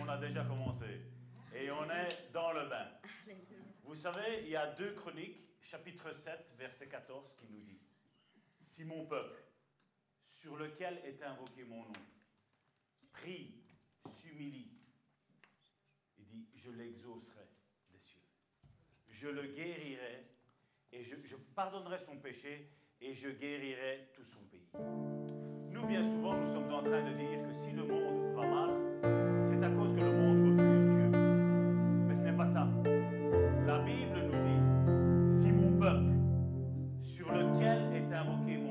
on a déjà commencé. Et on est dans le bain. Vous savez, il y a deux chroniques, chapitre 7, verset 14, qui nous dit, Si mon peuple, sur lequel est invoqué mon nom, prie, s'humilie, il dit, je l'exaucerai des cieux. Je le guérirai et je, je pardonnerai son péché et je guérirai tout son pays. Nous, bien souvent, nous sommes en train de dire que si le monde va mal, à cause que le monde refuse Dieu. Mais ce n'est pas ça. La Bible nous dit, si mon peuple, sur lequel est invoqué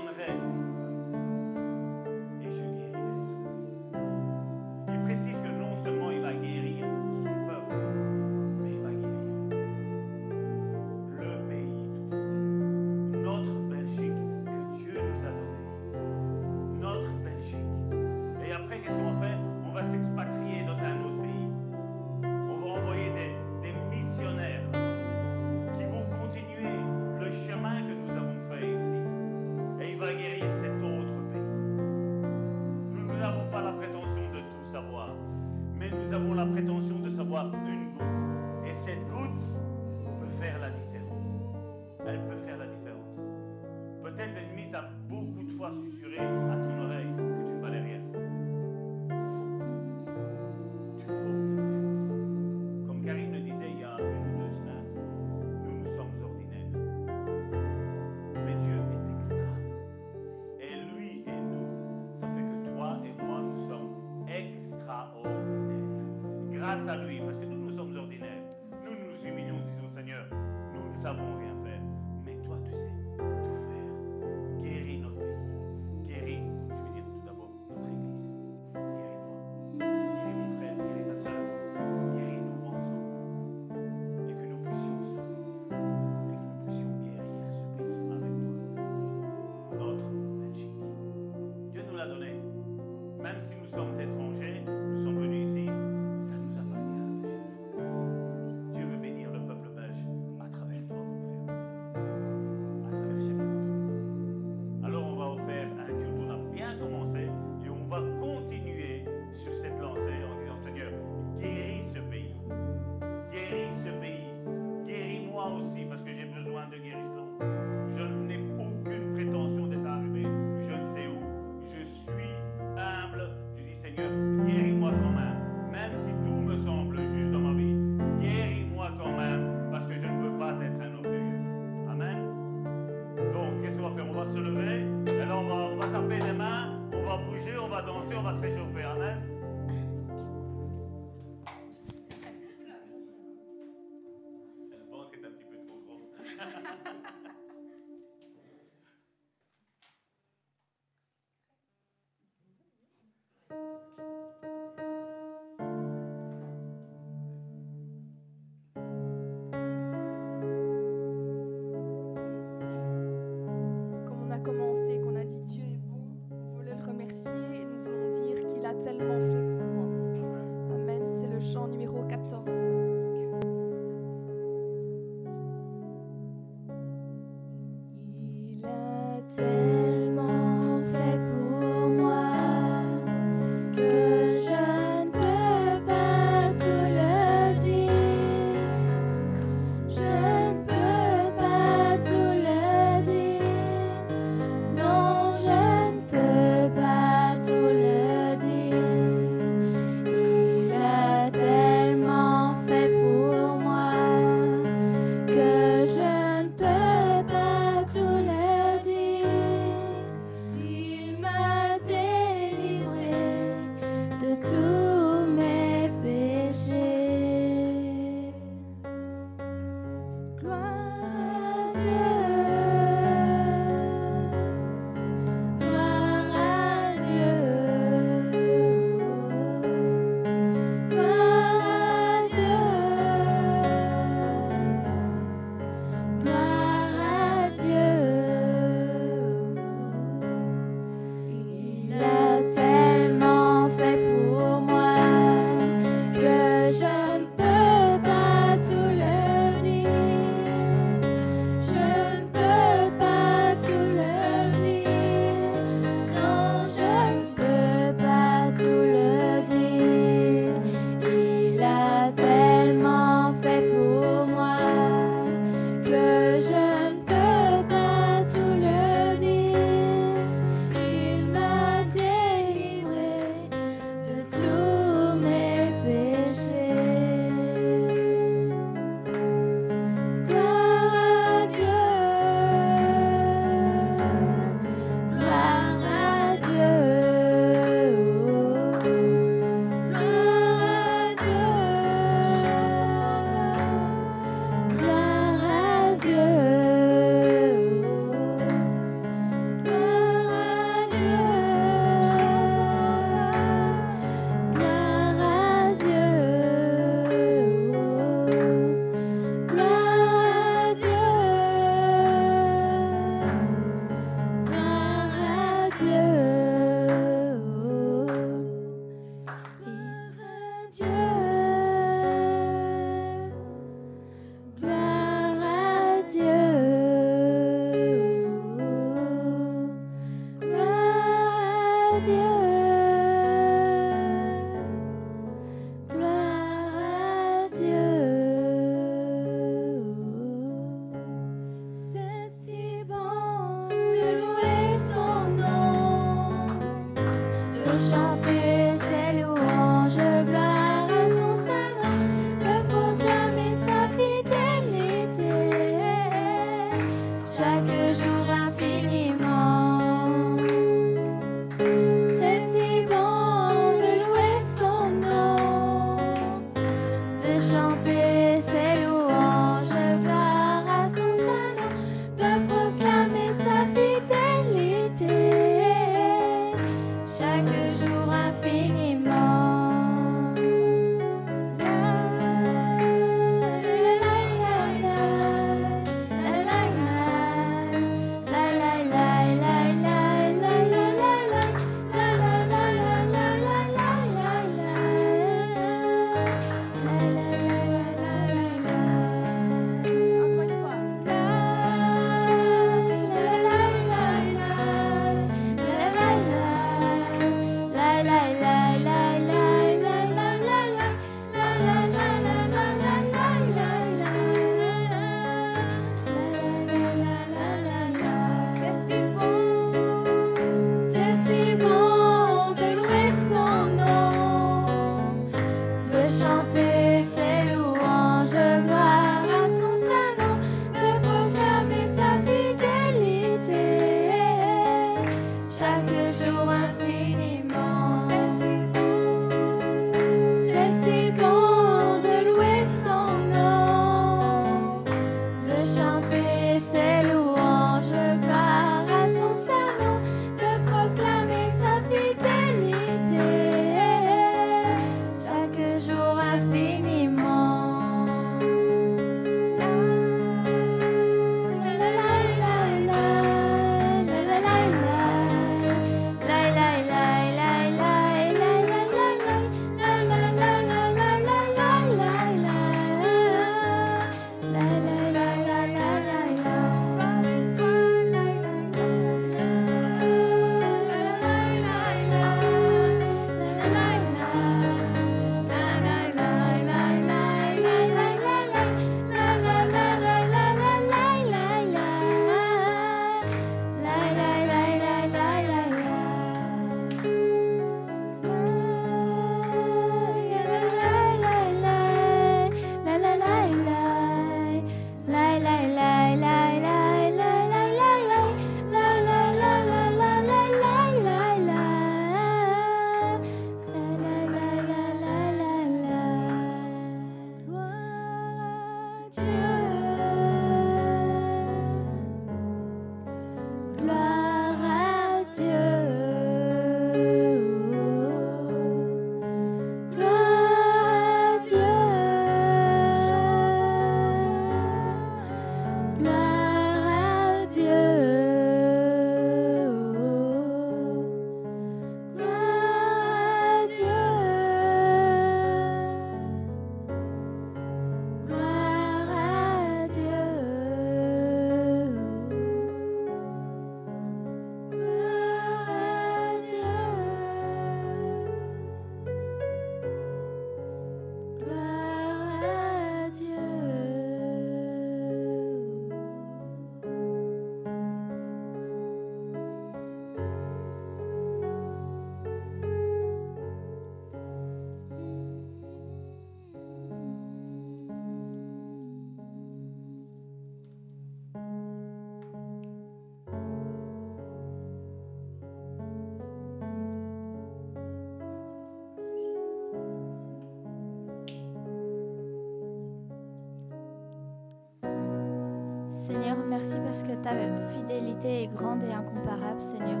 parce que ta fidélité est grande et incomparable, Seigneur.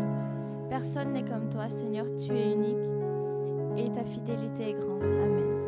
Personne n'est comme toi, Seigneur, tu es unique et ta fidélité est grande. Amen.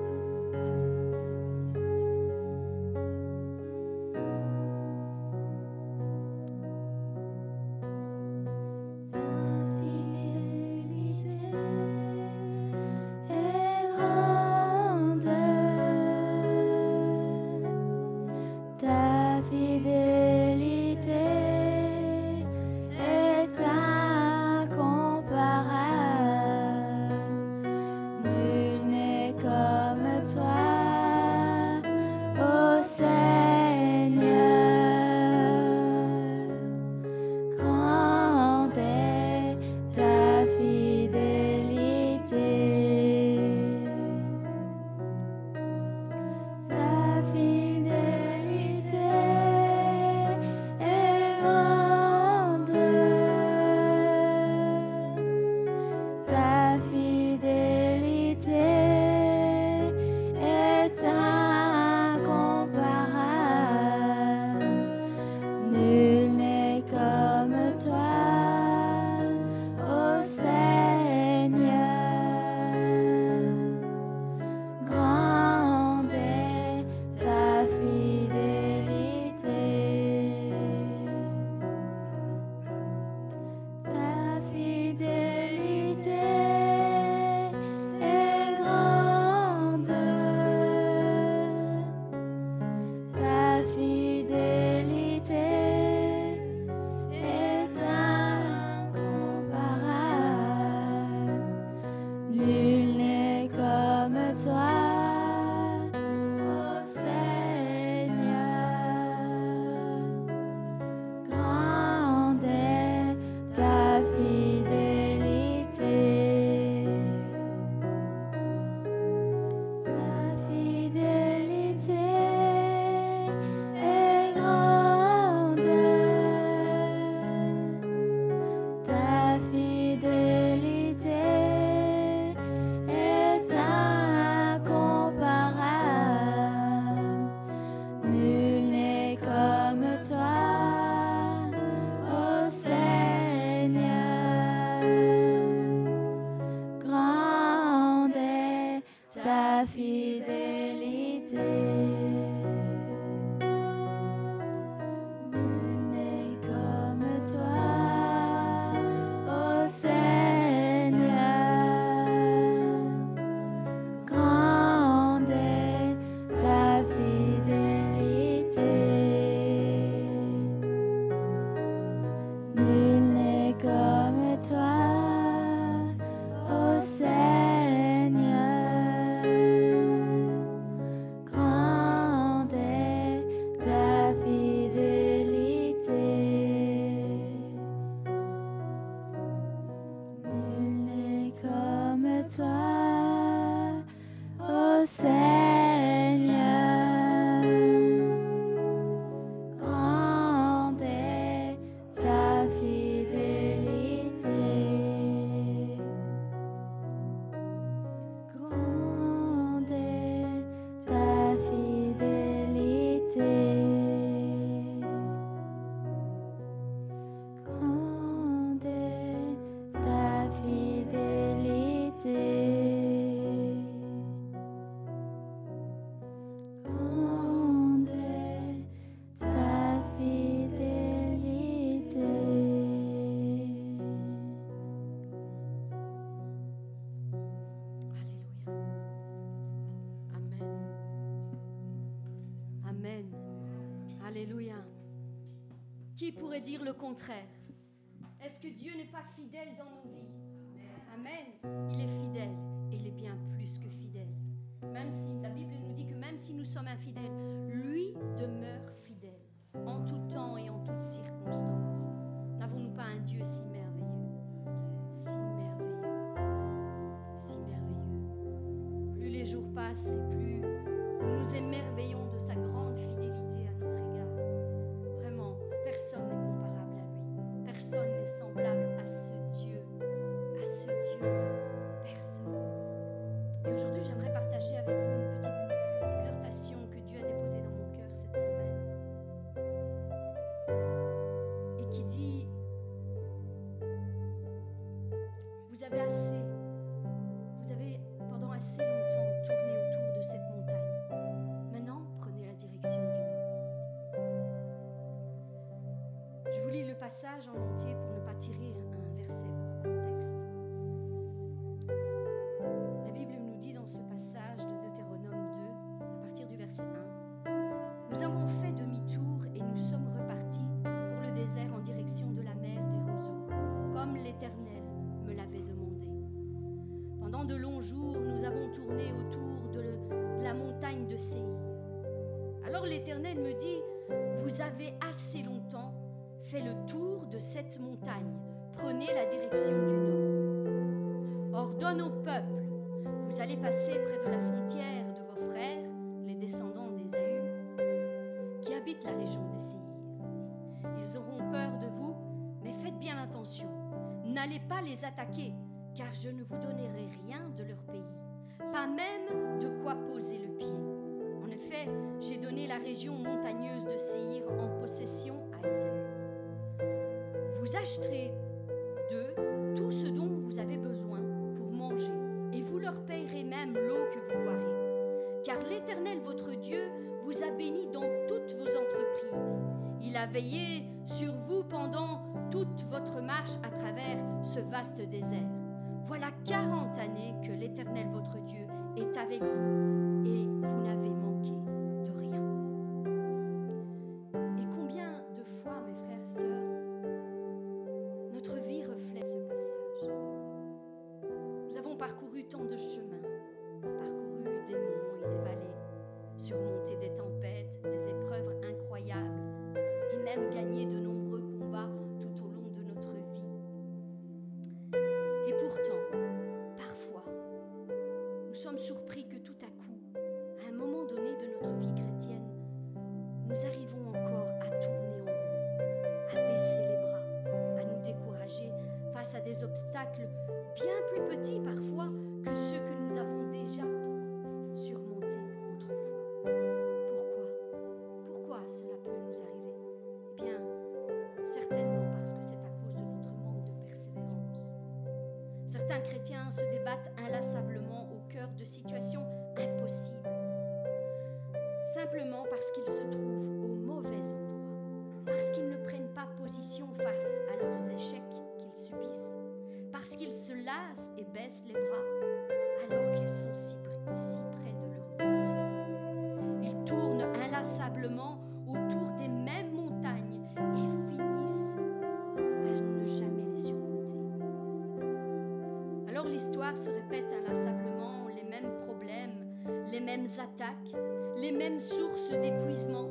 Pourrait dire le contraire Est-ce que Dieu n'est pas fidèle dans nos vies? Amen. Il est fidèle il est bien plus que fidèle. Même si la Bible nous dit que même si nous sommes infidèles, lui demeure fidèle en tout temps et en toutes circonstances. N'avons-nous pas un Dieu si merveilleux? Si merveilleux. Si merveilleux. Plus les jours passent l'Éternel me dit, vous avez assez longtemps fait le tour de cette montagne, prenez la direction du nord. Ordonne au peuple, vous allez passer près de la frontière de vos frères, les descendants d'Ésaü, qui habitent la région de Séhir. Ils auront peur de vous, mais faites bien attention, n'allez pas les attaquer, car je ne vous région montagneuse de Séhir en possession à Ésaü. Vous achèterez d'eux tout ce dont vous avez besoin pour manger, et vous leur payerez même l'eau que vous boirez. Car l'Éternel votre Dieu vous a béni dans toutes vos entreprises. Il a veillé sur vous pendant toute votre marche à travers ce vaste désert. Voilà quarante années que l'Éternel votre Dieu est avec vous de choses. attaques, les mêmes sources d'épuisement,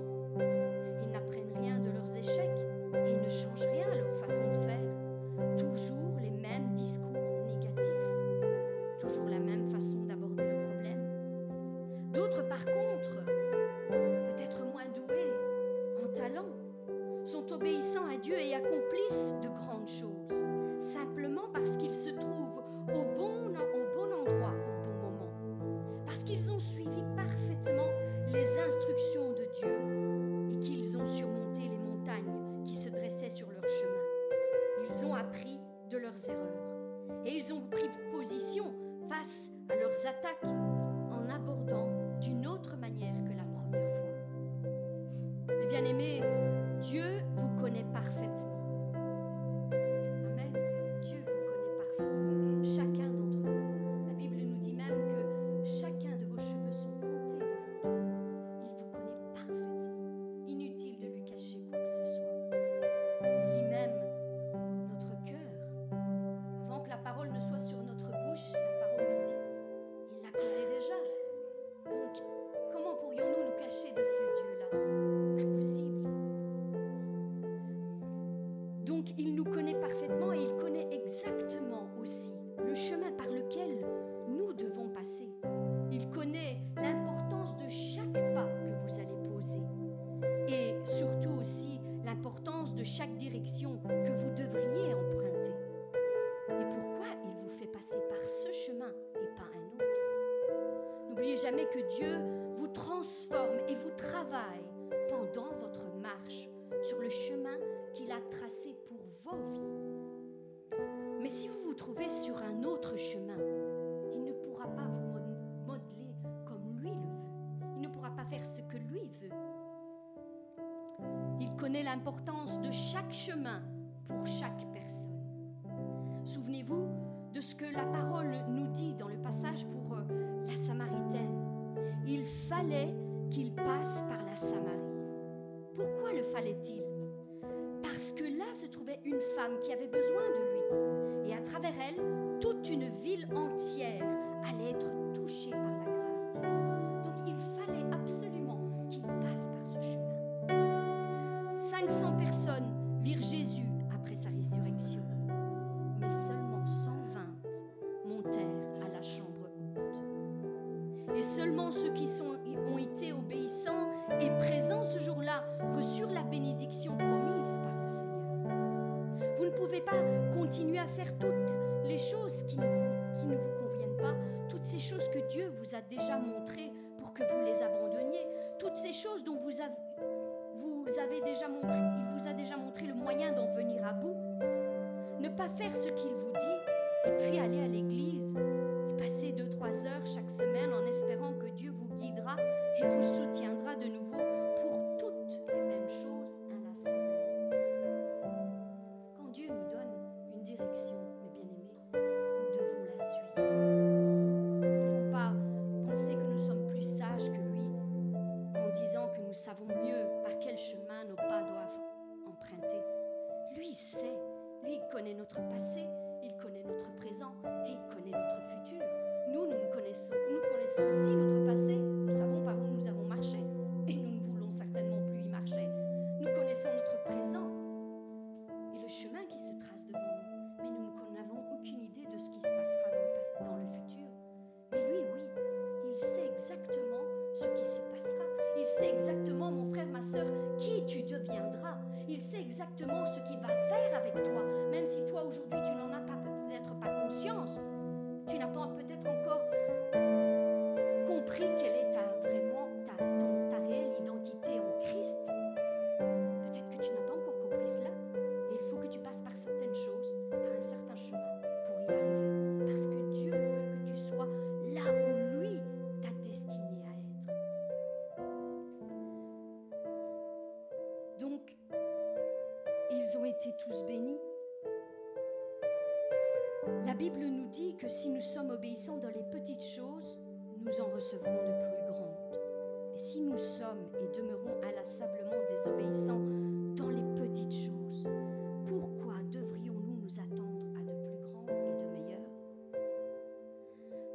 comprenez l'importance de chaque chemin.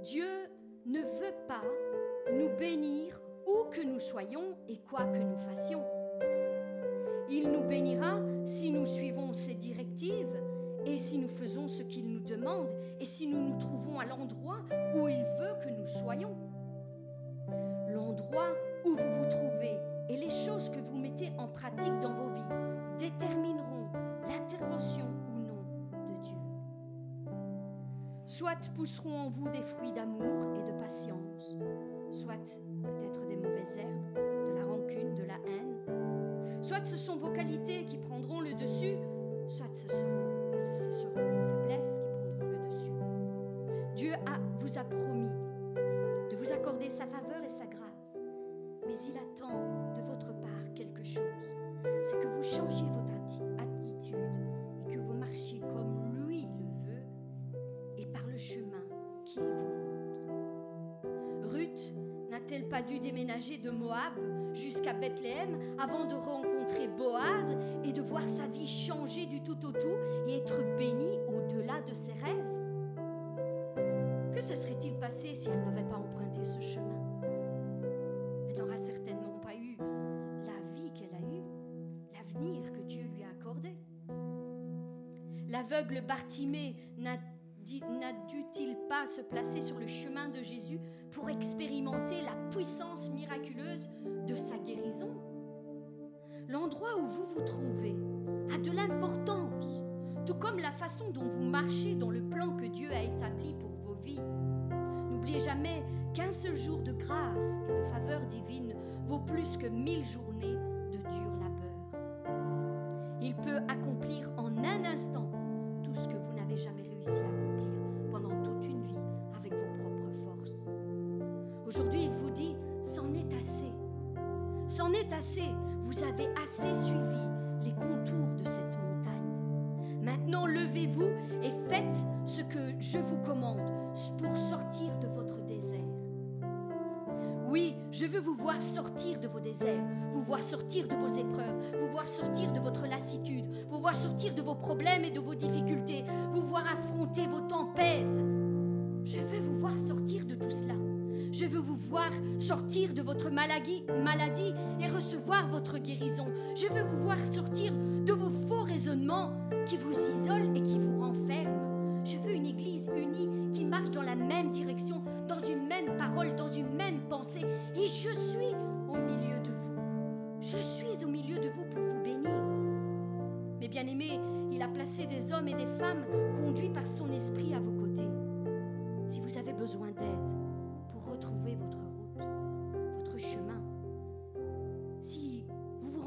Dieu ne veut pas nous bénir où que nous soyons et quoi que nous fassions. Il nous bénira si nous suivons ses directives et si nous faisons ce qu'il nous demande et si nous nous trouvons à l'endroit où il veut que nous soyons. L'endroit où vous vous trouvez et les choses que vous mettez en pratique dans vos soit pousseront en vous des fruits d'amour et de patience, soit peut-être des mauvaises herbes, de la rancune, de la haine, soit ce sont vos qualités qui prendront le dessus, soit ce seront dû déménager de Moab jusqu'à Bethléem avant de rencontrer Boaz et de voir sa vie changer du tout au tout et être bénie au-delà de ses rêves. Que se serait-il passé si elle n'avait pas emprunté ce chemin? Elle n'aura certainement pas eu la vie qu'elle a eue, l'avenir que Dieu lui a accordé. L'aveugle Bartimée n'a dû-il pas se placer sur le chemin de Jésus pour expérimenter la puissance miraculeuse de sa guérison. L'endroit où vous vous trouvez a de l'importance, tout comme la façon dont vous marchez dans le plan que Dieu a établi pour vos vies. N'oubliez jamais qu'un seul jour de grâce et de faveur divine vaut plus que mille journées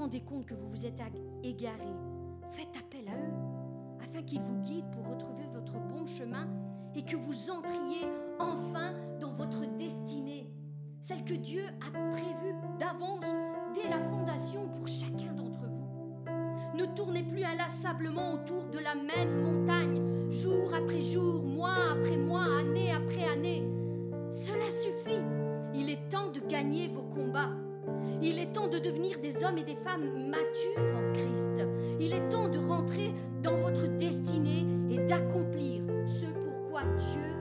rendez compte que vous vous êtes égaré, faites appel à eux afin qu'ils vous guident pour retrouver votre bon chemin et que vous entriez enfin dans votre destinée, celle que Dieu a prévue d'avance dès la fondation pour chacun d'entre vous. Ne tournez plus inlassablement autour de la même montagne, jour après jour, mois après mois, année après année. Cela suffit. Il est temps de gagner vos combats. Il est temps de devenir des hommes et des femmes matures en Christ. Il est temps de rentrer dans votre destinée et d'accomplir ce pourquoi Dieu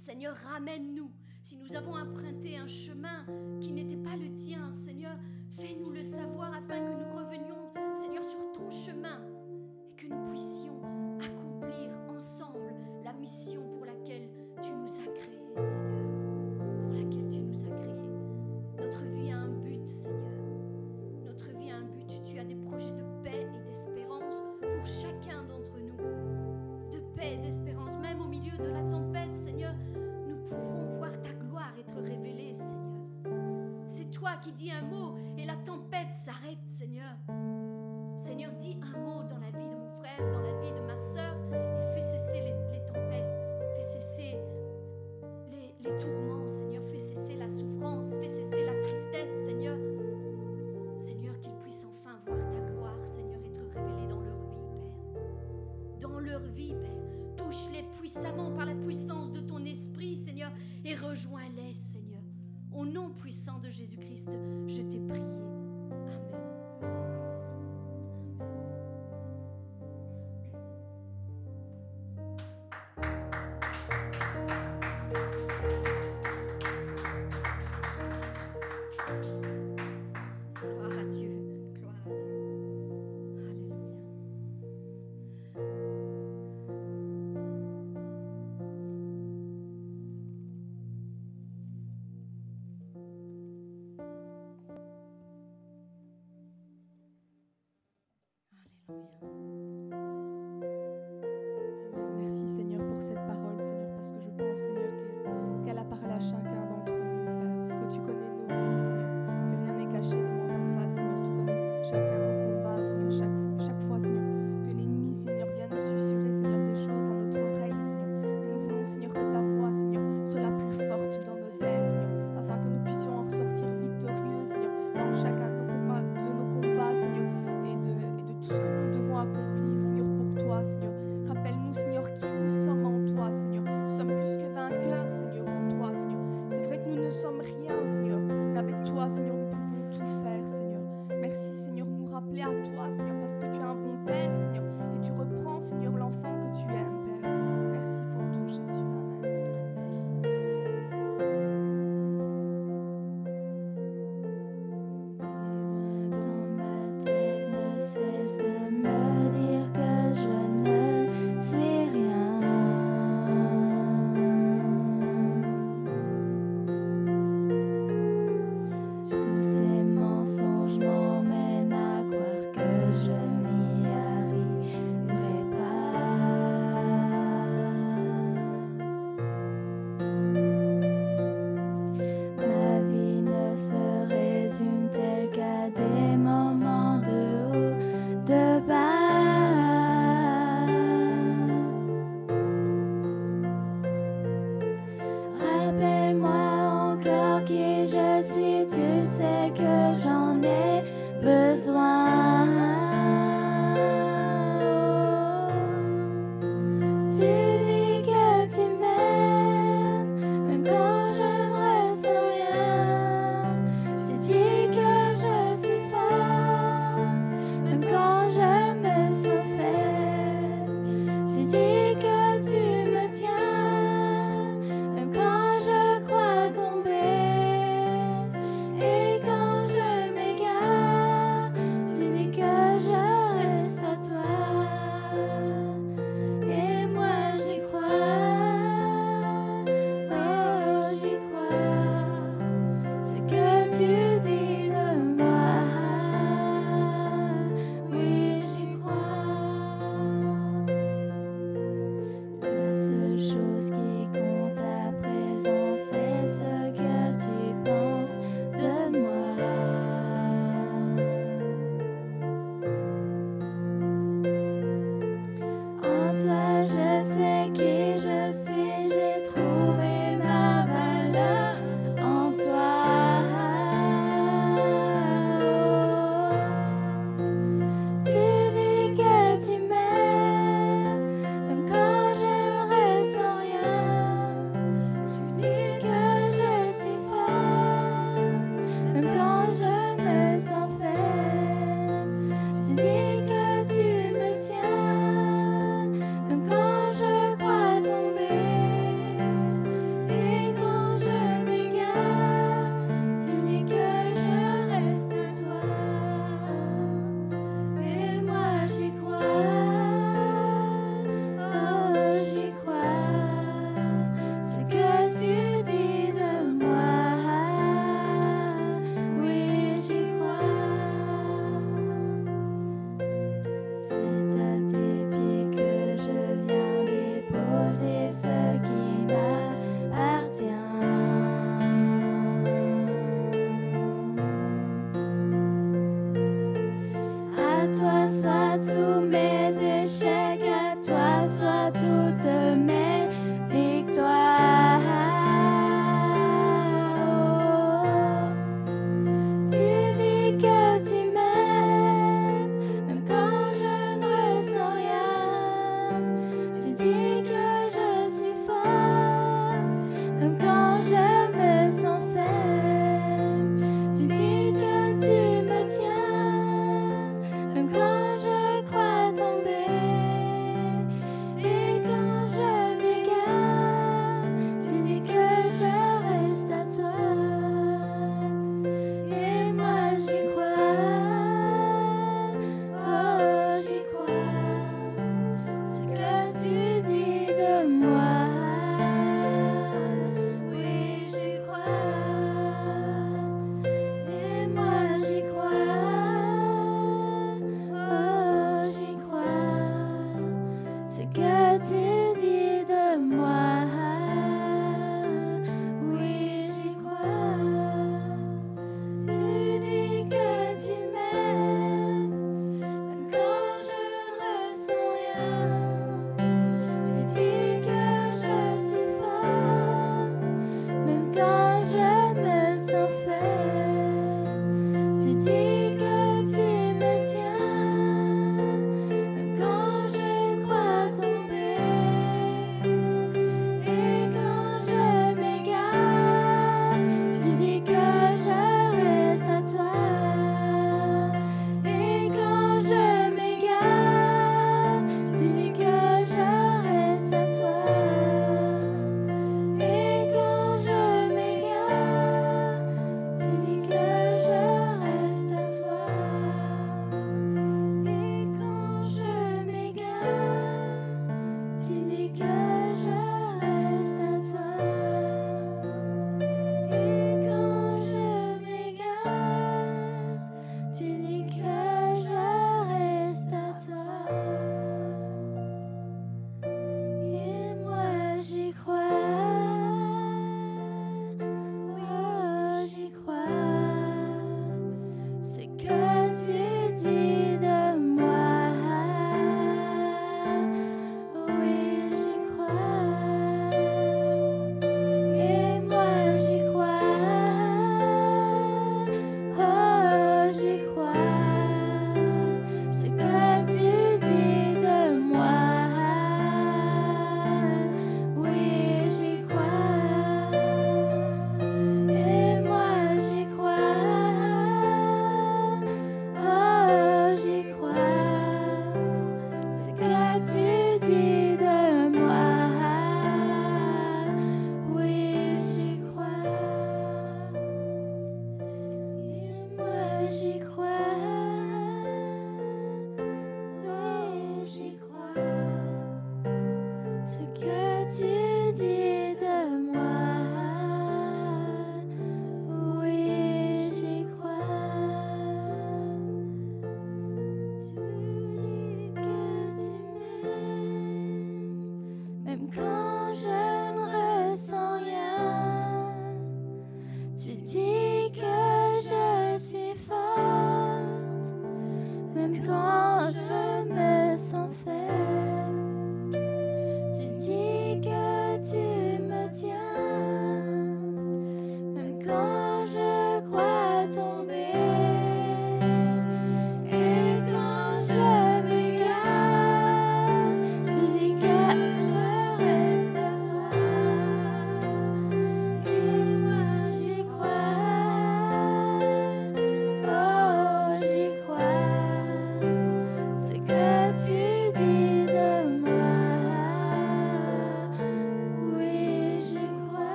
Seigneur, ramène-nous. Si nous avons emprunté un chemin qui n'était pas le tien, Seigneur, fais-nous le savoir afin que nous revenions, Seigneur, sur ton chemin et que nous puissions accomplir ensemble la mission pour laquelle tu nous as créés, de Jésus-Christ,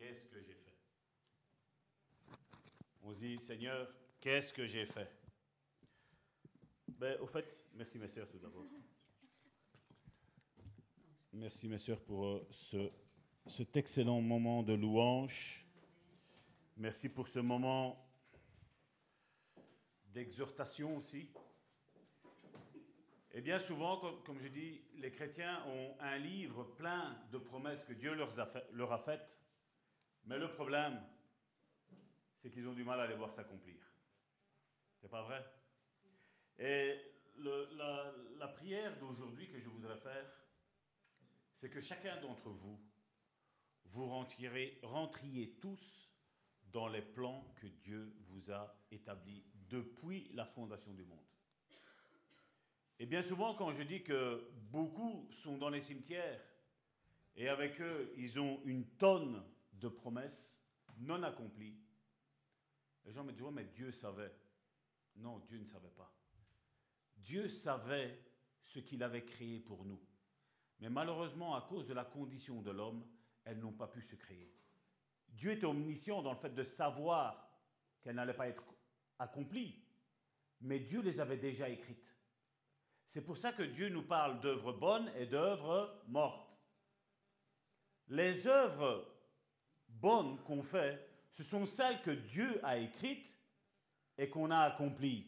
qu'est-ce que j'ai fait? On se dit, Seigneur, qu'est-ce que j'ai fait? Ben, Au fait, merci mes soeurs tout d'abord. Merci mes soeurs pour euh, ce, cet excellent moment de louange. Merci pour ce moment d'exhortation aussi. Et bien souvent, comme, je dis, les chrétiens ont un livre plein de promesses que Dieu leur a faites. Mais le problème, c'est qu'ils ont du mal à les voir s'accomplir. C'est pas vrai? Et la, prière d'aujourd'hui que je voudrais faire, c'est que chacun d'entre vous, vous rentriez, rentriez tous dans les plans que Dieu vous a établis depuis la fondation du monde. Et bien souvent, quand je dis que beaucoup sont dans les cimetières, et avec eux, ils ont une tonne de promesses non accomplies. Les gens me disent, mais Dieu savait. Non, Dieu ne savait pas. Dieu savait ce qu'il avait créé pour nous. Mais malheureusement, à cause de la condition de l'homme, elles n'ont pas pu se créer. Dieu est omniscient dans le fait de savoir qu'elles n'allaient pas être accomplies, mais Dieu les avait déjà écrites. C'est pour ça que Dieu nous parle d'œuvres bonnes et d'œuvres mortes. Les œuvres bonnes qu'on fait, ce sont celles que Dieu a écrites et qu'on a accomplies.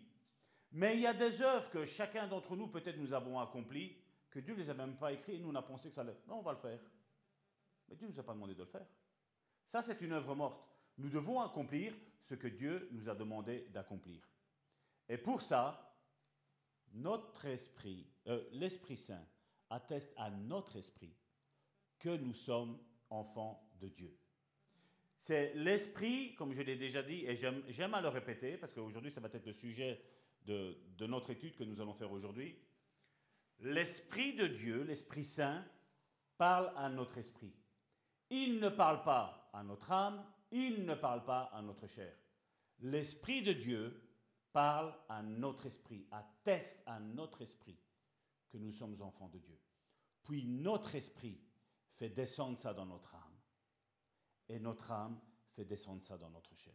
Mais il y a des œuvres que chacun d'entre nous, peut-être nous avons accomplies, que Dieu ne les a même pas écrites et nous on a pensé que ça allait. Non, on va le faire. Mais Dieu ne nous a pas demandé de le faire. Ça, c'est une œuvre morte. Nous devons accomplir ce que Dieu nous a demandé d'accomplir. Et pour ça, notre esprit, euh, l'Esprit Saint, atteste à notre esprit que nous sommes enfants de Dieu. C'est l'esprit, comme je l'ai déjà dit, et j'aime à le répéter, parce qu'aujourd'hui, ça va être le sujet de, de notre étude que nous allons faire aujourd'hui. L'esprit de Dieu, l'Esprit Saint, parle à notre esprit. Il ne parle pas à notre âme, il ne parle pas à notre chair. L'Esprit de Dieu parle à notre esprit, atteste à notre esprit que nous sommes enfants de Dieu. Puis notre esprit fait descendre ça dans notre âme et notre âme fait descendre ça dans notre chair.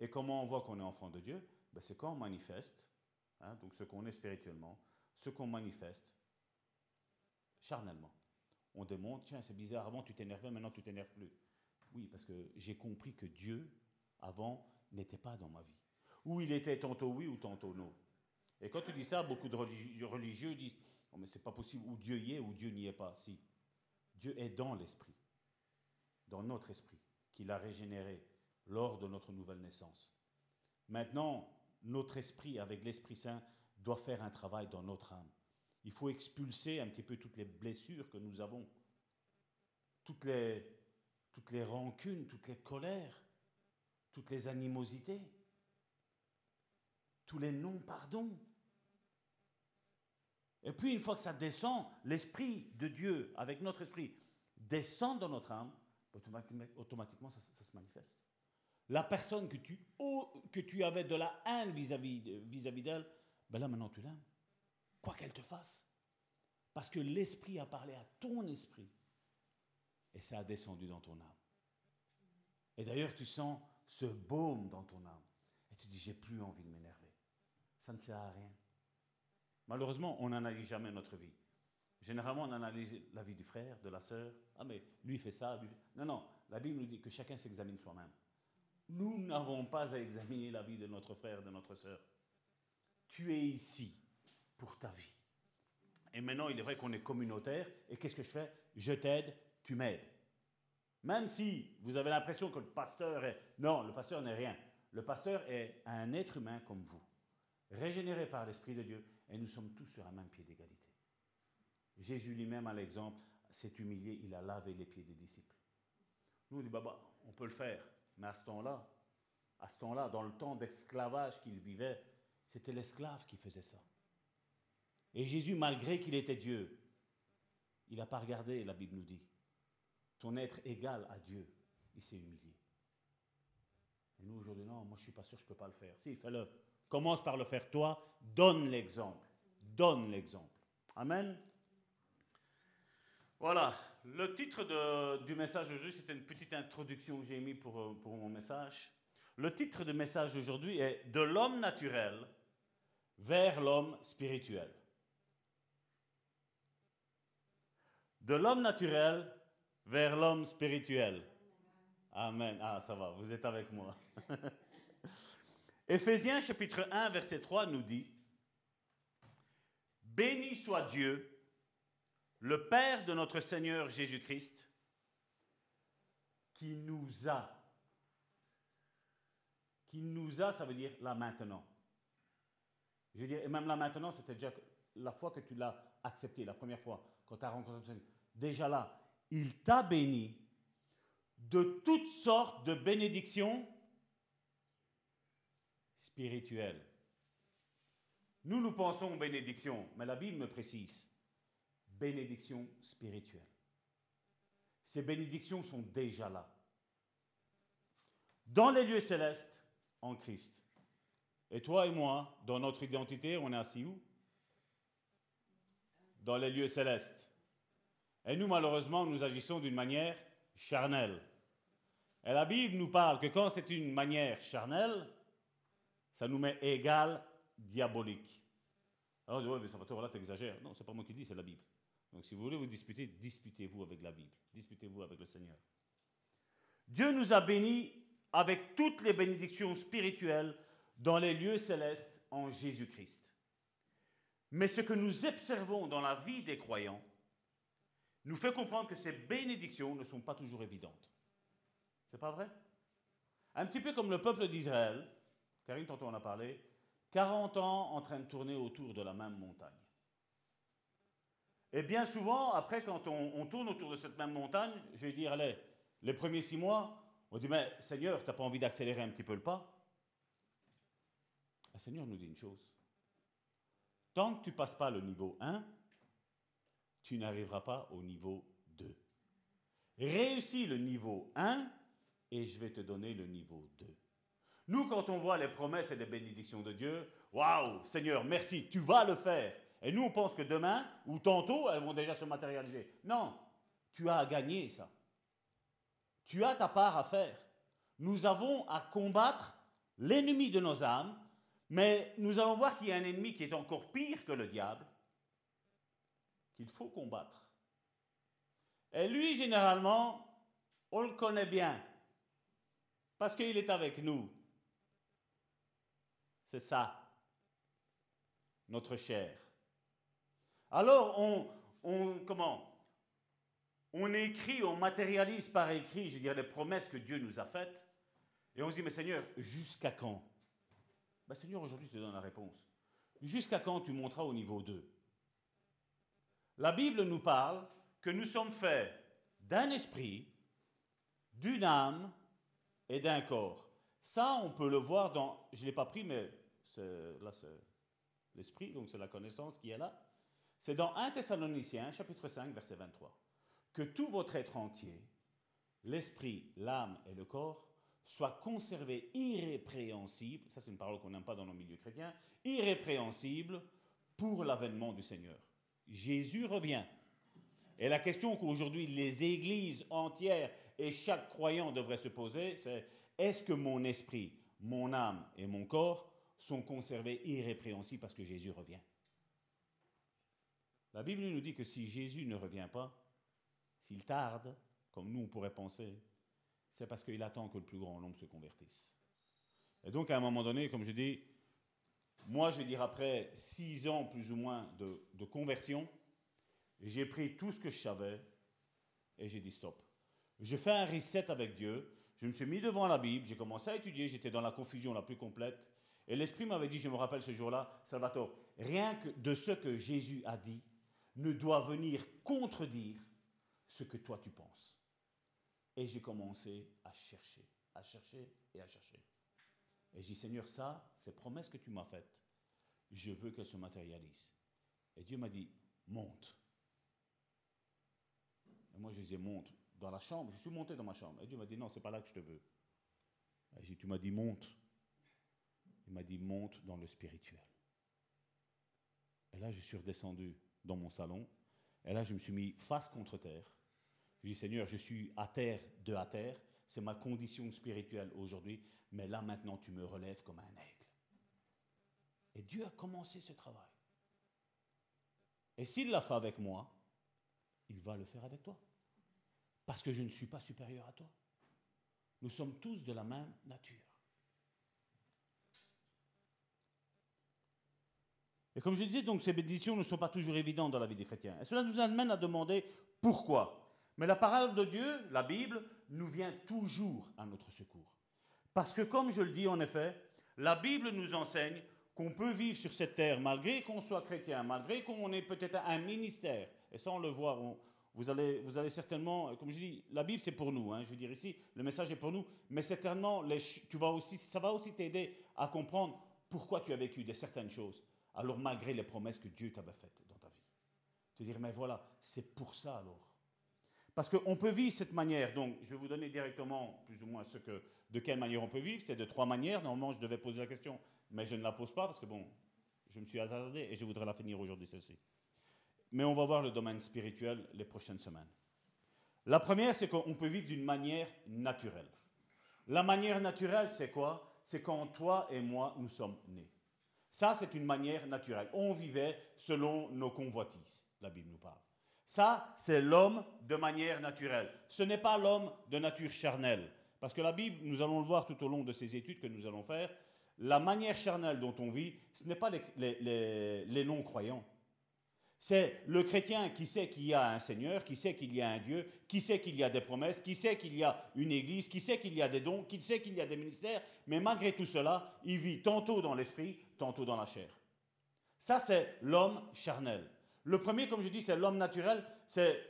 Et comment on voit qu'on est enfant de Dieu? Ben C'est quand on manifeste, hein, donc ce qu'on est spirituellement, ce qu'on manifeste charnellement. On démontre, tiens, c'est bizarre, avant tu t'énervais, maintenant tu t'énerves plus. Oui, parce que j'ai compris que Dieu, avant, n'était pas dans ma vie. Ou il était tantôt oui ou tantôt non. Et quand tu dis ça, beaucoup de religieux, disent, oh, mais c'est pas possible, ou Dieu y est ou Dieu n'y est pas. Si, Dieu est dans l'esprit dans notre esprit, qu'il a régénéré lors de notre nouvelle naissance. Maintenant, notre esprit, avec l'Esprit Saint, doit faire un travail dans notre âme. Il faut expulser un petit peu toutes les blessures que nous avons, toutes les, toutes les rancunes, toutes les colères, toutes les animosités, tous les non-pardons. Et puis, une fois que ça descend, l'Esprit de Dieu, avec notre esprit, descend dans notre âme, automatiquement, ça, se manifeste. la personne que tu, que tu avais de la haine vis-à-vis vis d'elle, ben là maintenant tu l'aimes. Quoi qu'elle te fasse. Parce que l'Esprit a parlé à ton esprit. Et ça a descendu dans ton âme. Et d'ailleurs, tu sens ce baume dans ton âme. Et tu dis, j'ai plus envie de m'énerver. Ça ne sert à rien. Malheureusement, on n'analyse jamais notre vie. Généralement, on analyse la vie du frère, de la sœur. Ah, mais lui fait ça. Non, non. La Bible nous dit que chacun s'examine soi-même. Nous n'avons pas à examiner la vie de notre frère, de notre sœur. Tu es ici pour ta vie. Et maintenant, il est vrai qu'on est communautaire. Et qu'est-ce que je fais? Je t'aide, tu m'aides. Même si vous avez l'impression que le pasteur est... Non, le pasteur n'est rien. Le pasteur est un être humain comme vous, régénéré par l'Esprit de Dieu, et nous sommes tous sur un même pied d'égalité. Jésus lui-même, à l'exemple, s'est humilié, il a lavé les pieds des disciples. Nous, on dit, bah, on peut le faire, mais à ce temps-là, à ce temps-là, dans le temps d'esclavage qu'il vivait, c'était l'esclave qui faisait ça. Et Jésus, malgré qu'il était Dieu, il n'a pas regardé, la Bible nous dit, son être égal à Dieu, il s'est humilié. Et nous, aujourd'hui, non, moi je ne suis pas sûr, je ne peux pas le faire. Si, fais-le. Commence par le faire toi, donne l'exemple. Donne l'exemple. Amen. Voilà, le titre du message aujourd'hui, c'était une petite introduction que j'ai mis pour, euh, mon message. Le titre du message d'aujourd'hui est De l'homme naturel vers l'homme spirituel. De l'homme naturel vers l'homme spirituel. Amen. Ah, ça va, vous êtes avec moi. Éphésiens chapitre 1, verset 3 nous dit, Béni soit Dieu, le Père de notre Seigneur Jésus-Christ, qui nous a. Qui nous a, ça veut dire là maintenant. Je veux dire, et même là maintenant, c'était déjà la fois que tu l'as accepté, la première fois, quand tu as rencontré Seigneur. Déjà là, il t'a béni de toutes sortes de bénédictions spirituelles. Nous, nous pensons aux bénédictions, mais la Bible me précise bénédictions spirituelles. Ces bénédictions sont déjà là. Dans les lieux célestes, en Christ. Et toi et moi, dans notre identité, on est assis où? Dans les lieux célestes. Et nous, malheureusement, nous agissons d'une manière charnelle. Et la Bible nous parle que quand c'est une manière charnelle, ça nous met égal diabolique. Alors on dit, ouais, mais ça va, là, tu exagères. Non, c'est pas moi qui dis, c'est la Bible. Donc si vous voulez vous disputer, disputez-vous avec la Bible, disputez-vous avec le Seigneur. Dieu nous a bénis avec toutes les bénédictions spirituelles dans les lieux célestes en Jésus-Christ. Mais ce que nous observons dans la vie des croyants nous fait comprendre que ces bénédictions ne sont pas toujours évidentes. C'est pas vrai? Un petit peu comme le peuple d'Israël, Karine, tantôt on a parlé, 40 ans en train de tourner autour de la même montagne. Et bien souvent, après, quand on, tourne autour de cette même montagne, je vais dire, allez, les premiers six mois, on dit, mais Seigneur, tu n'as pas envie d'accélérer un petit peu le pas? Le Seigneur nous dit une chose. Tant que tu passes pas le niveau 1, tu n'arriveras pas au niveau 2. Réussis le niveau 1 et je vais te donner le niveau 2. Nous, quand on voit les promesses et les bénédictions de Dieu, waouh, Seigneur, merci, tu vas le faire. Et nous, on pense que demain ou tantôt, elles vont déjà se matérialiser. Non, tu as à gagner ça. Tu as ta part à faire. Nous avons à combattre l'ennemi de nos âmes, mais nous allons voir qu'il y a un ennemi qui est encore pire que le diable, qu'il faut combattre. Et lui, généralement, on le connaît bien, parce qu'il est avec nous. C'est ça, notre chair. Alors, on, comment? On écrit, on matérialise par écrit, je veux dire, les promesses que Dieu nous a faites. Et on se dit, mais Seigneur, jusqu'à quand? Ben, Seigneur, aujourd'hui, je te donne la réponse. Jusqu'à quand tu monteras au niveau 2 La Bible nous parle que nous sommes faits d'un esprit, d'une âme et d'un corps. Ça, on peut le voir dans, je ne l'ai pas pris, mais là, c'est l'esprit, donc c'est la connaissance qui est là. C'est dans 1 Thessaloniciens, chapitre 5, verset 23, que tout votre être entier, l'esprit, l'âme et le corps, soit conservé irrépréhensible, ça c'est une parole qu'on n'aime pas dans nos milieux chrétiens, irrépréhensible pour l'avènement du Seigneur. Jésus revient. Et la question qu'aujourd'hui les églises entières et chaque croyant devrait se poser, c'est est-ce que mon esprit, mon âme et mon corps sont conservés irrépréhensibles parce que Jésus revient? La Bible nous dit que si Jésus ne revient pas, s'il tarde, comme nous on pourrait penser, c'est parce qu'il attend que le plus grand nombre se convertisse. Et donc à un moment donné, comme je dis, moi je vais dire après six ans plus ou moins de, conversion, j'ai pris tout ce que je savais et j'ai dit stop. J'ai fait un reset avec Dieu, je me suis mis devant la Bible, j'ai commencé à étudier, j'étais dans la confusion la plus complète. Et l'Esprit m'avait dit, je me rappelle ce jour-là, Salvatore, rien que de ce que Jésus a dit ne doit venir contredire ce que toi tu penses. Et j'ai commencé à chercher, à chercher et à chercher. Et je dis, Seigneur, ça, ces promesses que tu m'as faites, je veux qu'elles se matérialisent. Et Dieu m'a dit, monte. Et moi, je disais, monte dans la chambre. Je suis monté dans ma chambre. Et Dieu m'a dit, non, c'est pas là que je te veux. Et j'ai dit, tu m'as dit, monte. Il m'a dit, monte dans le spirituel. Et là, je suis redescendu dans mon salon. Et là, je me suis mis face contre terre. Je dis, Seigneur, je suis à terre, de à terre. C'est ma condition spirituelle aujourd'hui. Mais là, maintenant, tu me relèves comme un aigle. Et Dieu a commencé ce travail. Et s'il l'a fait avec moi, il va le faire avec toi. Parce que je ne suis pas supérieur à toi. Nous sommes tous de la même nature. Et comme je disais, donc, ces bénédictions ne sont pas toujours évidentes dans la vie des chrétiens. Et cela nous amène à demander pourquoi. Mais la parole de Dieu, la Bible, nous vient toujours à notre secours. Parce que, comme je le dis en effet, la Bible nous enseigne qu'on peut vivre sur cette terre malgré qu'on soit chrétien, malgré qu'on ait peut-être un ministère. Et ça, on le voit. vous, allez, certainement, comme je dis, la Bible, c'est pour nous. Hein, je veux dire ici, le message est pour nous. Mais certainement, tu vas aussi, ça va aussi t'aider à comprendre pourquoi tu as vécu de certaines choses alors malgré les promesses que Dieu t'avait faites dans ta vie. Te dire, mais voilà, c'est pour ça alors. Parce qu'on peut vivre cette manière, donc je vais vous donner directement plus ou moins ce que, de quelle manière on peut vivre, c'est de trois manières. Normalement, je devais poser la question, mais je ne la pose pas parce que bon, je me suis attardé et je voudrais la finir aujourd'hui celle-ci. Mais on va voir le domaine spirituel les prochaines semaines. La première, c'est qu'on peut vivre d'une manière naturelle. La manière naturelle, c'est quoi? C'est quand toi et moi, nous sommes nés. Ça, c'est une manière naturelle. On vivait selon nos convoitises, la Bible nous parle. Ça, c'est l'homme de manière naturelle. Ce n'est pas l'homme de nature charnelle. Parce que la Bible, nous allons le voir tout au long de ces études que nous allons faire, la manière charnelle dont on vit, ce n'est pas les, les non-croyants. C'est le chrétien qui sait qu'il y a un Seigneur, qui sait qu'il y a un Dieu, qui sait qu'il y a des promesses, qui sait qu'il y a une Église, qui sait qu'il y a des dons, qui sait qu'il y a des ministères, mais malgré tout cela, il vit tantôt dans l'esprit, tantôt dans la chair. Ça, c'est l'homme charnel. Le premier, comme je dis, c'est l'homme naturel. C'est,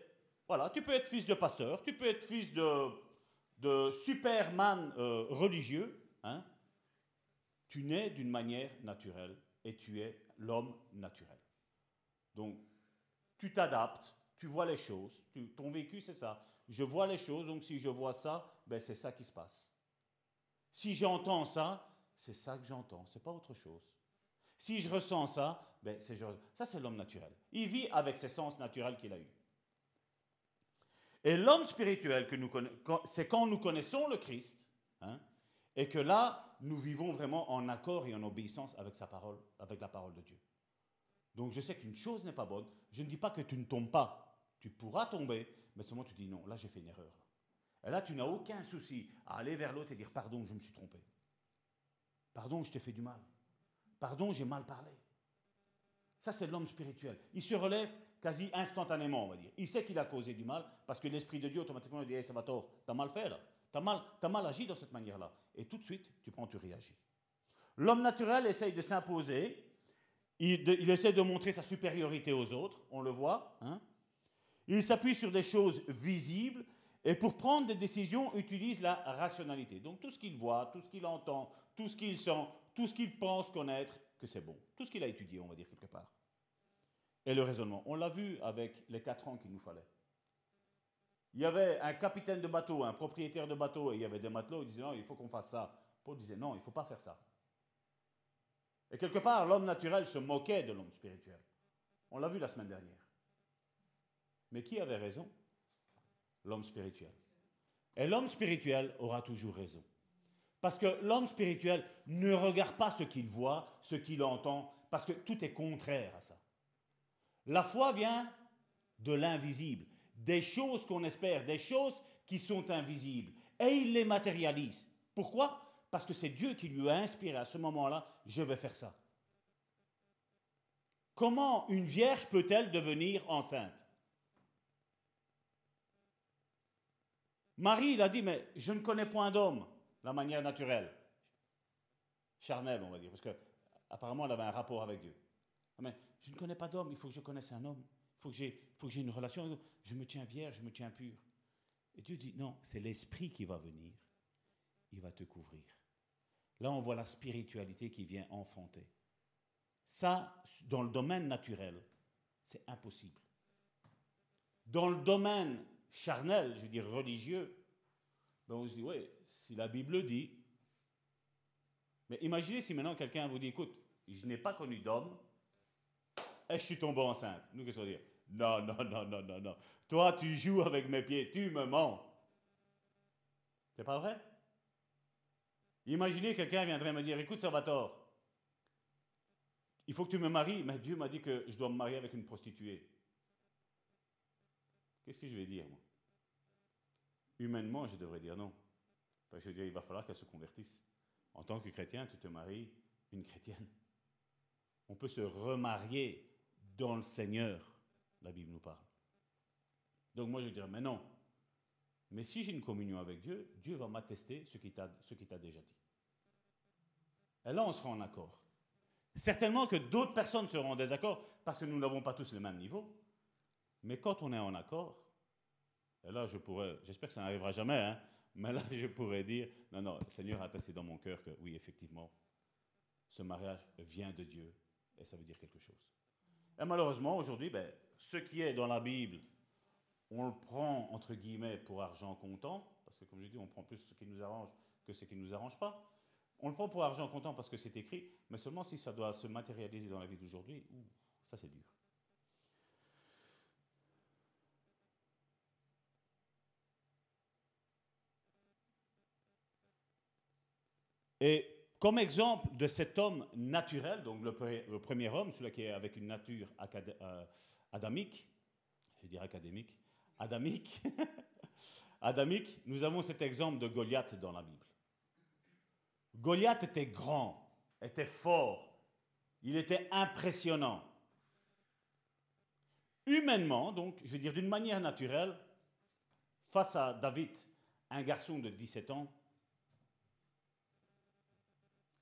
voilà, tu peux être fils de pasteur, tu peux être fils de, superman euh, religieux. Hein. Tu nais d'une manière naturelle et tu es l'homme naturel. Donc, tu t'adaptes, tu vois les choses. ton vécu, c'est ça. Je vois les choses, donc si je vois ça, ben c'est ça qui se passe. Si j'entends ça, c'est ça que j'entends, c'est pas autre chose. Si je ressens ça, ben c'est ça c'est l'homme naturel. Il vit avec ses sens naturels qu'il a eus. Et l'homme spirituel que nous c'est quand nous connaissons le Christ, hein, et que là nous vivons vraiment en accord et en obéissance avec sa parole, avec la parole de Dieu. Donc je sais qu'une chose n'est pas bonne. Je ne dis pas que tu ne tombes pas. Tu pourras tomber, mais seulement tu dis non, là j'ai fait une erreur. Et là tu n'as aucun souci à aller vers l'autre et dire pardon, je me suis trompé. Pardon, je t'ai fait du mal. Pardon, j'ai mal parlé. Ça, c'est l'homme spirituel. Il se relève quasi instantanément, on va dire. Il sait qu'il a causé du mal parce que l'Esprit de Dieu automatiquement lui dit hey, ça va tort, t'as mal fait là. T'as mal, mal agi dans cette manière-là. Et tout de suite, tu prends, tu réagis. L'homme naturel essaye de s'imposer il, essaie de montrer sa supériorité aux autres, on le voit. Hein. Il s'appuie sur des choses visibles et pour prendre des décisions utilise la rationalité. Donc tout ce qu'il voit, tout ce qu'il entend, tout ce qu'il sent, tout ce qu'il pense connaître, que c'est bon. Tout ce qu'il a étudié, on va dire quelque part. Et le raisonnement. On l'a vu avec les quatre ans qu'il nous fallait. Il y avait un capitaine de bateau, un propriétaire de bateau, et il y avait des matelots, ils disaient non, il faut qu'on fasse ça. Paul disait non, il ne faut pas faire ça. Et quelque part, l'homme naturel se moquait de l'homme spirituel. On l'a vu la semaine dernière. Mais qui avait raison? L'homme spirituel. Et l'homme spirituel aura toujours raison. Parce que l'homme spirituel ne regarde pas ce qu'il voit, ce qu'il entend, parce que tout est contraire à ça. La foi vient de l'invisible, des choses qu'on espère, des choses qui sont invisibles. Et il les matérialise. Pourquoi? Parce que c'est Dieu qui lui a inspiré à ce moment-là, je vais faire ça. Comment une vierge peut-elle devenir enceinte? Marie, il a dit, mais je ne connais point d'homme, la manière naturelle. Charnelle, on va dire, parce que apparemment elle avait un rapport avec Dieu. Mais je ne connais pas d'homme, il faut que je connaisse un homme, il faut que j'ai une relation. Je me tiens vierge, je me tiens pur. Et Dieu dit, non, c'est l'esprit qui va venir, il va te couvrir. Là, on voit la spiritualité qui vient enfanter. Ça, dans le domaine naturel, c'est impossible. Dans le domaine charnel, je veux dire religieux, ben on se dit, oui, si la Bible dit. Mais imaginez si maintenant quelqu'un vous dit, écoute, je n'ai pas connu d'homme, et je suis tombé enceinte. Nous, qu'est-ce qu'on dit? Non, non, non, non, non, non. Toi, tu joues avec mes pieds, tu me mens. C'est pas vrai? Imaginez quelqu'un viendrait me dire, écoute, Salvatore, il faut que tu me maries, mais Dieu m'a dit que je dois me marier avec une prostituée. Qu'est-ce que je vais dire, moi? Humainement, je devrais dire non. Parce que je il va falloir qu'elle se convertisse. En tant que chrétien, tu te maries une chrétienne. On peut se remarier dans le Seigneur, la Bible nous parle. Donc moi, je dirais, mais non. Mais si j'ai une communion avec Dieu, Dieu va m'attester ce qu'il t'a déjà dit. Et là, on sera en accord. Certainement que d'autres personnes seront en désaccord parce que nous n'avons pas tous le même niveau. Mais quand on est en accord, et là, je pourrais, j'espère que ça n'arrivera jamais, hein, mais là, je pourrais dire, non, non, le Seigneur a attesté dans mon cœur que oui, effectivement, ce mariage vient de Dieu et ça veut dire quelque chose. Et malheureusement, aujourd'hui, ben, ce qui est dans la Bible, on le prend, entre guillemets, pour argent comptant, parce que comme je dis, on prend plus ce qui nous arrange que ce qui ne nous arrange pas. On le prend pour argent comptant parce que c'est écrit, mais seulement si ça doit se matérialiser dans la vie d'aujourd'hui, ça c'est dur. Et comme exemple de cet homme naturel, donc le, premier homme, celui qui est avec une nature euh, adamique, je dirais académique, adamique, adamique, nous avons cet exemple de Goliath dans la Bible. Goliath était grand, était fort, il était impressionnant. Humainement, donc, je veux dire d'une manière naturelle, face à David, un garçon de 17 ans,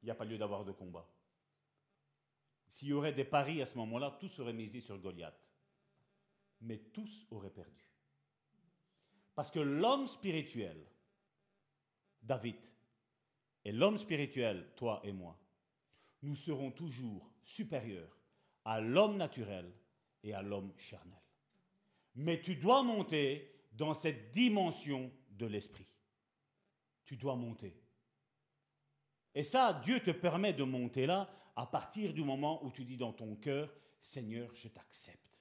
il n'y a pas lieu d'avoir de combat. S'il y aurait des paris à ce moment-là, tous seraient misés sur Goliath. Mais tous auraient perdu. Parce que l'homme spirituel, David, et l'homme spirituel, toi et moi, nous serons toujours supérieurs à l'homme naturel et à l'homme charnel. Mais tu dois monter dans cette dimension de l'esprit. Tu dois monter. Et ça, Dieu te permet de monter là à partir du moment où tu dis dans ton cœur, Seigneur, je t'accepte.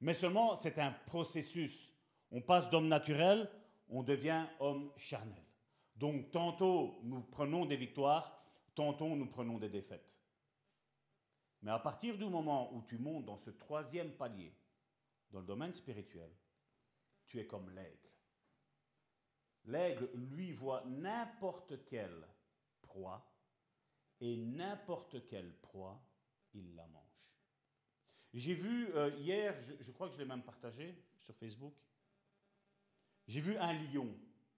Mais seulement, c'est un processus. On passe d'homme naturel, on devient homme charnel. Donc, tantôt nous prenons des victoires, tantôt nous prenons des défaites. Mais à partir du moment où tu montes dans ce troisième palier, dans le domaine spirituel, tu es comme l'aigle. L'aigle, lui, voit n'importe quelle proie et n'importe quelle proie, il la mange. J'ai vu euh, hier, je, crois que je l'ai même partagé sur Facebook, j'ai vu un lion,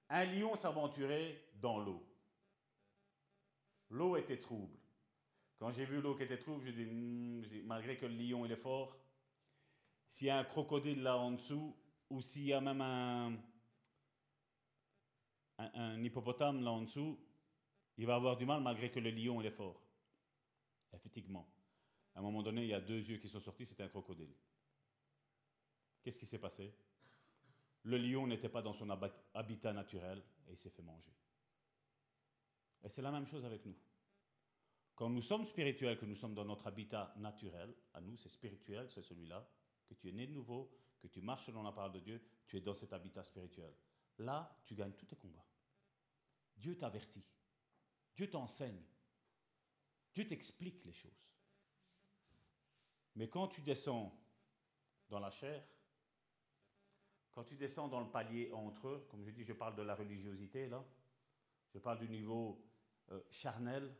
un lion s'aventurer dans l'eau. L'eau était trouble. Quand j'ai vu l'eau qui était trouble, hmm, je dis, malgré que le lion il est fort, s'il y a un crocodile là en dessous, ou s'il y a même un, hippopotame là en dessous, il va avoir du mal malgré que le lion est fort. Effectivement. À un moment donné, il y a deux yeux qui sont sortis, c'était un crocodile. Qu'est-ce qui s'est passé? Le lion n'était pas dans son habitat naturel et il s'est fait manger. Et c'est la même chose avec nous. Quand nous sommes spirituels, que nous sommes dans notre habitat naturel, à nous c'est spirituel, c'est celui-là, que tu es né de nouveau, que tu marches selon la parole de Dieu, tu es dans cet habitat spirituel. Là, tu gagnes tous tes combats. Dieu t'avertit. Dieu t'enseigne. Dieu t'explique les choses. Mais quand tu descends dans la chair, quand tu descends dans le palier entre eux, comme je dis, je parle de la religiosité là, je parle du niveau euh, charnel,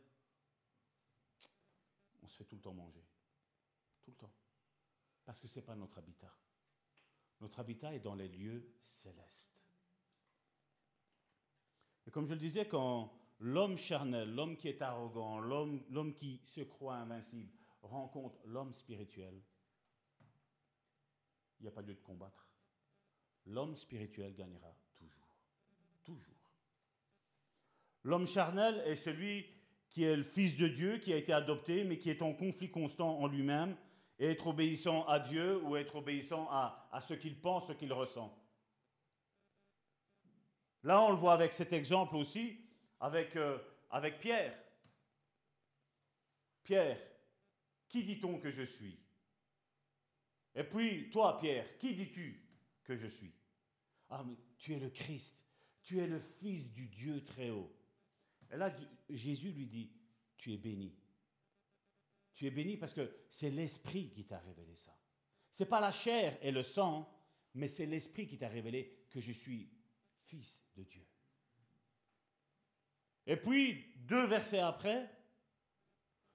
on se fait tout le temps manger. Tout le temps. Parce que ce n'est pas notre habitat. Notre habitat est dans les lieux célestes. Et comme je le disais, quand l'homme charnel, l'homme qui est arrogant, l'homme qui se croit invincible, rencontre l'homme spirituel, il n'y a pas lieu de combattre. L'homme spirituel gagnera toujours. Toujours. L'homme charnel est celui qui est le Fils de Dieu, qui a été adopté, mais qui est en conflit constant en lui-même, et être obéissant à Dieu ou être obéissant à, ce qu'il pense, ce qu'il ressent. Là, on le voit avec cet exemple aussi, avec, euh, avec Pierre. Pierre, qui dit-on que je suis? Et puis, toi, Pierre, qui dis-tu? Que je suis Ah, mais tu es le Christ, tu es le Fils du Dieu très haut. Et là, Jésus lui dit, tu es béni. Tu es béni parce que c'est l'Esprit qui t'a révélé ça. Ce n'est pas la chair et le sang, mais c'est l'Esprit qui t'a révélé que je suis fils de Dieu. Et puis, deux versets après,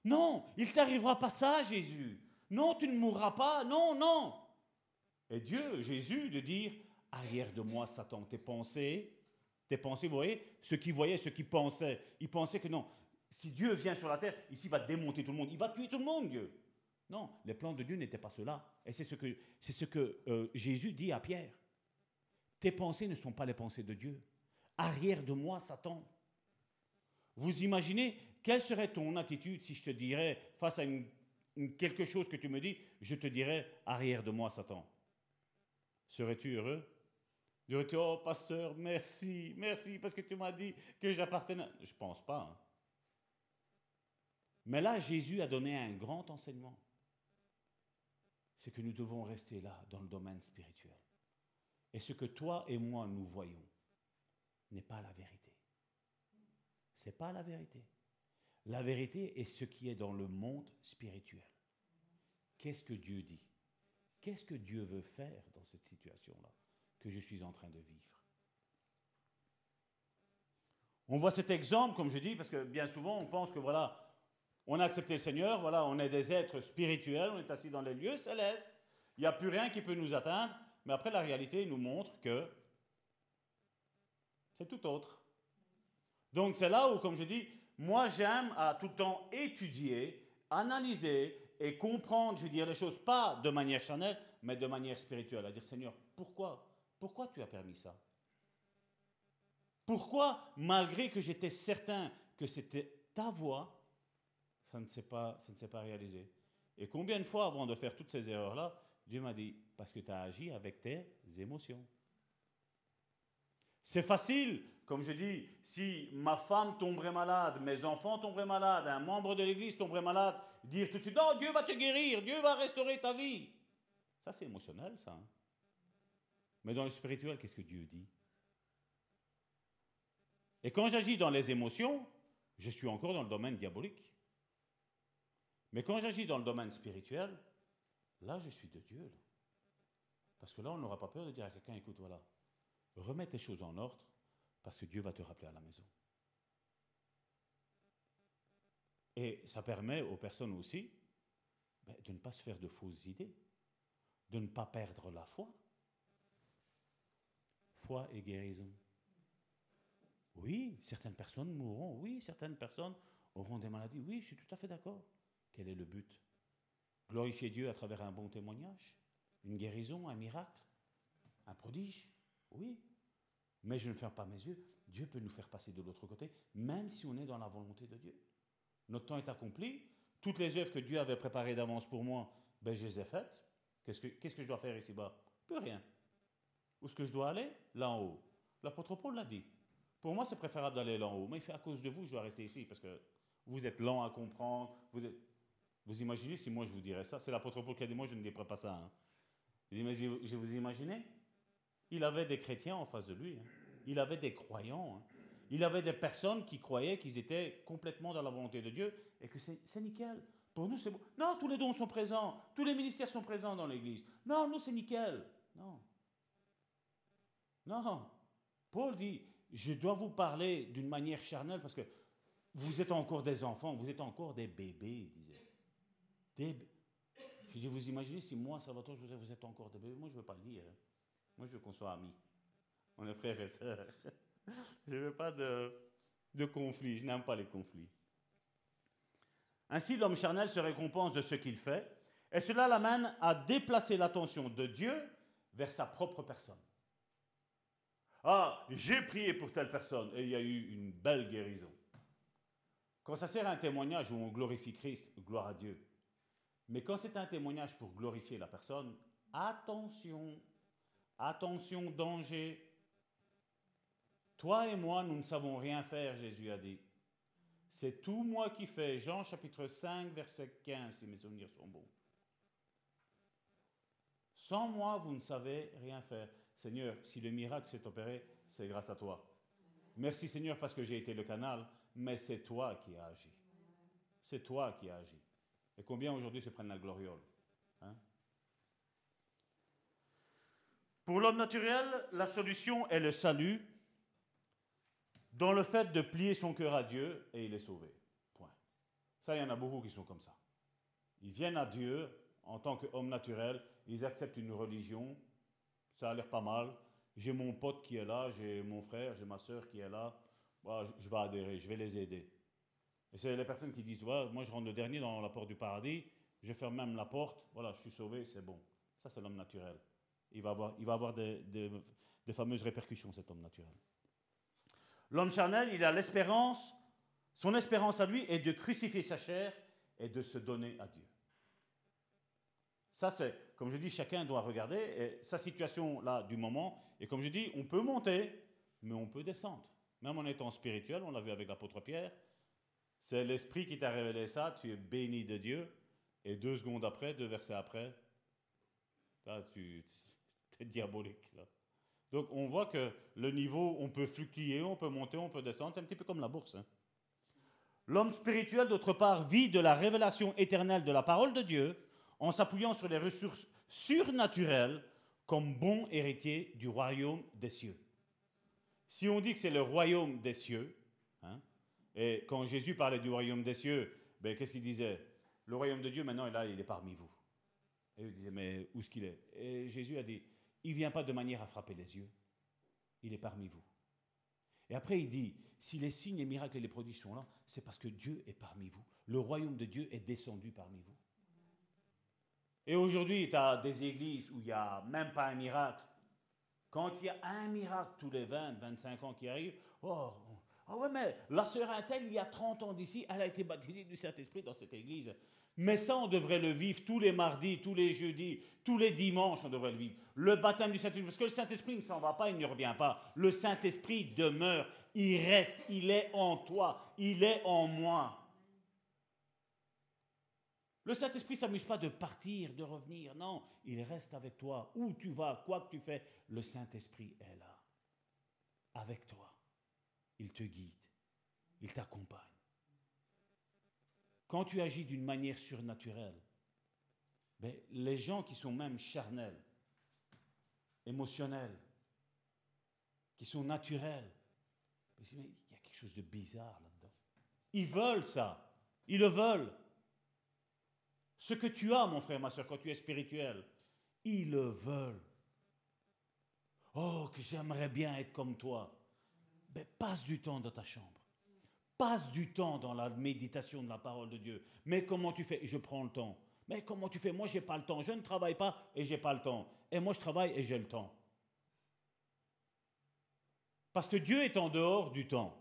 non, il t'arrivera pas ça, Jésus. Non, tu ne mourras pas. Non, non. Et Dieu, Jésus, de dire, arrière de moi, Satan, tes pensées, tes pensées, vous voyez, ceux qui voyaient, ceux qui pensaient, ils pensaient que non, si Dieu vient sur la terre, ici, il va démonter tout le monde, il va tuer tout le monde, Dieu. Non, les plans de Dieu n'étaient pas cela. Et c'est ce que, c'est ce que euh, Jésus dit à Pierre. Tes pensées ne sont pas les pensées de Dieu. Arrière de moi, Satan. Vous imaginez quelle serait ton attitude si je te dirais, face à quelque chose que tu me dis, je te dirais, arrière de moi, Satan Serais-tu heureux? Dirais-tu, oh pasteur, merci, merci, parce que tu m'as dit que j'appartenais. Je ne pense pas. Hein. Mais là, Jésus a donné un grand enseignement. C'est que nous devons rester là, dans le domaine spirituel. Et ce que toi et moi nous voyons n'est pas la vérité. Ce n'est pas la vérité. La vérité est ce qui est dans le monde spirituel. Qu'est-ce que Dieu dit? Qu'est-ce que Dieu veut faire dans cette situation-là que je suis en train de vivre? On voit cet exemple, comme je dis, parce que bien souvent on pense que voilà, on a accepté le Seigneur, voilà, on est des êtres spirituels, on est assis dans les lieux célestes, il n'y a plus rien qui peut nous atteindre, mais après la réalité nous montre que c'est tout autre. Donc c'est là où, comme je dis, moi j'aime à tout le temps étudier, analyser et comprendre, je veux dire, les choses pas de manière charnelle, mais de manière spirituelle. À dire, Seigneur, pourquoi Pourquoi tu as permis ça? Pourquoi, malgré que j'étais certain que c'était ta voix, ça ne s'est pas, ça ne s'est pas réalisé? Et combien de fois, avant de faire toutes ces erreurs-là, Dieu m'a dit, parce que tu as agi avec tes émotions. C'est facile, comme je dis, si ma femme tomberait malade, mes enfants tomberaient malades, un membre de l'Église tomberait malade, dire tout de suite, non, Dieu va te guérir, Dieu va restaurer ta vie. Ça, c'est émotionnel, ça. Hein. Mais dans le spirituel, qu'est-ce que Dieu dit? Et quand j'agis dans les émotions, je suis encore dans le domaine diabolique. Mais quand j'agis dans le domaine spirituel, là, je suis de Dieu. Parce que là, on n'aura pas peur de dire à quelqu'un, écoute, voilà, remets tes choses en ordre, parce que Dieu va te rappeler à la maison. Et ça permet aux personnes aussi ben, de ne pas se faire de fausses idées, de ne pas perdre la foi. Foi et guérison. Oui, certaines personnes mourront, oui, certaines personnes auront des maladies, oui, je suis tout à fait d'accord. Quel est le but? Glorifier Dieu à travers un bon témoignage? Une guérison Un miracle? Un prodige? Oui. Mais je ne ferme pas mes yeux. Dieu peut nous faire passer de l'autre côté, même si on est dans la volonté de Dieu. Notre temps est accompli. Toutes les œuvres que Dieu avait préparées d'avance pour moi, ben, je les ai faites. Qu'est-ce que, je dois faire ici-bas Plus rien. Où est-ce que je dois aller? Là en haut. L'apôtre Paul l'a dit. Pour moi, c'est préférable d'aller là en haut. Mais il fait à cause de vous, je dois rester ici parce que vous êtes lent à comprendre. Vous, vous imaginez si moi je vous dirais ça C'est l'apôtre Paul qui a dit Moi, je ne dirais pas ça. Hein. Il dit Mais je vous imaginez Il avait des chrétiens en face de lui. Hein. Il avait des croyants. Hein. Il avait des personnes qui croyaient qu'ils étaient complètement dans la volonté de Dieu et que c'est nickel. Pour nous, c'est bon. Non, tous les dons sont présents. Tous les ministères sont présents dans l'Église. Non, nous, c'est nickel. Non. Non. Paul dit, je dois vous parler d'une manière charnelle parce que vous êtes encore des enfants, vous êtes encore des bébés, disait. Des... Je dis, vous imaginez si moi, Salvatore, je vous êtes encore des bébés Moi, je ne veux pas le dire. Moi, je veux qu'on soit amis. On est frères et sœurs. je ne veux pas de, de conflit. Je n'aime pas les conflits. Ainsi, l'homme charnel se récompense de ce qu'il fait, et cela l'amène à déplacer l'attention de Dieu vers sa propre personne. Ah, j'ai prié pour telle personne, et il y a eu une belle guérison. Quand ça sert à un témoignage où on glorifie Christ, gloire à Dieu. Mais quand c'est un témoignage pour glorifier la personne, attention, attention, danger. Toi et moi, nous ne savons rien faire, Jésus a dit. C'est tout moi qui fais. Jean chapitre 5, verset 15, si mes souvenirs sont bons. Sans moi, vous ne savez rien faire. Seigneur, si le miracle s'est opéré, c'est grâce à toi. Merci Seigneur parce que j'ai été le canal, mais c'est toi qui as agi. C'est toi qui as agi. Et combien aujourd'hui se prennent la gloriole hein? Pour l'homme naturel, la solution est le salut dans le fait de plier son cœur à Dieu et il est sauvé. Point. Ça, il y en a beaucoup qui sont comme ça. Ils viennent à Dieu en tant qu'homme naturel, ils acceptent une religion, ça a l'air pas mal. J'ai mon pote qui est là, j'ai mon frère, j'ai ma soeur qui est là, bah, je vais adhérer, je vais les aider. Et c'est les personnes qui disent, voilà, moi je rentre le dernier dans la porte du paradis, je ferme même la porte, voilà, je suis sauvé, c'est bon. Ça, c'est l'homme naturel. Il va avoir, il va avoir des, des fameuses répercussions, cet homme naturel. L'homme charnel, il a l'espérance, son espérance à lui est de crucifier sa chair et de se donner à Dieu. Ça, c'est, comme je dis, chacun doit regarder sa situation là du moment. Et comme je dis, on peut monter, mais on peut descendre. Même en étant spirituel, on l'a vu avec l'apôtre Pierre, c'est l'Esprit qui t'a révélé ça, tu es béni de Dieu. Et deux secondes après, deux versets après, là, tu diabolique. Là. Donc on voit que le niveau, on peut fluctuer, on peut monter, on peut descendre, c'est un petit peu comme la bourse. Hein. L'homme spirituel, d'autre part, vit de la révélation éternelle de la parole de Dieu en s'appuyant sur les ressources surnaturelles comme bon héritier du royaume des cieux. Si on dit que c'est le royaume des cieux, hein, et quand Jésus parlait du royaume des cieux, ben, qu'est-ce qu'il disait? Le royaume de Dieu, maintenant, là, il est parmi vous. Et il disait, mais où est-ce qu'il est? Et Jésus a dit, il ne vient pas de manière à frapper les yeux. Il est parmi vous. Et après, il dit, si les signes, les miracles et les prodiges sont là, c'est parce que Dieu est parmi vous. Le royaume de Dieu est descendu parmi vous. Et aujourd'hui, tu as des églises où il n'y a même pas un miracle. Quand il y a un miracle tous les 20, 25 ans qui arrive, oh, oh ouais, mais la sœur Intel, il y a 30 ans d'ici, elle a été baptisée du Saint-Esprit dans cette église. Mais ça, on devrait le vivre tous les mardis, tous les jeudis, tous les dimanches, on devrait le vivre. Le baptême du Saint-Esprit, parce que le Saint-Esprit ne s'en va pas, il ne revient pas. Le Saint-Esprit demeure, il reste, il est en toi, il est en moi. Le Saint-Esprit ne s'amuse pas de partir, de revenir, non, il reste avec toi. Où tu vas, quoi que tu fais, le Saint-Esprit est là, avec toi. Il te guide, il t'accompagne quand tu agis d'une manière surnaturelle, ben, les gens qui sont même charnels, émotionnels, qui sont naturels, ben, il y a quelque chose de bizarre là-dedans. Ils veulent ça. Ils le veulent. Ce que tu as, mon frère, ma soeur, quand tu es spirituel, ils le veulent. Oh, que j'aimerais bien être comme toi. Ben, passe du temps dans ta chambre passe du temps dans la méditation de la parole de Dieu. Mais comment tu fais? Je prends le temps. Mais comment tu fais? Moi, j'ai pas le temps. Je ne travaille pas et j'ai pas le temps. Et moi, je travaille et j'ai le temps. Parce que Dieu est en dehors du temps.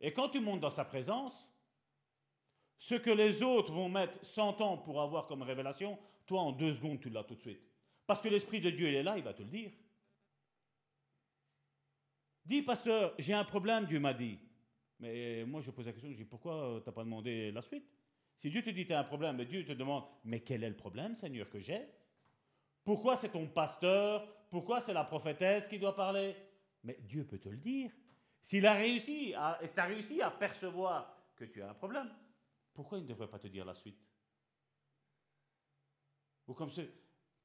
Et quand tu montes dans sa présence, ce que les autres vont mettre 100 ans pour avoir comme révélation, toi, en deux secondes, tu l'as tout de suite. Parce que l'Esprit de Dieu, il est là, il va te le dire. Dis, pasteur, j'ai un problème, Dieu m'a dit. Mais moi, je pose la question, je dis, pourquoi tu n'as pas demandé la suite? Si Dieu te dit, tu as un problème, Dieu te demande, mais quel est le problème, Seigneur, que j'ai? Pourquoi c'est ton pasteur? Pourquoi c'est la prophétesse qui doit parler? Mais Dieu peut te le dire. S'il a réussi, à, as réussi à percevoir que tu as un problème, pourquoi il ne devrait pas te dire la suite? Ou comme ce,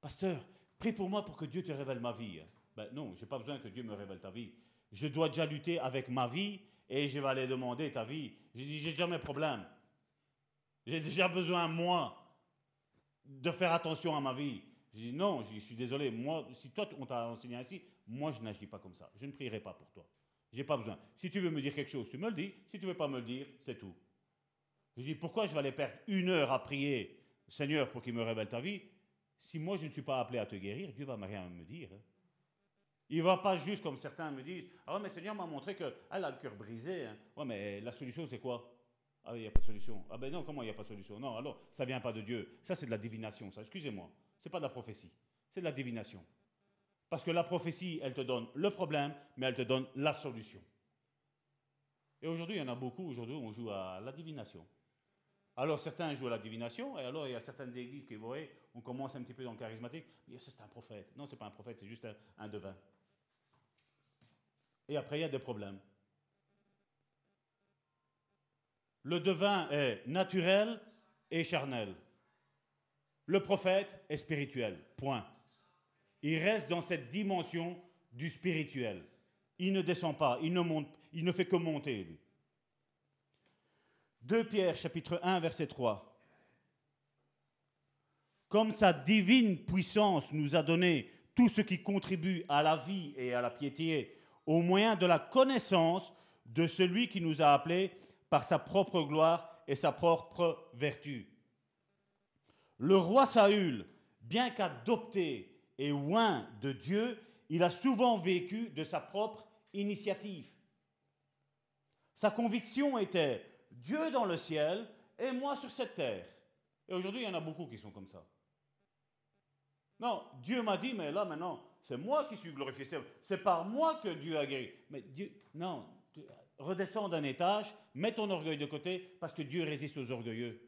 pasteur, prie pour moi pour que Dieu te révèle ma vie. Ben non, je n'ai pas besoin que Dieu me révèle ta vie. Je dois déjà lutter avec ma vie et je vais aller demander ta vie. J'ai dit, j'ai déjà mes problèmes. J'ai déjà besoin, moi, de faire attention à ma vie. J'ai dit, non, je suis désolé. Moi, si toi, on t'a enseigné ainsi, moi, je n'agis pas comme ça. Je ne prierai pas pour toi. J'ai pas besoin. Si tu veux me dire quelque chose, tu me le dis. Si tu veux pas me le dire, c'est tout. Je dis, pourquoi je vais aller perdre une heure à prier, Seigneur, pour qu'il me révèle ta vie Si moi, je ne suis pas appelé à te guérir, Dieu va rien me dire. Il ne va pas juste comme certains me disent, ah ouais, mais Seigneur m'a montré qu'elle a le cœur brisé. Hein. Ouais, mais la solution, c'est quoi Ah, il n'y a pas de solution. Ah ben non, comment il n'y a pas de solution? Non, alors, ça ne vient pas de Dieu. Ça, c'est de la divination, ça. Excusez-moi. Ce n'est pas de la prophétie. C'est de la divination. Parce que la prophétie, elle te donne le problème, mais elle te donne la solution. Et aujourd'hui, il y en a beaucoup, aujourd'hui, on joue à la divination. Alors certains jouent à la divination, et alors il y a certaines églises qui, vous voyez, on commence un petit peu dans le charismatique, mais ça c'est un prophète. Non, ce n'est pas un prophète, c'est juste un, devin. Et après, il y a des problèmes. Le devin est naturel et charnel. Le prophète est spirituel. Point. Il reste dans cette dimension du spirituel. Il ne descend pas, il ne, monte, il ne fait que monter, lui. 2 Pierre chapitre 1 verset 3. Comme sa divine puissance nous a donné tout ce qui contribue à la vie et à la piété, au moyen de la connaissance de celui qui nous a appelés par sa propre gloire et sa propre vertu. Le roi Saül, bien qu'adopté et loin de Dieu, il a souvent vécu de sa propre initiative. Sa conviction était Dieu dans le ciel et moi sur cette terre. Et aujourd'hui, il y en a beaucoup qui sont comme ça. Non, Dieu m'a dit, mais là maintenant, c'est moi qui suis glorifié. C'est par moi que Dieu a guéri. Mais Dieu, non, redescends d'un étage, mets ton orgueil de côté, parce que Dieu résiste aux orgueilleux.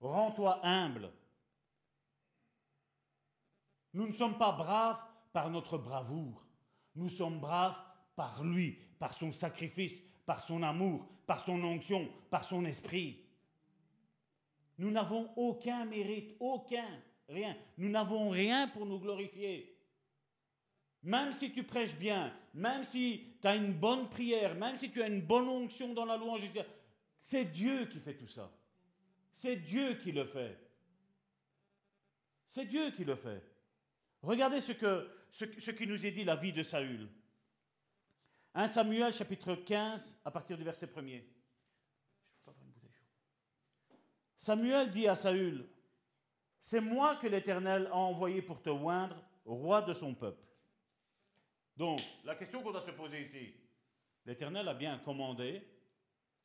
Rends-toi humble. Nous ne sommes pas braves par notre bravoure. Nous sommes braves par lui, par son sacrifice, par son amour, par son onction, par son esprit. Nous n'avons aucun mérite, aucun, rien. Nous n'avons rien pour nous glorifier. Même si tu prêches bien, même si tu as une bonne prière, même si tu as une bonne onction dans la louange, c'est Dieu qui fait tout ça. C'est Dieu qui le fait. C'est Dieu qui le fait. Regardez ce, que, ce, qui nous est dit la vie de Saül. 1 Samuel chapitre 15 à partir du verset 1er. Samuel dit à Saül, c'est moi que l'Éternel a envoyé pour te oindre roi de son peuple. Donc, la question qu'on doit se poser ici, l'Éternel a bien commandé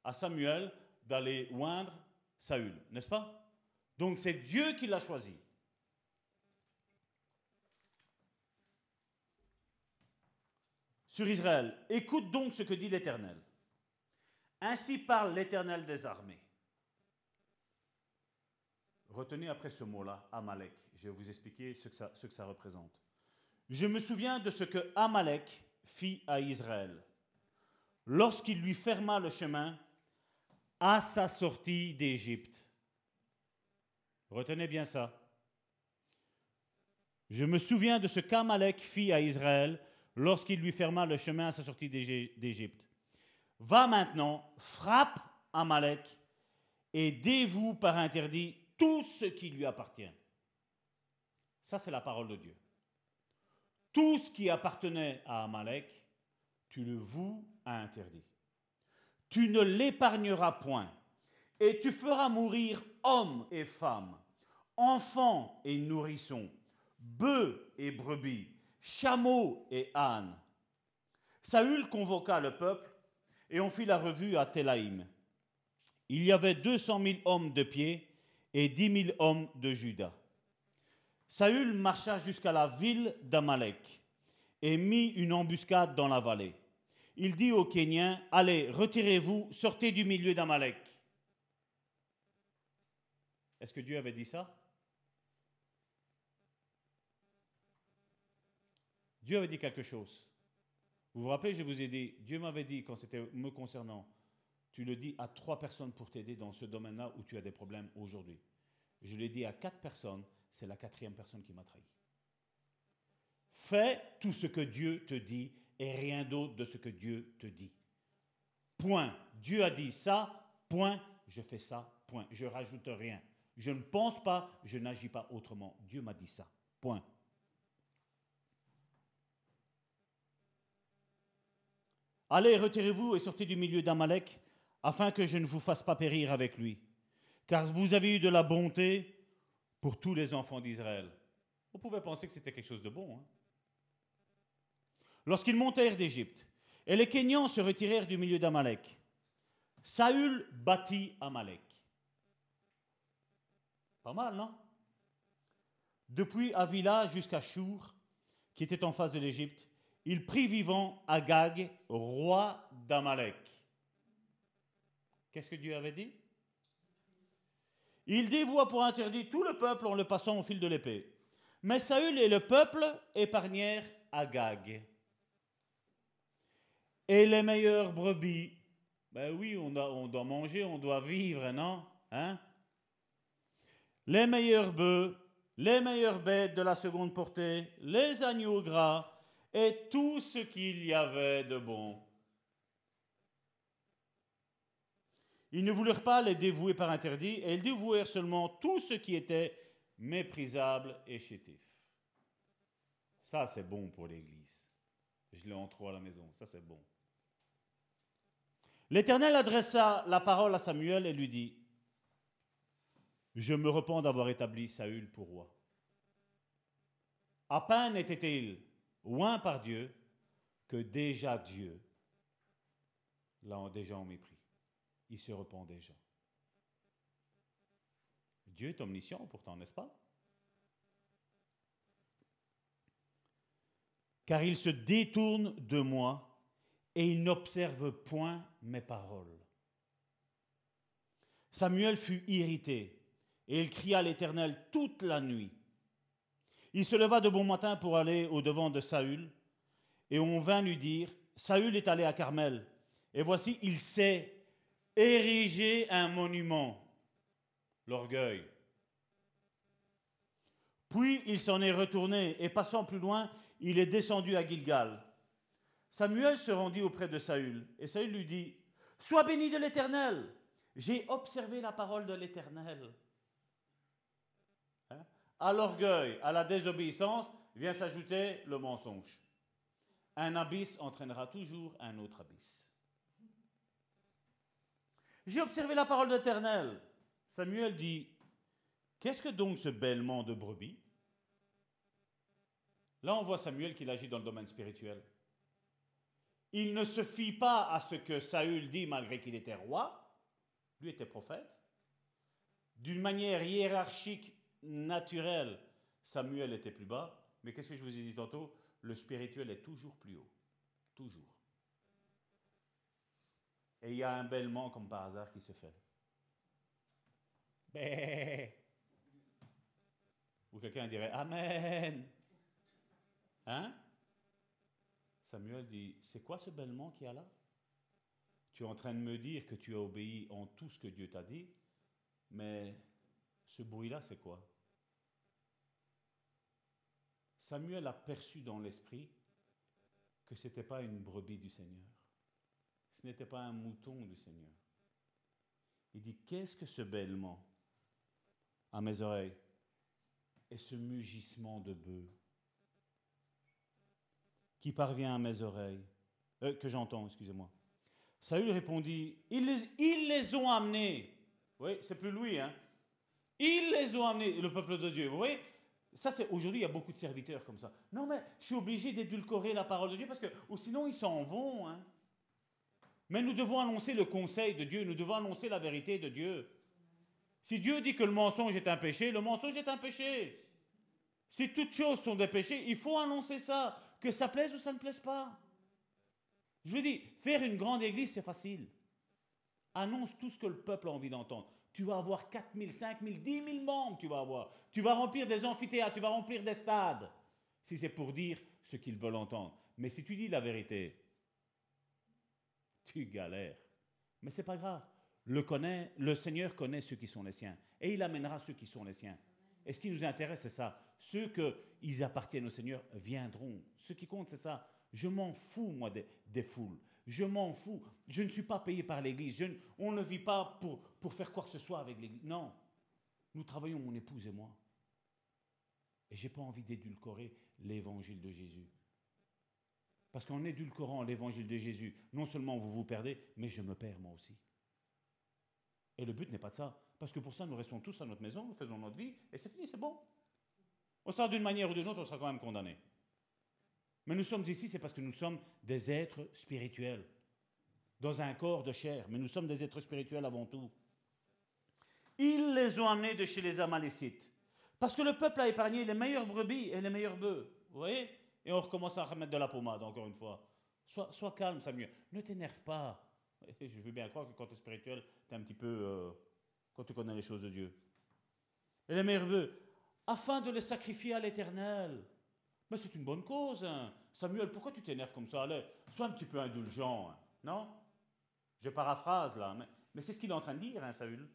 à Samuel d'aller oindre Saül, n'est-ce pas? Donc c'est Dieu qui l'a choisi. sur Israël. Écoute donc ce que dit l'Éternel. Ainsi parle l'Éternel des armées. Retenez après ce mot-là, Amalek. Je vais vous expliquer ce que, ça, ce que ça représente. Je me souviens de ce que Amalek fit à Israël lorsqu'il lui ferma le chemin à sa sortie d'Égypte. Retenez bien ça. Je me souviens de ce qu'Amalek fit à Israël lorsqu'il lui ferma le chemin à sa sortie d'Égypte. Va maintenant, frappe Amalek et dévoue par interdit tout ce qui lui appartient. Ça, c'est la parole de Dieu. Tout ce qui appartenait à Amalek, tu le voues à interdit. Tu ne l'épargneras point, et tu feras mourir hommes et femmes, enfants et nourrissons, bœufs et brebis, chameaux et ânes. Saül convoqua le peuple et on fit la revue à Telaïm. Il y avait 200 000 hommes de pied et 10 000 hommes de Juda. Saül marcha jusqu'à la ville d'Amalek et mit une embuscade dans la vallée. il dit aux Kéniens, allez, retirez-vous, sortez du milieu d'Amalek. Est-ce que Dieu avait dit ça? Dieu avait dit quelque chose. Vous vous rappelez, je vous ai dit, Dieu m'avait dit, quand c'était me concernant, tu le dis à trois personnes pour t'aider dans ce domaine-là où tu as des problèmes aujourd'hui. Je l'ai dit à quatre personnes, c'est la quatrième personne qui m'a trahi. Fais tout ce que Dieu te dit et rien d'autre de ce que Dieu te dit. Point. Dieu a dit ça, point, je fais ça, point. Je rajoute rien. Je ne pense pas, je n'agis pas autrement. Dieu m'a dit ça. Point. Allez, retirez-vous et sortez du milieu d'Amalek, afin que je ne vous fasse pas périr avec lui. Car vous avez eu de la bonté pour tous les enfants d'Israël. On pouvait penser que c'était quelque chose de bon. Hein. Lorsqu'ils montèrent d'Égypte, et les Kénians se retirèrent du milieu d'Amalek, Saül bâtit Amalek. Pas mal, non? Depuis Avila jusqu'à Chour, qui était en face de l'Égypte, il prit vivant Agag, roi d'Amalek. Qu'est-ce que Dieu avait dit? Il dévoua pour interdire tout le peuple en le passant au fil de l'épée. Mais Saül et le peuple épargnèrent Agag. Et les meilleures brebis, ben oui, on doit, on doit manger, on doit vivre, non hein? Les meilleurs bœufs, les meilleures bêtes de la seconde portée, les agneaux gras, et tout ce qu'il y avait de bon. Ils ne voulurent pas les dévouer par interdit, et ils dévouèrent seulement tout ce qui était méprisable et chétif. Ça, c'est bon pour l'Église. Je l'ai en trop à la maison, ça c'est bon. L'Éternel adressa la parole à Samuel et lui dit, Je me repens d'avoir établi Saül pour roi. À peine était-il loin par Dieu, que déjà Dieu l'a déjà en mépris. Il se repent déjà. Dieu est omniscient pourtant, n'est-ce pas? Car il se détourne de moi et il n'observe point mes paroles. Samuel fut irrité et il cria à l'Éternel toute la nuit. Il se leva de bon matin pour aller au-devant de Saül, et on vint lui dire, Saül est allé à Carmel, et voici, il s'est érigé un monument, l'orgueil. Puis il s'en est retourné, et passant plus loin, il est descendu à Gilgal. Samuel se rendit auprès de Saül, et Saül lui dit, Sois béni de l'Éternel, j'ai observé la parole de l'Éternel à l'orgueil, à la désobéissance, vient s'ajouter le mensonge. Un abysse entraînera toujours un autre abysse. J'ai observé la parole d'Éternel. Samuel dit, qu'est-ce que donc ce bêlement de brebis? Là, on voit Samuel qu'il agit dans le domaine spirituel. Il ne se fie pas à ce que Saül dit malgré qu'il était roi. Lui était prophète. D'une manière hiérarchique naturel, Samuel était plus bas, mais qu'est-ce que je vous ai dit tantôt? Le spirituel est toujours plus haut. Toujours. Et il y a un bêlement comme par hasard qui se fait. Bé Ou quelqu'un dirait Amen. Hein? Samuel dit C'est quoi ce bêlement qu'il y a là? Tu es en train de me dire que tu as obéi en tout ce que Dieu t'a dit, mais ce bruit-là, c'est quoi? Samuel a perçu dans l'esprit que ce n'était pas une brebis du Seigneur. Ce n'était pas un mouton du Seigneur. Il dit, qu'est-ce que ce bêlement à mes oreilles et ce mugissement de bœuf qui parvient à mes oreilles, euh, que j'entends, excusez-moi. Saül répondit, ils les, ils les ont amenés. Oui, c'est plus lui, hein. Ils les ont amenés, le peuple de Dieu. Vous voyez, ça, c'est aujourd'hui, il y a beaucoup de serviteurs comme ça. Non, mais je suis obligé d'édulcorer la parole de Dieu parce que ou sinon ils s'en vont. Hein. Mais nous devons annoncer le conseil de Dieu, nous devons annoncer la vérité de Dieu. Si Dieu dit que le mensonge est un péché, le mensonge est un péché. Si toutes choses sont des péchés, il faut annoncer ça, que ça plaise ou ça ne plaise pas. Je veux dire, faire une grande église, c'est facile. Annonce tout ce que le peuple a envie d'entendre. Tu vas avoir 4 000, 5 000, 10 000 membres, tu vas avoir. Tu vas remplir des amphithéâtres, tu vas remplir des stades. Si c'est pour dire ce qu'ils veulent entendre. Mais si tu dis la vérité, tu galères. Mais c'est pas grave. Le, Seigneur connaît ceux qui sont les siens. Et il amènera ceux qui sont les siens. Et ce qui nous intéresse, c'est ça. Ceux qu'ils appartiennent au Seigneur viendront. Ce qui compte, c'est ça. Je m'en fous, moi, des, foules. Je m'en fous. Je ne suis pas payé par l'Église. on ne vit pas pour, pour faire quoi que ce soit avec l'Église. Non. Nous travaillons, mon épouse et moi. Et je n'ai pas envie d'édulcorer l'évangile de Jésus. Parce qu'en édulcorant l'évangile de Jésus, non seulement vous vous perdez, mais je me perds moi aussi. Et le but n'est pas de ça. Parce que pour ça, nous restons tous à notre maison, nous faisons notre vie, et c'est fini, c'est bon. On sera d'une manière ou d'une autre, on sera quand même condamné. Mais nous sommes ici, c'est parce que nous sommes des êtres spirituels, dans un corps de chair, mais nous sommes des êtres spirituels avant tout. Ils les ont amenés de chez les Amalécites, parce que le peuple a épargné les meilleures brebis et les meilleurs bœufs. Vous voyez? Et on recommence à remettre de la pommade, encore une fois. Sois, calme, Samuel. Ne t'énerve pas. Je veux bien croire que quand tu es spirituel, tu es un petit peu. Euh, quand tu connais les choses de Dieu. Et les merveilleux, afin de les sacrifier à l'éternel. Mais c'est une bonne cause, hein. Samuel, pourquoi tu t'énerves comme ça? Allez, sois un petit peu indulgent, hein. non? Je paraphrase là, mais, mais c'est ce qu'il est en train de dire, hein, Saül.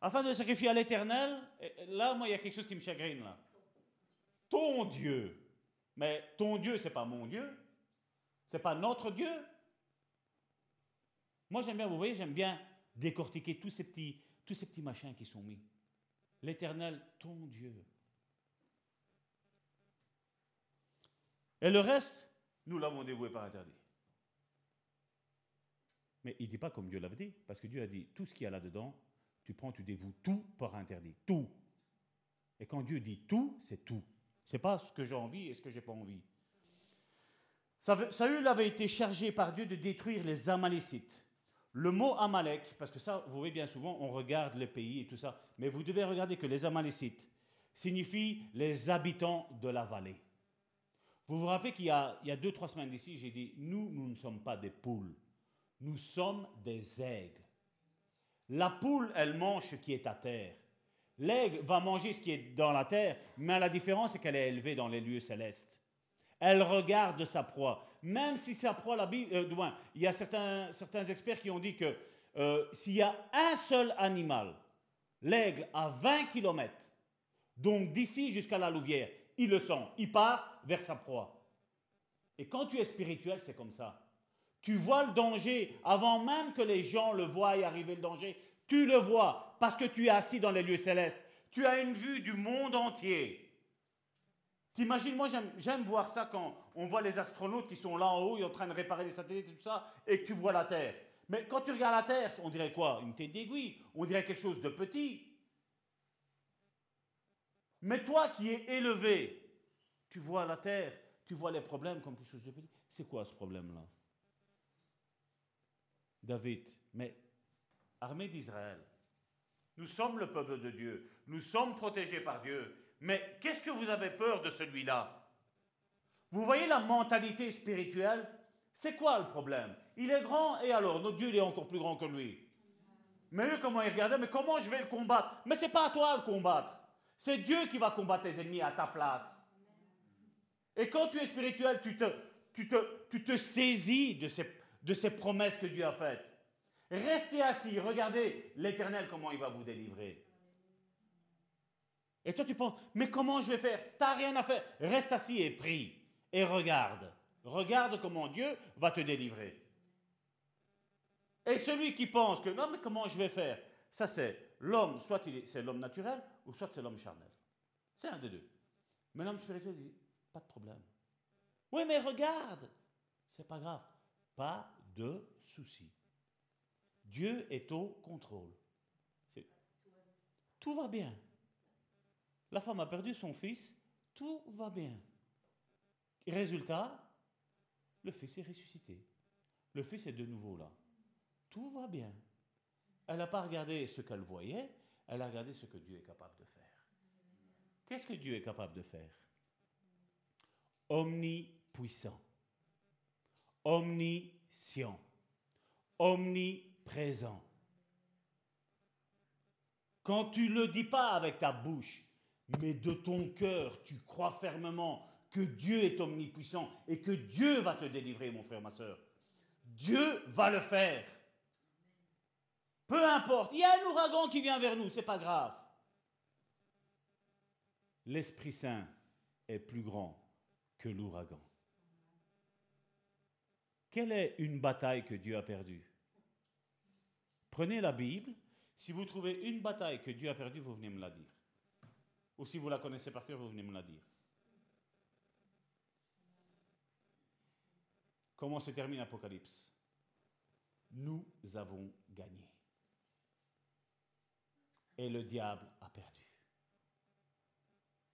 Afin de les sacrifier à l'éternel, là, moi, il y a quelque chose qui me chagrine là ton Dieu. Mais ton Dieu, c'est pas mon Dieu. C'est pas notre Dieu. Moi, j'aime bien, vous voyez, j'aime bien décortiquer tous ces petits, tous ces petits machins qui sont mis. L'éternel, ton Dieu. Et le reste, nous l'avons dévoué par interdit. Mais il ne dit pas comme Dieu l'avait dit, parce que Dieu a dit, tout ce qu'il y a là-dedans, tu prends, tu dévoues tout par interdit. Tout. Et quand Dieu dit tout, c'est tout. C'est pas ce que j'ai envie et ce que j'ai pas envie. Saül avait été chargé par Dieu de détruire les Amalécites. Le mot Amalek, parce que ça, vous voyez bien souvent, on regarde les pays et tout ça, mais vous devez regarder que les Amalécites signifient les habitants de la vallée. Vous vous rappelez qu'il y a, y a deux, trois semaines d'ici, j'ai dit, nous, nous ne sommes pas des poules, nous sommes des aigles. La poule, elle mange ce qui est à terre. L'aigle va manger ce qui est dans la terre, mais la différence, c'est qu'elle est élevée dans les lieux célestes. Elle regarde sa proie. Même si sa proie, la Bible, euh, il y a certains, certains experts qui ont dit que euh, s'il y a un seul animal, l'aigle à 20 km, donc d'ici jusqu'à la louvière, il le sent, il part vers sa proie. Et quand tu es spirituel, c'est comme ça. Tu vois le danger avant même que les gens le voient arriver le danger. Tu le vois parce que tu es assis dans les lieux célestes. Tu as une vue du monde entier. T'imagines, moi j'aime voir ça quand on voit les astronautes qui sont là en haut, ils sont en train de réparer les satellites et tout ça, et que tu vois la Terre. Mais quand tu regardes la Terre, on dirait quoi? Une tête d'aiguille, on dirait quelque chose de petit? Mais toi qui es élevé, tu vois la Terre, tu vois les problèmes comme quelque chose de petit. C'est quoi ce problème-là? David, mais armée d'Israël. Nous sommes le peuple de Dieu. Nous sommes protégés par Dieu. Mais qu'est-ce que vous avez peur de celui-là? Vous voyez la mentalité spirituelle? C'est quoi le problème? Il est grand et alors notre Dieu il est encore plus grand que lui. Mais eux, comment ils regardaient? Mais comment je vais le combattre? Mais c'est pas à toi de combattre. C'est Dieu qui va combattre tes ennemis à ta place. Et quand tu es spirituel, tu te, saisis de ces promesses que Dieu a faites. Restez assis, regardez l'Éternel comment il va vous délivrer. Et toi tu penses, mais comment je vais faire? T'as rien à faire. Reste assis et prie. Et regarde. Regarde comment Dieu va te délivrer. Et celui qui pense que, non mais comment je vais faire? Ça c'est l'homme, soit c'est l'homme naturel, ou soit c'est l'homme charnel. C'est un des deux. Mais l'homme spirituel dit, pas de problème. Oui mais regarde. C'est pas grave. Pas de souci. Dieu est au contrôle. Tout va bien. La femme a perdu son fils, tout va bien. Résultat, le fils est ressuscité. Le fils est de nouveau là. Tout va bien. Elle n'a pas regardé ce qu'elle voyait, elle a regardé ce que Dieu est capable de faire. Qu'est-ce que Dieu est capable de faire? Omnipuissant. omniscient, Quand tu ne le dis pas avec ta bouche, mais de ton cœur, tu crois fermement que Dieu est omnipuissant et que Dieu va te délivrer, mon frère, ma soeur. Dieu va le faire. Peu importe, il y a un ouragan qui vient vers nous, c'est pas grave. L'Esprit Saint est plus grand que l'ouragan. Quelle est une bataille que Dieu a perdue? Prenez la Bible. Si vous trouvez une bataille que Dieu a perdue, vous venez me la dire. Ou si vous la connaissez par cœur, vous venez me la dire. Comment se termine l'Apocalypse Nous avons gagné. Et le diable a perdu.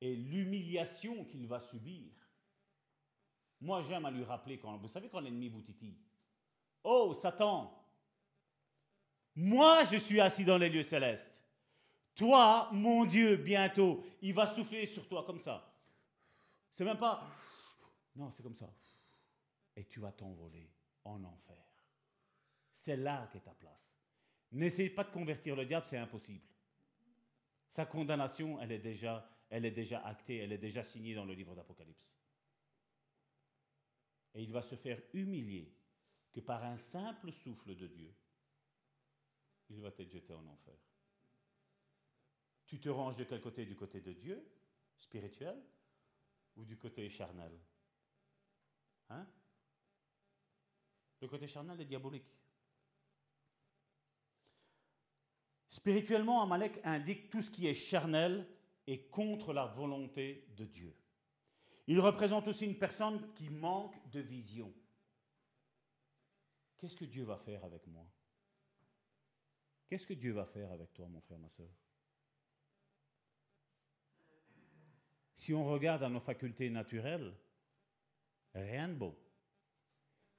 Et l'humiliation qu'il va subir. Moi, j'aime à lui rappeler quand, vous savez, quand l'ennemi vous titille. Oh, Satan, moi, je suis assis dans les lieux célestes. Toi, mon Dieu, bientôt, il va souffler sur toi comme ça. C'est même pas. Non, c'est comme ça. Et tu vas t'envoler en enfer. C'est là qu'est ta place. N'essaye pas de convertir le diable, c'est impossible. Sa condamnation, elle est déjà, elle est déjà actée, elle est déjà signée dans le livre d'Apocalypse. Et il va se faire humilier que par un simple souffle de Dieu, il va être jeté en enfer. Tu te ranges de quel côté? Du côté de Dieu, spirituel, ou du côté charnel? Hein? Le côté charnel est diabolique. Spirituellement, Amalek indique tout ce qui est charnel et contre la volonté de Dieu. Il représente aussi une personne qui manque de vision. Qu'est-ce que Dieu va faire avec moi? Qu'est-ce que Dieu va faire avec toi, mon frère, ma soeur? Si on regarde à nos facultés naturelles, rien de beau.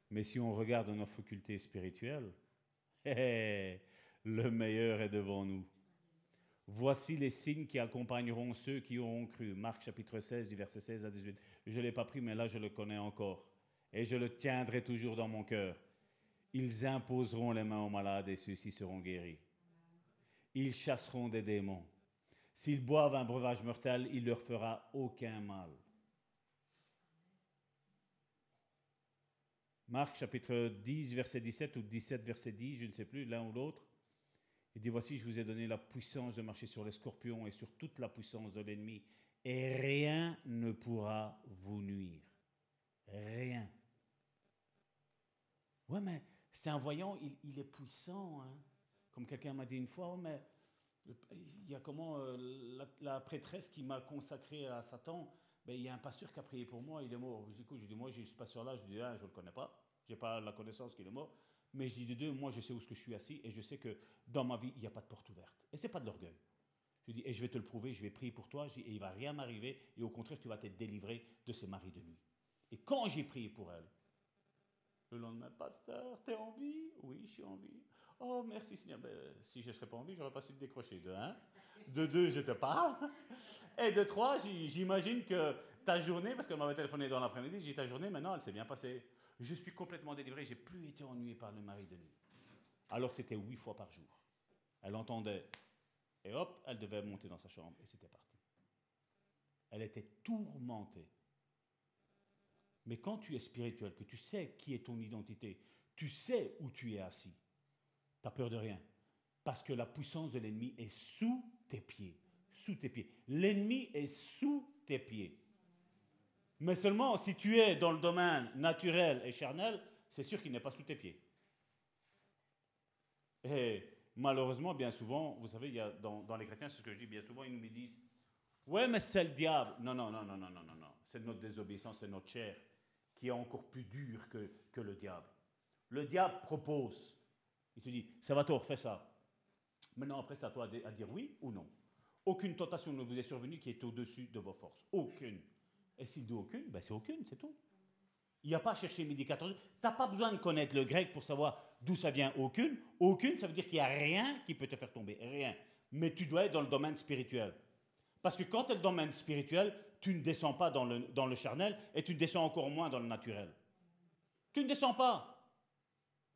Mais si on regarde à nos facultés spirituelles, le meilleur est devant nous. Voici les signes qui accompagneront ceux qui auront cru. Marc chapitre 16 du verset 16 à 18. Je ne l'ai pas pris, mais là je le connais encore. Et je le tiendrai toujours dans mon cœur. Ils imposeront les mains aux malades et ceux-ci seront guéris. Ils chasseront des démons. S'ils boivent un breuvage mortel, il leur fera aucun mal. Marc chapitre 10, verset 17 ou 17, verset 10, je ne sais plus, l'un ou l'autre. Il dit, voici, je vous ai donné la puissance de marcher sur les scorpions et sur toute la puissance de l'ennemi, et rien ne pourra vous nuire. Rien. Ouais, mais c'est un voyant, il, est puissant. Hein. Comme quelqu'un m'a dit une fois, oh, mais il y a comment euh, la, prêtresse qui m'a consacré à Satan, ben, il y a un pasteur qui a prié pour moi, il est mort. Je dis, je dis moi, j'ai ce pasteur-là, je dis, ah, je ne le connais pas, je n'ai pas la connaissance qu'il est mort. Mais je dis de deux, moi je sais où je suis assis et je sais que dans ma vie, il n'y a pas de porte ouverte. Et ce n'est pas de l'orgueil. Je dis, et je vais te le prouver, je vais prier pour toi, et il va rien m'arriver, et au contraire, tu vas être délivré de ces maris de nuit. Et quand j'ai prié pour elle, le lendemain, pasteur, t'es en vie? Oui, je suis en vie. Oh, merci Seigneur. Ben, si je ne serais pas en vie, j'aurais pas su te décrocher. De un. De deux, je te parle. Et de trois, j'imagine que ta journée, parce qu'elle m'avait téléphoné dans l'après-midi, j'ai ta journée, maintenant, elle s'est bien passée. Je suis complètement délivré, j'ai plus été ennuyé par le mari de nuit. Alors que c'était huit fois par jour. Elle entendait, et hop, elle devait monter dans sa chambre, et c'était parti. Elle était tourmentée. Mais quand tu es spirituel, que tu sais qui est ton identité, tu sais où tu es assis, tu n'as peur de rien. Parce que la puissance de l'ennemi est sous tes pieds. Sous tes pieds. L'ennemi est sous tes pieds. Mais seulement si tu es dans le domaine naturel et charnel, c'est sûr qu'il n'est pas sous tes pieds. Et malheureusement, bien souvent, vous savez, il y a dans, les chrétiens, c'est ce que je dis bien souvent, ils nous disent Ouais, mais c'est le diable. Non, non, non, non, non, non, non, non. C'est notre désobéissance, c'est notre chair qui est encore plus dur que, le diable. Le diable propose. Il te dit Ça va toi, fais ça. Maintenant, après, c'est à toi à dire oui ou non. Aucune tentation ne vous est survenue qui est au-dessus de vos forces. Aucune. Et s'il dit aucune, ben c'est aucune, c'est tout. Il n'y a pas à chercher midi 14. Tu n'as pas besoin de connaître le grec pour savoir d'où ça vient aucune. Aucune, ça veut dire qu'il n'y a rien qui peut te faire tomber. Rien. Mais tu dois être dans le domaine spirituel. Parce que quand tu es dans le domaine spirituel, tu ne descends pas dans le, charnel et tu descends encore moins dans le naturel. Tu ne descends pas.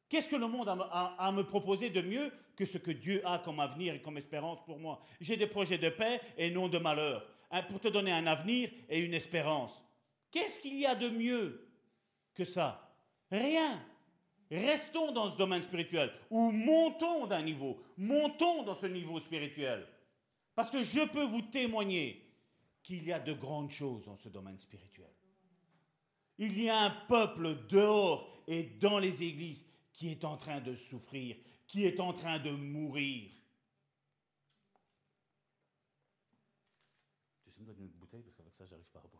Qu'est-ce que le monde a, a- à me proposer de mieux que ce que Dieu a comme avenir et comme espérance pour moi? J'ai des projets de paix et non de malheur, hein, pour te donner un avenir et une espérance. Qu'est-ce qu'il y a de mieux que ça? Rien. Restons dans ce domaine spirituel ou montons d'un niveau, montons dans ce niveau spirituel. Parce que je peux vous témoigner qu'il y a de grandes choses dans ce domaine spirituel. Il y a un peuple dehors et dans les églises qui est en train de souffrir, qui est en train de mourir. Tu me une bouteille parce qu'avec ça, j'arrive pas à boire.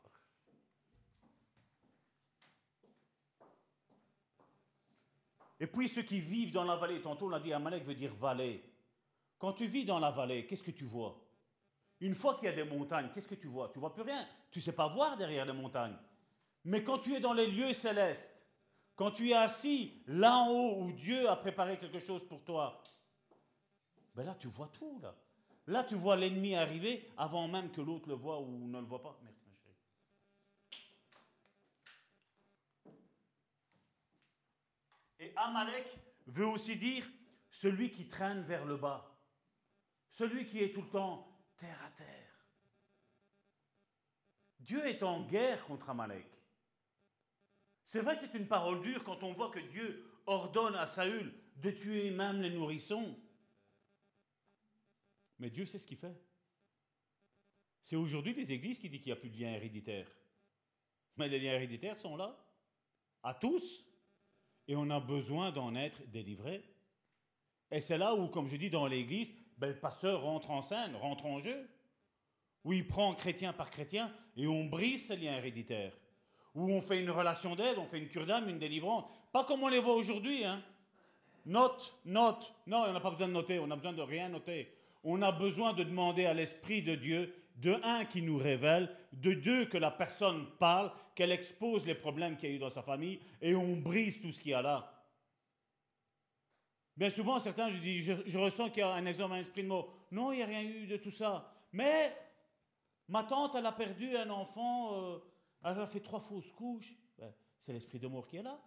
Et puis ceux qui vivent dans la vallée, tantôt on a dit Amalek veut dire vallée. Quand tu vis dans la vallée, qu'est-ce que tu vois? Une fois qu'il y a des montagnes, qu'est-ce que tu vois? Tu vois plus rien. Tu sais pas voir derrière les montagnes. Mais quand tu es dans les lieux célestes, quand tu es assis là en haut où Dieu a préparé quelque chose pour toi, ben là tu vois tout là. Là tu vois l'ennemi arriver avant même que l'autre le voit ou ne le voit pas. Merci. Et Amalek veut aussi dire celui qui traîne vers le bas, celui qui est tout le temps terre à terre. Dieu est en guerre contre Amalek. C'est vrai que c'est une parole dure quand on voit que Dieu ordonne à Saül de tuer même les nourrissons. Mais Dieu sait ce qu'il fait. C'est aujourd'hui les églises qui disent qu'il n'y a plus de lien héréditaire. Mais les liens héréditaires sont là, à tous, et on a besoin d'en être délivrés. Et c'est là où, comme je dis dans l'église, ben, le pasteur rentre en scène, rentre en jeu, où il prend chrétien par chrétien et on brise ces liens héréditaires où on fait une relation d'aide, on fait une cure d'âme, une délivrance. Pas comme on les voit aujourd'hui. Hein. Note, note. Non, on n'a pas besoin de noter, on n'a besoin de rien noter. On a besoin de demander à l'Esprit de Dieu, de un, qui nous révèle, de deux, que la personne parle, qu'elle expose les problèmes qu'il y a eu dans sa famille, et on brise tout ce qu'il y a là. Bien souvent, certains, je dis, je, je ressens qu'il y a un exemple, un esprit de mort. Non, il n'y a rien eu de tout ça. Mais ma tante, elle a perdu un enfant. euh, elle a fait trois fausses couches. Ben, c'est l'esprit de mort qui est là.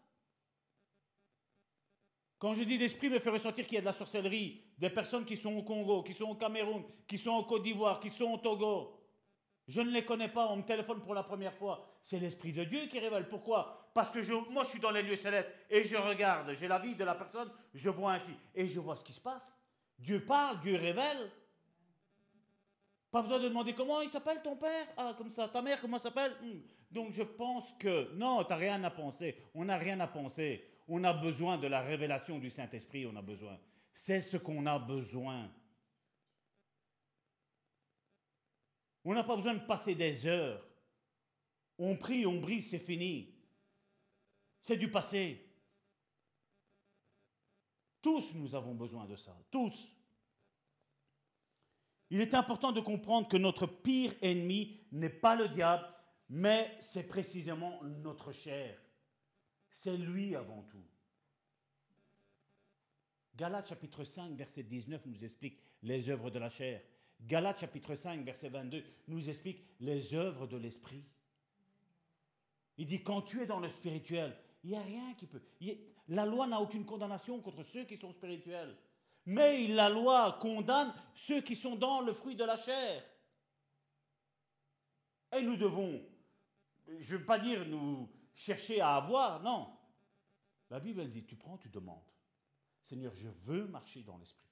Quand je dis l'esprit me fait ressentir qu'il y a de la sorcellerie, des personnes qui sont au Congo, qui sont au Cameroun, qui sont au Côte d'Ivoire, qui sont au Togo, je ne les connais pas, on me téléphone pour la première fois. C'est l'esprit de Dieu qui révèle. Pourquoi? Parce que je- moi je suis dans les lieux célestes et je regarde, j'ai la vie de la personne, je vois ainsi et je vois ce qui se passe. Dieu parle, Dieu révèle. Pas besoin de demander comment il s'appelle ton père? Ah, comme ça. Ta mère, comment elle s'appelle? Hmm. Donc je pense que. Non, tu n'as rien à penser. On n'a rien à penser. On a besoin de la révélation du Saint-Esprit, on a besoin. C'est ce qu'on a besoin. On n'a pas besoin de passer des heures. On prie, on brise, c'est fini. C'est du passé. Tous nous avons besoin de ça. Tous. Il est important de comprendre que notre pire ennemi n'est pas le diable, mais c'est précisément notre chair. C'est lui avant tout. Galates chapitre 5, verset 19 nous explique les œuvres de la chair. Galates chapitre 5, verset 22 nous explique les œuvres de l'esprit. Il dit, quand tu es dans le spirituel, il n'y a rien qui peut... la loi n'a aucune condamnation contre ceux qui sont spirituels. Mais la loi condamne ceux qui sont dans le fruit de la chair. Et nous devons, je ne veux pas dire nous chercher à avoir, non. La Bible, elle dit, tu prends, tu demandes. Seigneur, je veux marcher dans l'esprit.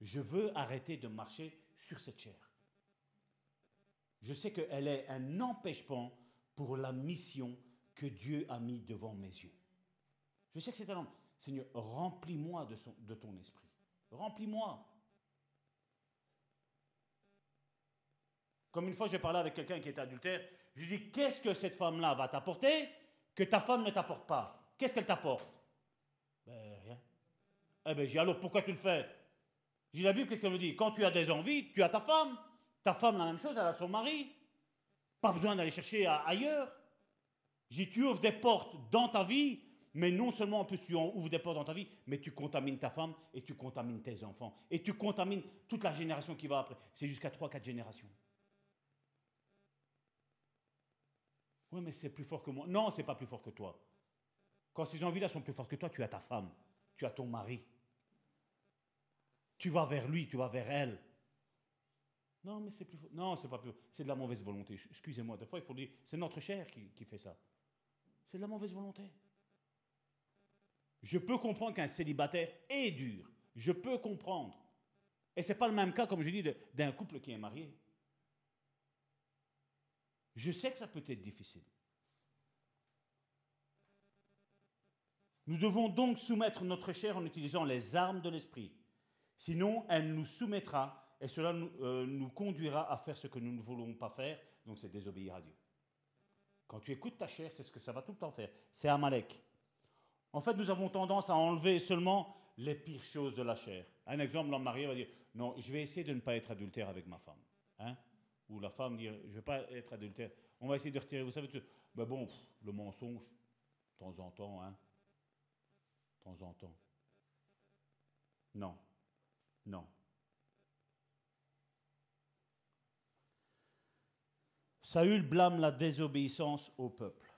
Je veux arrêter de marcher sur cette chair. Je sais qu'elle est un empêchement pour la mission que Dieu a mis devant mes yeux. Je sais que c'est un homme. Seigneur, remplis-moi de, ton esprit. Remplis-moi. Comme une fois, j'ai parlé avec quelqu'un qui était adultère. Je lui dit, qu'est-ce que cette femme-là va t'apporter que ta femme ne t'apporte pas? Qu'est-ce qu'elle t'apporte? Ben, rien. Eh ben, j'ai alors pourquoi tu le fais? J'ai la Bible, qu'est-ce qu'elle me dit? Quand tu as des envies, tu as ta femme. Ta femme, la même chose, elle a son mari. Pas besoin d'aller chercher ailleurs. J'ai tu ouvres des portes dans ta vie, mais non seulement en plus tu ouvres des portes dans ta vie, mais tu contamines ta femme et tu contamines tes enfants. Et tu contamines toute la génération qui va après. C'est jusqu'à 3-4 générations. Oui, mais c'est plus fort que moi. Non, c'est pas plus fort que toi. Quand ces envies-là sont plus fortes que toi, tu as ta femme, tu as ton mari. Tu vas vers lui, tu vas vers elle. Non, mais c'est plus fort. Non, c'est pas plus. C'est de la mauvaise volonté. Excusez-moi, des fois, il faut dire. C'est notre chair qui fait ça. C'est de la mauvaise volonté. Je peux comprendre qu'un célibataire est dur. Je peux comprendre. Et ce n'est pas le même cas, comme je dis, d'un couple qui est marié. Je sais que ça peut être difficile. Nous devons donc soumettre notre chair en utilisant les armes de l'esprit. Sinon, elle nous soumettra et cela nous, euh, nous conduira à faire ce que nous ne voulons pas faire, donc c'est désobéir à Dieu. Quand tu écoutes ta chair, c'est ce que ça va tout le temps faire. C'est Amalek. En fait, nous avons tendance à enlever seulement les pires choses de la chair. Un exemple, l'homme marié va dire Non, je vais essayer de ne pas être adultère avec ma femme. Hein? Ou la femme dire Je ne vais pas être adultère. On va essayer de retirer, vous savez, ben bon, le mensonge, de temps en temps, hein. De temps en temps. Non. Non. Saül blâme la désobéissance au peuple.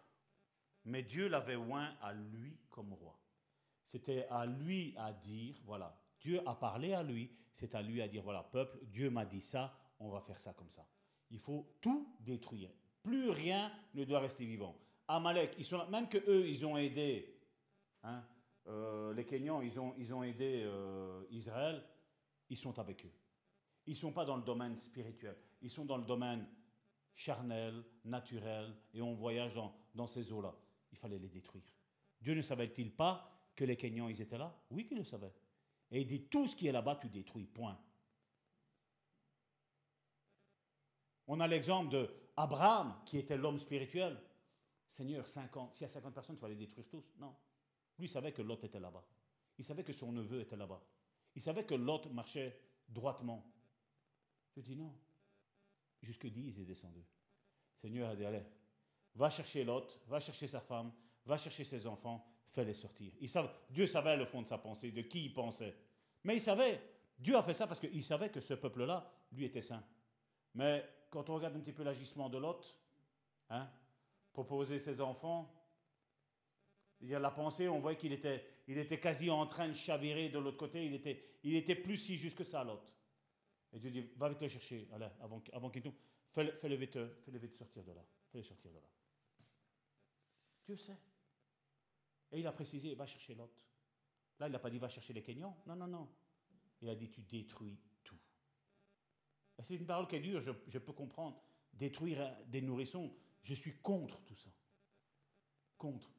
Mais Dieu l'avait oint à lui comme roi. C'était à lui à dire, voilà, Dieu a parlé à lui, c'est à lui à dire, voilà, peuple, Dieu m'a dit ça, on va faire ça comme ça. Il faut tout détruire. Plus rien ne doit rester vivant. Amalek, ils sont même que eux, ils ont aidé, hein, euh, les Kenyans, ils ont, ils ont aidé euh, Israël, ils sont avec eux. Ils ne sont pas dans le domaine spirituel, ils sont dans le domaine charnel, naturel, et on voyage dans, ces eaux-là. Il fallait les détruire. Dieu ne savait-il pas que les Kenyans, ils étaient là? Oui qu'il le savait. Et il dit, tout ce qui est là-bas, tu détruis, point. On a l'exemple de Abraham, qui était l'homme spirituel. Seigneur, 50, s'il y a 50 personnes, tu vas les détruire tous. Non. Lui savait que Lot était là-bas. Il savait que son neveu était là-bas. Il savait que Lot marchait droitement. Je dis non. Jusque 10 est descendu. Seigneur a dit, allez, va chercher Lot, va chercher sa femme, va chercher ses enfants, fais-les sortir. Il savait, Dieu savait le fond de sa pensée, de qui il pensait. Mais il savait, Dieu a fait ça parce qu'il savait que ce peuple-là, lui, était saint. Mais quand on regarde un petit peu l'agissement de Lot, hein, proposer ses enfants, il y a la pensée, on voit qu'il était, il était quasi en train de chavirer de l'autre côté, il était, il était plus si juste que ça, Lot. Et Dieu dit, va vite le chercher, allez, avant, avant qu'il tombe, fais-le fais vite, fais vite sortir de là, fais-le sortir de là. Dieu sait. Et il a précisé, va chercher Lot. Là, il n'a pas dit, va chercher les Kenyans. Non, non, non. Il a dit, tu détruis tout. C'est une parole qui est dure, je, je peux comprendre. Détruire des nourrissons, je suis contre tout ça. Contre.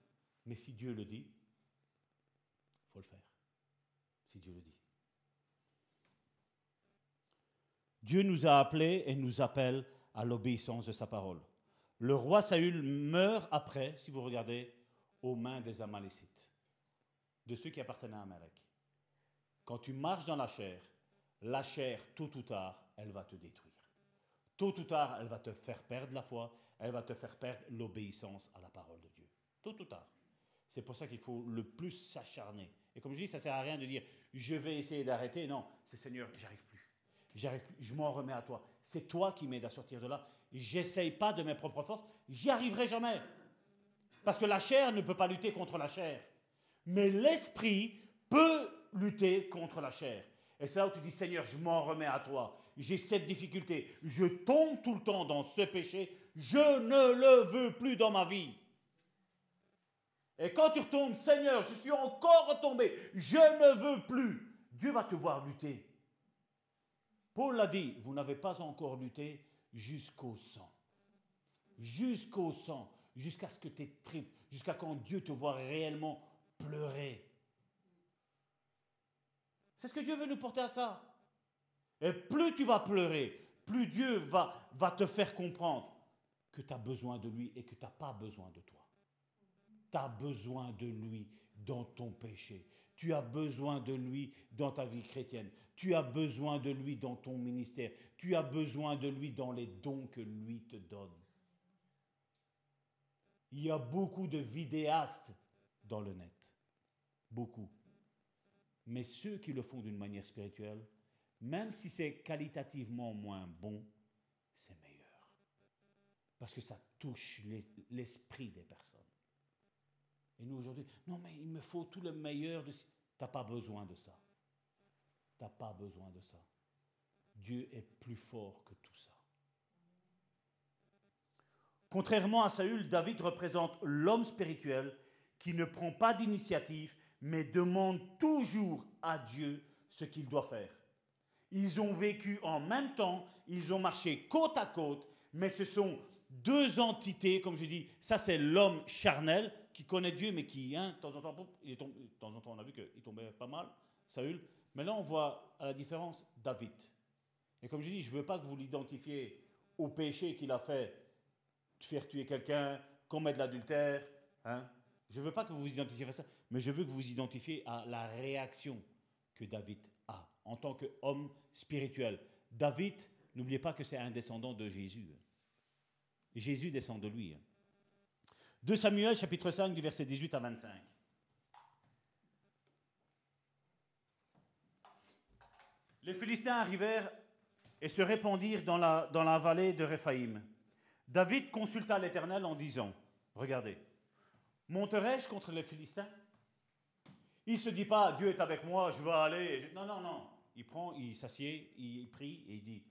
Mais si Dieu le dit, il faut le faire. Si Dieu le dit. Dieu nous a appelés et nous appelle à l'obéissance de sa parole. Le roi Saül meurt après, si vous regardez, aux mains des Amalécites, de ceux qui appartenaient à Amalek. Quand tu marches dans la chair, la chair, tôt ou tard, elle va te détruire. Tôt ou tard, elle va te faire perdre la foi, elle va te faire perdre l'obéissance à la parole de Dieu. Tôt ou tard. C'est pour ça qu'il faut le plus s'acharner. Et comme je dis, ça ne sert à rien de dire je vais essayer d'arrêter. Non, c'est Seigneur, j'arrive plus. Je m'en remets à toi. C'est toi qui m'aides à sortir de là. J'essaye pas de mes propres forces. J'y arriverai jamais. Parce que la chair ne peut pas lutter contre la chair. Mais l'esprit peut lutter contre la chair. Et c'est là où tu dis, Seigneur, je m'en remets à toi. J'ai cette difficulté. Je tombe tout le temps dans ce péché. Je ne le veux plus dans ma vie. Et quand tu retombes, Seigneur, je suis encore retombé. Je ne veux plus. Dieu va te voir lutter. Paul l'a dit, vous n'avez pas encore lutté jusqu'au sang. Jusqu'au sang. Jusqu'à ce que tes tripes, jusqu'à quand Dieu te voit réellement pleurer. C'est ce que Dieu veut nous porter à ça. Et plus tu vas pleurer, plus Dieu va, va te faire comprendre que tu as besoin de lui et que tu n'as pas besoin de toi. Tu as besoin de lui dans ton péché. Tu as besoin de lui dans ta vie chrétienne. Tu as besoin de lui dans ton ministère. Tu as besoin de lui dans les dons que lui te donne. Il y a beaucoup de vidéastes dans le net. Beaucoup. Mais ceux qui le font d'une manière spirituelle, même si c'est qualitativement moins bon, c'est meilleur. Parce que ça touche l'esprit des personnes. Et nous aujourd'hui, non mais il me faut tout le meilleur de... Tu n'as pas besoin de ça. Tu n'as pas besoin de ça. Dieu est plus fort que tout ça. Contrairement à Saül, David représente l'homme spirituel qui ne prend pas d'initiative, mais demande toujours à Dieu ce qu'il doit faire. Ils ont vécu en même temps, ils ont marché côte à côte, mais ce sont deux entités, comme je dis, ça c'est l'homme charnel qui connaît Dieu, mais qui, hein, de, temps en temps, il est tombé, de temps en temps, on a vu qu'il tombait pas mal, Saül. Mais là, on voit à la différence David. Et comme je dis, je ne veux pas que vous l'identifiez au péché qu'il a fait, de faire tuer quelqu'un, commettre l'adultère. Hein. Je ne veux pas que vous vous identifiez à ça, mais je veux que vous vous identifiez à la réaction que David a en tant qu'homme spirituel. David, n'oubliez pas que c'est un descendant de Jésus. Jésus descend de lui. 2 Samuel chapitre 5 du verset 18 à 25. Les Philistins arrivèrent et se répandirent dans la, dans la vallée de Réphaïm. David consulta l'Éternel en disant, regardez, monterai-je contre les Philistins? Il ne se dit pas, Dieu est avec moi, je vais aller. Non, non, non. Il prend, il s'assied, il prie et il dit,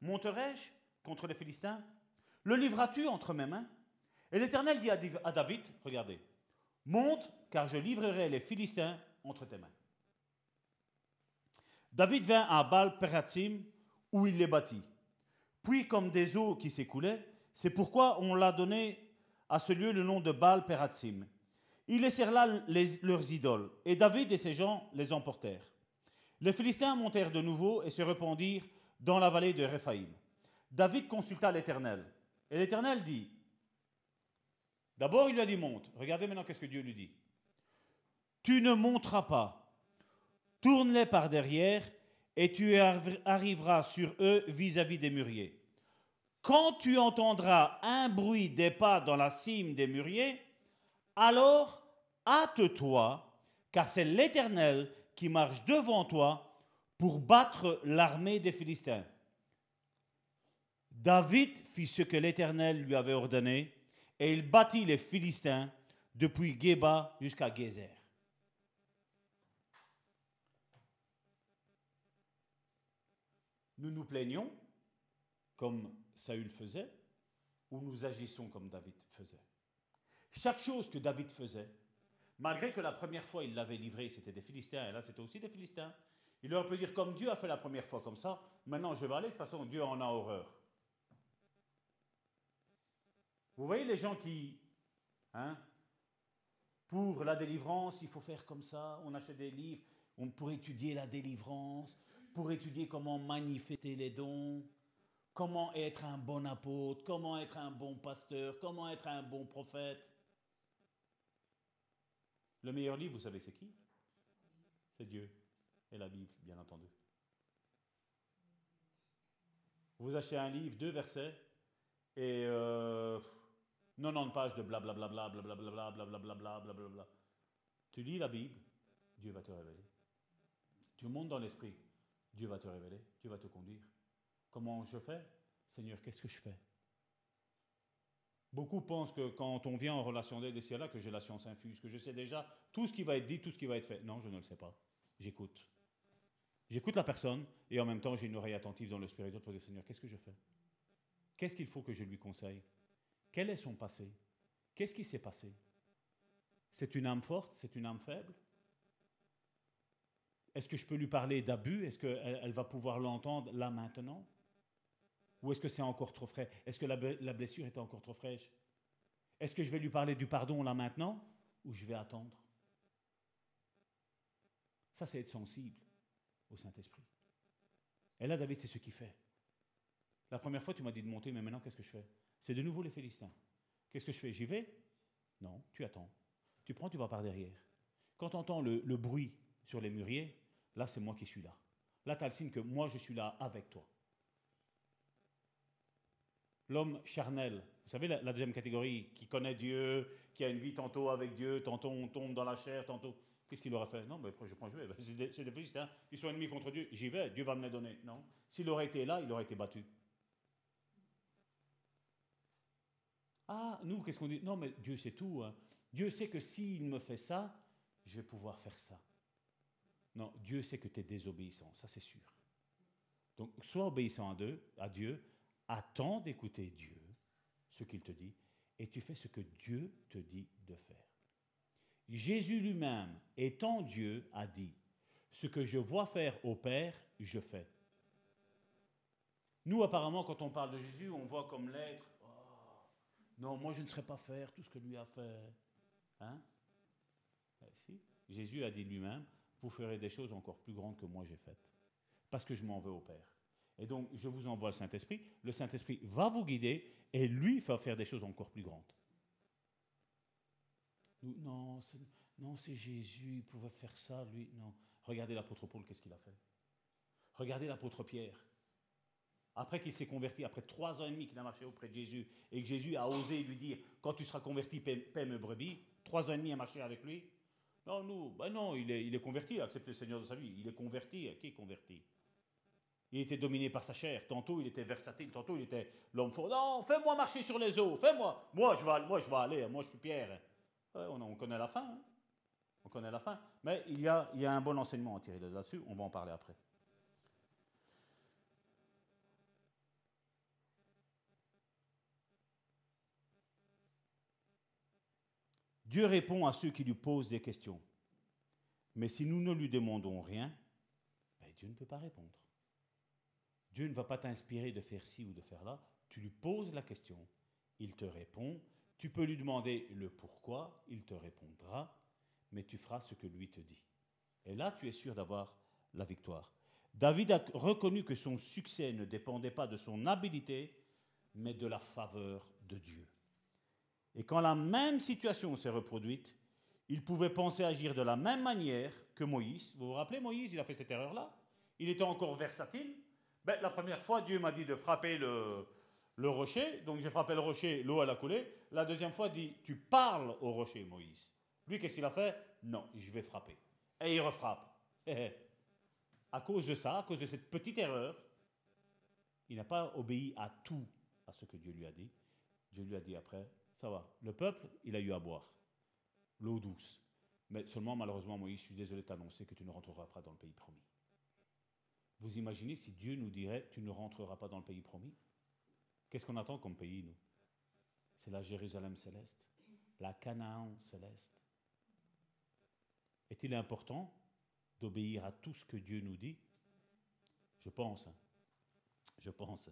monterai-je contre les Philistins? Le livras-tu entre mes mains? Et l'Éternel dit à David, regardez, monte, car je livrerai les Philistins entre tes mains. David vint à Baal-Peratim, où il les bâtit. Puis, comme des eaux qui s'écoulaient, c'est pourquoi on l'a donné à ce lieu le nom de Baal-Peratim. Ils laissèrent là leurs idoles, et David et ses gens les emportèrent. Les Philistins montèrent de nouveau et se répandirent dans la vallée de Réphaïm. David consulta l'Éternel, et l'Éternel dit, d'abord il lui a dit monte, regardez maintenant qu'est-ce que Dieu lui dit. Tu ne monteras pas, tourne-les par derrière, et tu arriveras sur eux vis-à-vis des mûriers. Quand tu entendras un bruit des pas dans la cime des mûriers, alors hâte-toi, car c'est l'Éternel qui marche devant toi pour battre l'armée des Philistins. David fit ce que l'Éternel lui avait ordonné, et il battit les Philistins depuis Geba jusqu'à Gézer. Nous nous plaignons, comme Saül faisait, ou nous agissons comme David faisait. Chaque chose que David faisait, malgré que la première fois il l'avait livré, c'était des Philistins, et là c'était aussi des Philistins, il aurait pu dire comme Dieu a fait la première fois comme ça, maintenant je vais aller, de toute façon Dieu en a horreur. Vous voyez les gens qui, hein, pour la délivrance, il faut faire comme ça, on achète des livres, on pour étudier la délivrance, pour étudier comment manifester les dons, comment être un bon apôtre, comment être un bon pasteur, comment être un bon prophète. Le meilleur livre, vous savez, c'est qui? C'est Dieu et la Bible, bien entendu. Vous achetez un livre, deux versets, et euh, 90 pages de blablabla, blablabla, blablabla, blablabla. Tu lis la Bible, Dieu va te révéler. Tu montes dans l'esprit, Dieu va te révéler, Dieu va te conduire. Comment je fais? Seigneur, qu'est-ce que je fais? Beaucoup pensent que quand on vient en relation d'aide ici là, que j'ai la science infuse, que je sais déjà tout ce qui va être dit, tout ce qui va être fait. Non, je ne le sais pas. J'écoute. J'écoute la personne et en même temps j'ai une oreille attentive dans le spirituel pour dire Seigneur, qu'est-ce que je fais? Qu'est-ce qu'il faut que je lui conseille? Quel est son passé? Qu'est-ce qui s'est passé? C'est une âme forte C'est une âme faible? Est-ce que je peux lui parler d'abus? Est-ce qu'elle va pouvoir l'entendre là maintenant? Ou est-ce que c'est encore trop frais? Est-ce que la, blessure est encore trop fraîche? Est-ce que je vais lui parler du pardon là maintenant? Ou je vais attendre? Ça, c'est être sensible au Saint-Esprit. Et là, David, c'est ce qu'il fait. La première fois, tu m'as dit de monter, mais maintenant, qu'est-ce que je fais? C'est de nouveau les Philistins. Qu'est-ce que je fais? J'y vais? Non, tu attends. Tu prends, tu vas par derrière. Quand tu entends le, le bruit sur les mûriers, Là, c'est moi qui suis là. Là, tu as le signe que moi, je suis là avec toi. L'homme charnel, vous savez, la, deuxième catégorie, qui connaît Dieu, qui a une vie tantôt avec Dieu, tantôt on tombe dans la chair, tantôt. Qu'est-ce qu'il aurait fait? Non, mais je prends, je vais. C'est des, des hein. Ils sont ennemis contre Dieu. J'y vais, Dieu va me les donner. Non. S'il aurait été là, il aurait été battu. Ah, nous, qu'est-ce qu'on dit? Non, mais Dieu sait tout. hein. Dieu sait que s'il me fait ça, je vais pouvoir faire ça. Non, Dieu sait que tu es désobéissant, ça c'est sûr. Donc, sois obéissant à Dieu, attends d'écouter Dieu, ce qu'il te dit, et tu fais ce que Dieu te dit de faire. Jésus lui-même, étant Dieu, a dit, ce que je vois faire au Père, je fais. Nous, apparemment, quand on parle de Jésus, on voit comme l'être, Oh, non, moi je ne saurais pas faire tout ce que lui a fait. Hein? Eh, Si, Jésus a dit lui-même, vous ferez des choses encore plus grandes que moi j'ai faites, parce que je m'en vais au Père. Et donc, je vous envoie le Saint-Esprit. Le Saint-Esprit va vous guider et lui va faire des choses encore plus grandes. Non, c'est, non, c'est Jésus, il pouvait faire ça, lui. Non. Regardez l'apôtre Paul, qu'est-ce qu'il a fait Regardez l'apôtre Pierre. Après qu'il s'est converti, après trois ans et demi qu'il a marché auprès de Jésus, et que Jésus a osé lui dire Quand tu seras converti, paie mes brebis, trois ans et demi à marcher avec lui. Non, nous, ben non, il est, converti, il a accepté le Seigneur de sa vie. Il est converti. Qui est converti? Il était dominé par sa chair. Tantôt, il était versatile. Tantôt, il était l'homme fort. Non, fais-moi marcher sur les eaux. Fais-moi. Moi, je vais, moi, je vais aller. Moi, je suis Pierre. On, on connaît la fin. hein. On connaît la fin. Mais il y, a, il y a un bon enseignement à tirer de là-dessus. On va en parler après. Dieu répond à ceux qui lui posent des questions. Mais si nous ne lui demandons rien, ben, Dieu ne peut pas répondre. Dieu ne va pas t'inspirer de faire ci ou de faire là. Tu lui poses la question, il te répond. Tu peux lui demander le pourquoi, il te répondra, mais tu feras ce que lui te dit. Et là, tu es sûr d'avoir la victoire. David a reconnu que son succès ne dépendait pas de son habileté, mais de la faveur de Dieu. Et quand la même situation s'est reproduite, il pouvait penser agir de la même manière que Moïse. Vous vous rappelez, Moïse, il a fait cette erreur-là. Il était encore versatile. Ben, la première fois, Dieu m'a dit de frapper le, le rocher. Donc j'ai frappé le rocher, l'eau elle a coulé. La deuxième fois, il dit, tu parles au rocher, Moïse. Lui, qu'est-ce qu'il a fait? Non, je vais frapper. Et il refrappe. Eh, eh. À cause de ça, à cause de cette petite erreur, il n'a pas obéi à tout à ce que Dieu lui a dit. Dieu lui a dit après, ça va. Le peuple, il a eu à boire. L'eau douce. Mais seulement, malheureusement, Moïse, je suis désolé de t'annoncer que tu ne rentreras pas dans le pays promis. Vous imaginez si Dieu nous dirait, tu ne rentreras pas dans le pays promis? Qu'est-ce qu'on attend comme pays, nous? C'est la Jérusalem céleste, la Canaan céleste. Est-il important d'obéir à tout ce que Dieu nous dit? Je pense. hein. Je pense.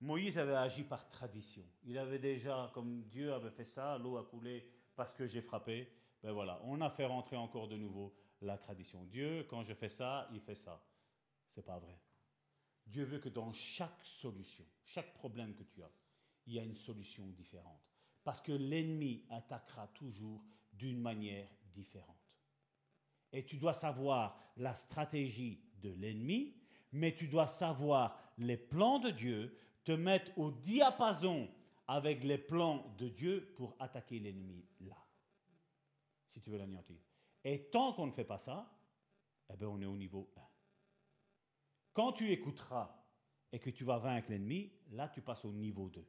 Moïse avait agi par tradition. Il avait déjà, comme Dieu avait fait ça, l'eau a coulé parce que j'ai frappé. Ben voilà, on a fait rentrer encore de nouveau la tradition. Dieu, quand je fais ça, il fait ça. C'est pas vrai. Dieu veut que dans chaque solution, chaque problème que tu as, il y a une solution différente. Parce que l'ennemi attaquera toujours d'une manière différente. Et tu dois savoir la stratégie de l'ennemi, mais tu dois savoir les plans de Dieu, te mettre au diapason avec les plans de Dieu pour attaquer l'ennemi là, si tu veux l'anéantir. Et tant qu'on ne fait pas ça, eh bien on est au niveau 1. Quand tu écouteras et que tu vas vaincre l'ennemi, là tu passes au niveau 2.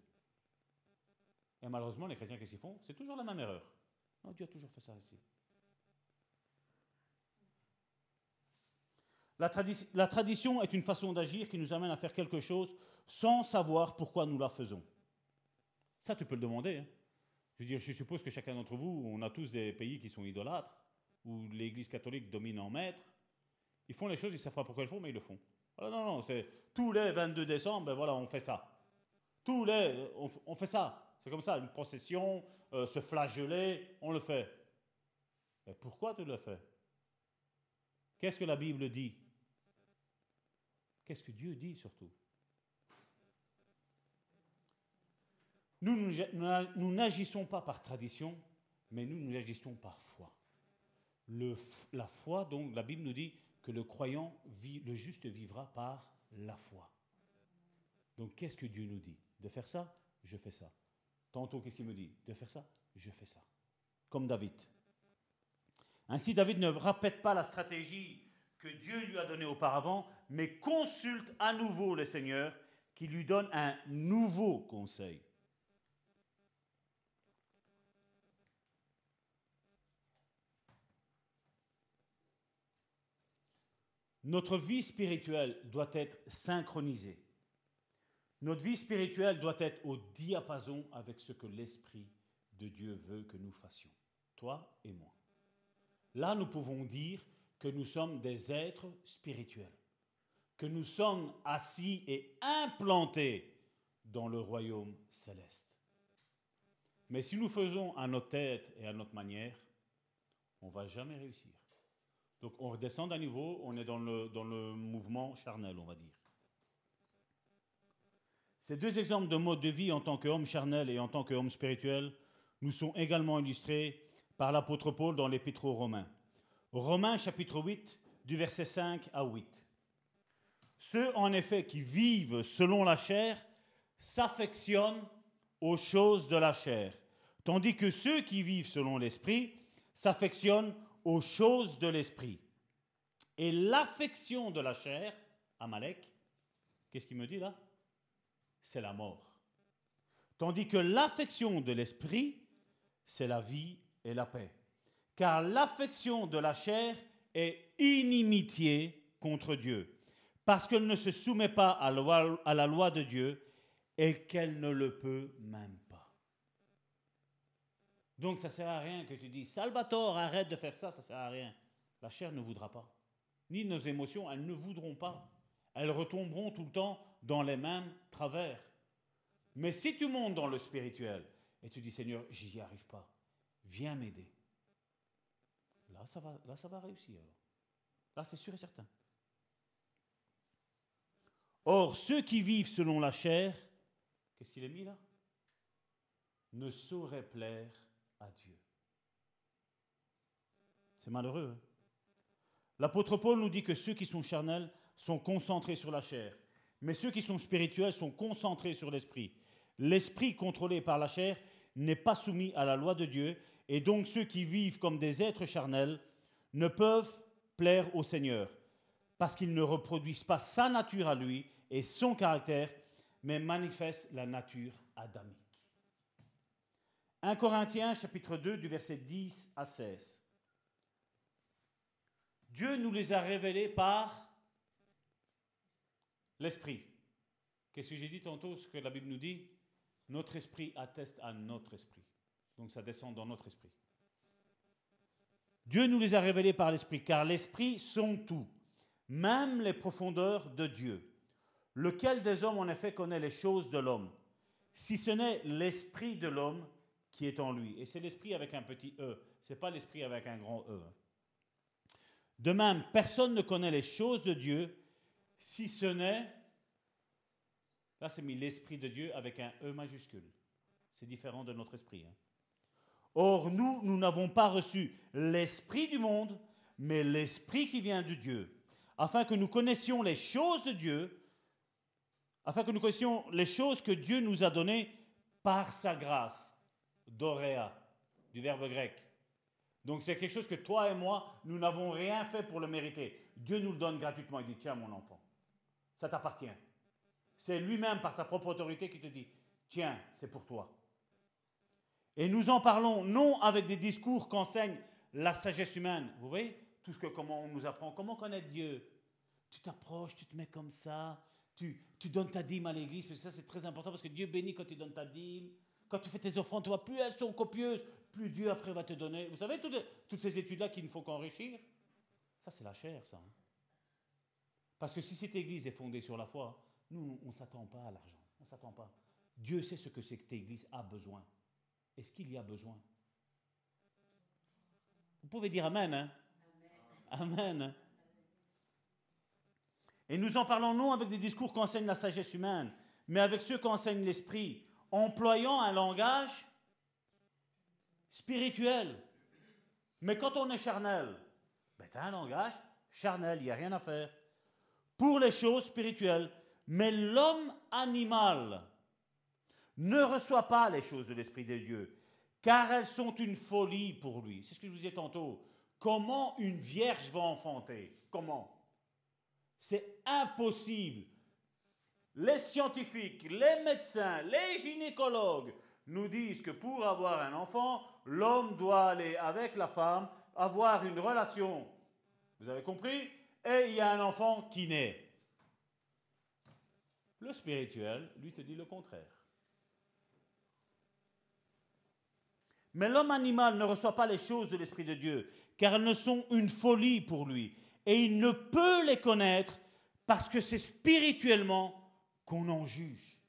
Et malheureusement, les chrétiens, qu'est-ce qu'ils font? C'est toujours la même erreur. Dieu a toujours fait ça ici. La tradition est une façon d'agir qui nous amène à faire quelque chose sans savoir pourquoi nous la faisons. Ça, tu peux le demander. hein. Je veux dire, je suppose que chacun d'entre vous, on a tous des pays qui sont idolâtres, où l'Église catholique domine en maître. Ils font les choses, ils ne savent pas pourquoi ils le font, mais ils le font. Ah non, non, c'est tous les 22 décembre, ben voilà, on fait ça. Tous les, on, on fait ça. C'est comme ça, une procession, euh, se flageller, on le fait. Mais pourquoi tu le fais? Qu'est-ce que la Bible dit? Qu'est-ce que Dieu dit surtout? Nous, n'agissons pas par tradition, mais nous, nous agissons par foi. La foi, donc, la Bible nous dit que le croyant, le juste vivra par la foi. Donc, qu'est-ce que Dieu nous dit? De faire ça Je fais ça. Tantôt, qu'est-ce qu'il me dit? De faire ça Je fais ça. Comme David. Ainsi, David ne répète pas la stratégie que Dieu lui a donnée auparavant, mais consulte à nouveau le Seigneur, qui lui donne un nouveau conseil. Notre vie spirituelle doit être synchronisée. Notre vie spirituelle doit être au diapason avec ce que l'Esprit de Dieu veut que nous fassions, toi et moi. Là, nous pouvons dire que nous sommes des êtres spirituels, que nous sommes assis et implantés dans le royaume céleste. Mais si nous faisons à notre tête et à notre manière, on ne va jamais réussir. Donc on redescend d'un niveau, on est dans le, dans le mouvement charnel, on va dire. Ces deux exemples de mode de vie en tant qu'homme charnel et en tant qu'homme spirituel nous sont également illustrés par l'apôtre Paul dans l'Épître aux Romains. Romains chapitre 8, du verset 5 à 8. Ceux en effet qui vivent selon la chair s'affectionnent aux choses de la chair, tandis que ceux qui vivent selon l'esprit s'affectionnent aux choses de l'esprit. Et l'affection de la chair, Amalek, qu'est-ce qu'il me dit là? C'est la mort. Tandis que l'affection de l'esprit, c'est la vie et la paix. Car l'affection de la chair est inimitié contre Dieu, parce qu'elle ne se soumet pas à la loi de Dieu et qu'elle ne le peut même donc ça ne sert à rien que tu dis Salvatore, arrête de faire ça, ça ne sert à rien. La chair ne voudra pas. Ni nos émotions, elles ne voudront pas. Elles retomberont tout le temps dans les mêmes travers. Mais si tu montes dans le spirituel et tu dis Seigneur, j'y arrive pas, viens m'aider. Là, ça va, là, ça va réussir. Là, c'est sûr et certain. Or, ceux qui vivent selon la chair, qu'est-ce qu'il est mis là? Ne sauraient plaire C'est malheureux. Hein. L'apôtre Paul nous dit que ceux qui sont charnels sont concentrés sur la chair, mais ceux qui sont spirituels sont concentrés sur l'esprit. L'esprit contrôlé par la chair n'est pas soumis à la loi de Dieu, et donc ceux qui vivent comme des êtres charnels ne peuvent plaire au Seigneur, parce qu'ils ne reproduisent pas sa nature à lui et son caractère, mais manifestent la nature adamique. 1 Corinthiens chapitre 2 du verset 10 à 16. Dieu nous les a révélés par l'Esprit. Qu'est-ce que j'ai dit tantôt, ce que la Bible nous dit? Notre esprit atteste à notre esprit. Donc ça descend dans notre esprit. Dieu nous les a révélés par l'Esprit, car l'Esprit sont tout, même les profondeurs de Dieu. Lequel des hommes en effet connaît les choses de l'homme? Si ce n'est l'Esprit de l'homme qui est en lui. Et c'est l'esprit avec un petit e, c'est pas l'esprit avec un grand e. De même, personne ne connaît les choses de Dieu si ce n'est, là c'est mis l'esprit de Dieu avec un e majuscule. C'est différent de notre esprit. Hein. Or, nous, nous n'avons pas reçu l'esprit du monde, mais l'esprit qui vient de Dieu, afin que nous connaissions les choses de Dieu, afin que nous connaissions les choses que Dieu nous a données par sa grâce doréa, du verbe grec. Donc c'est quelque chose que toi et moi, nous n'avons rien fait pour le mériter. Dieu nous le donne gratuitement. Il dit, tiens mon enfant, ça t'appartient. C'est lui-même par sa propre autorité qui te dit, tiens, c'est pour toi. Et nous en parlons non avec des discours qu'enseigne la sagesse humaine. Vous voyez tout ce que comment on nous apprend, comment connaître Dieu? Tu t'approches, tu te mets comme ça, tu, tu donnes ta dîme à l'église, parce que ça c'est très important parce que Dieu bénit quand tu donnes ta dîme. Quand tu fais tes offrandes, toi, plus elles sont copieuses, plus Dieu après va te donner. Vous savez, toutes, ces études-là qu'il ne faut qu'enrichir, ça c'est la chair, ça. Hein. Parce que si cette église est fondée sur la foi, nous, on ne s'attend pas à l'argent. On ne s'attend pas. Dieu sait ce que cette église a besoin. Est-ce qu'il y a besoin? Vous pouvez dire Amen. Hein? Amen. Hein. Et nous en parlons non avec des discours qu'enseigne la sagesse humaine, mais avec ceux qu'enseigne l'Esprit, employant un langage spirituel. Mais quand on est charnel, ben tu as un langage charnel, il n'y a rien à faire. Pour les choses spirituelles. Mais l'homme animal ne reçoit pas les choses de l'Esprit de Dieu, car elles sont une folie pour lui. C'est ce que je vous disais tantôt. Comment une vierge va enfanter? Comment? C'est impossible. Les scientifiques, les médecins, les gynécologues nous disent que pour avoir un enfant, l'homme doit aller avec la femme, avoir une relation. Vous avez compris? Et il y a un enfant qui naît. Le spirituel, lui, te dit le contraire. Mais l'homme animal ne reçoit pas les choses de l'Esprit de Dieu, car elles ne sont une folie pour lui. Et il ne peut les connaître parce que c'est spirituellement qu'on en juge.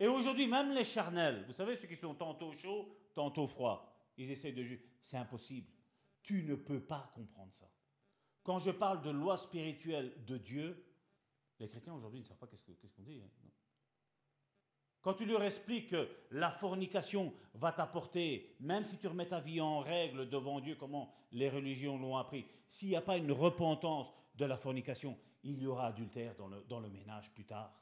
Et aujourd'hui, même les charnels, vous savez, ceux qui sont tantôt chauds, tantôt froids, ils essaient de juger. C'est impossible. Tu ne peux pas comprendre ça. Quand je parle de loi spirituelle de Dieu, les chrétiens aujourd'hui ne savent pas qu'est-ce qu'on dit. Hein. Quand tu leur expliques que la fornication va t'apporter, même si tu remets ta vie en règle devant Dieu, comment les religions l'ont appris, s'il n'y a pas une repentance de la fornication, il y aura adultère dans le, ménage plus tard.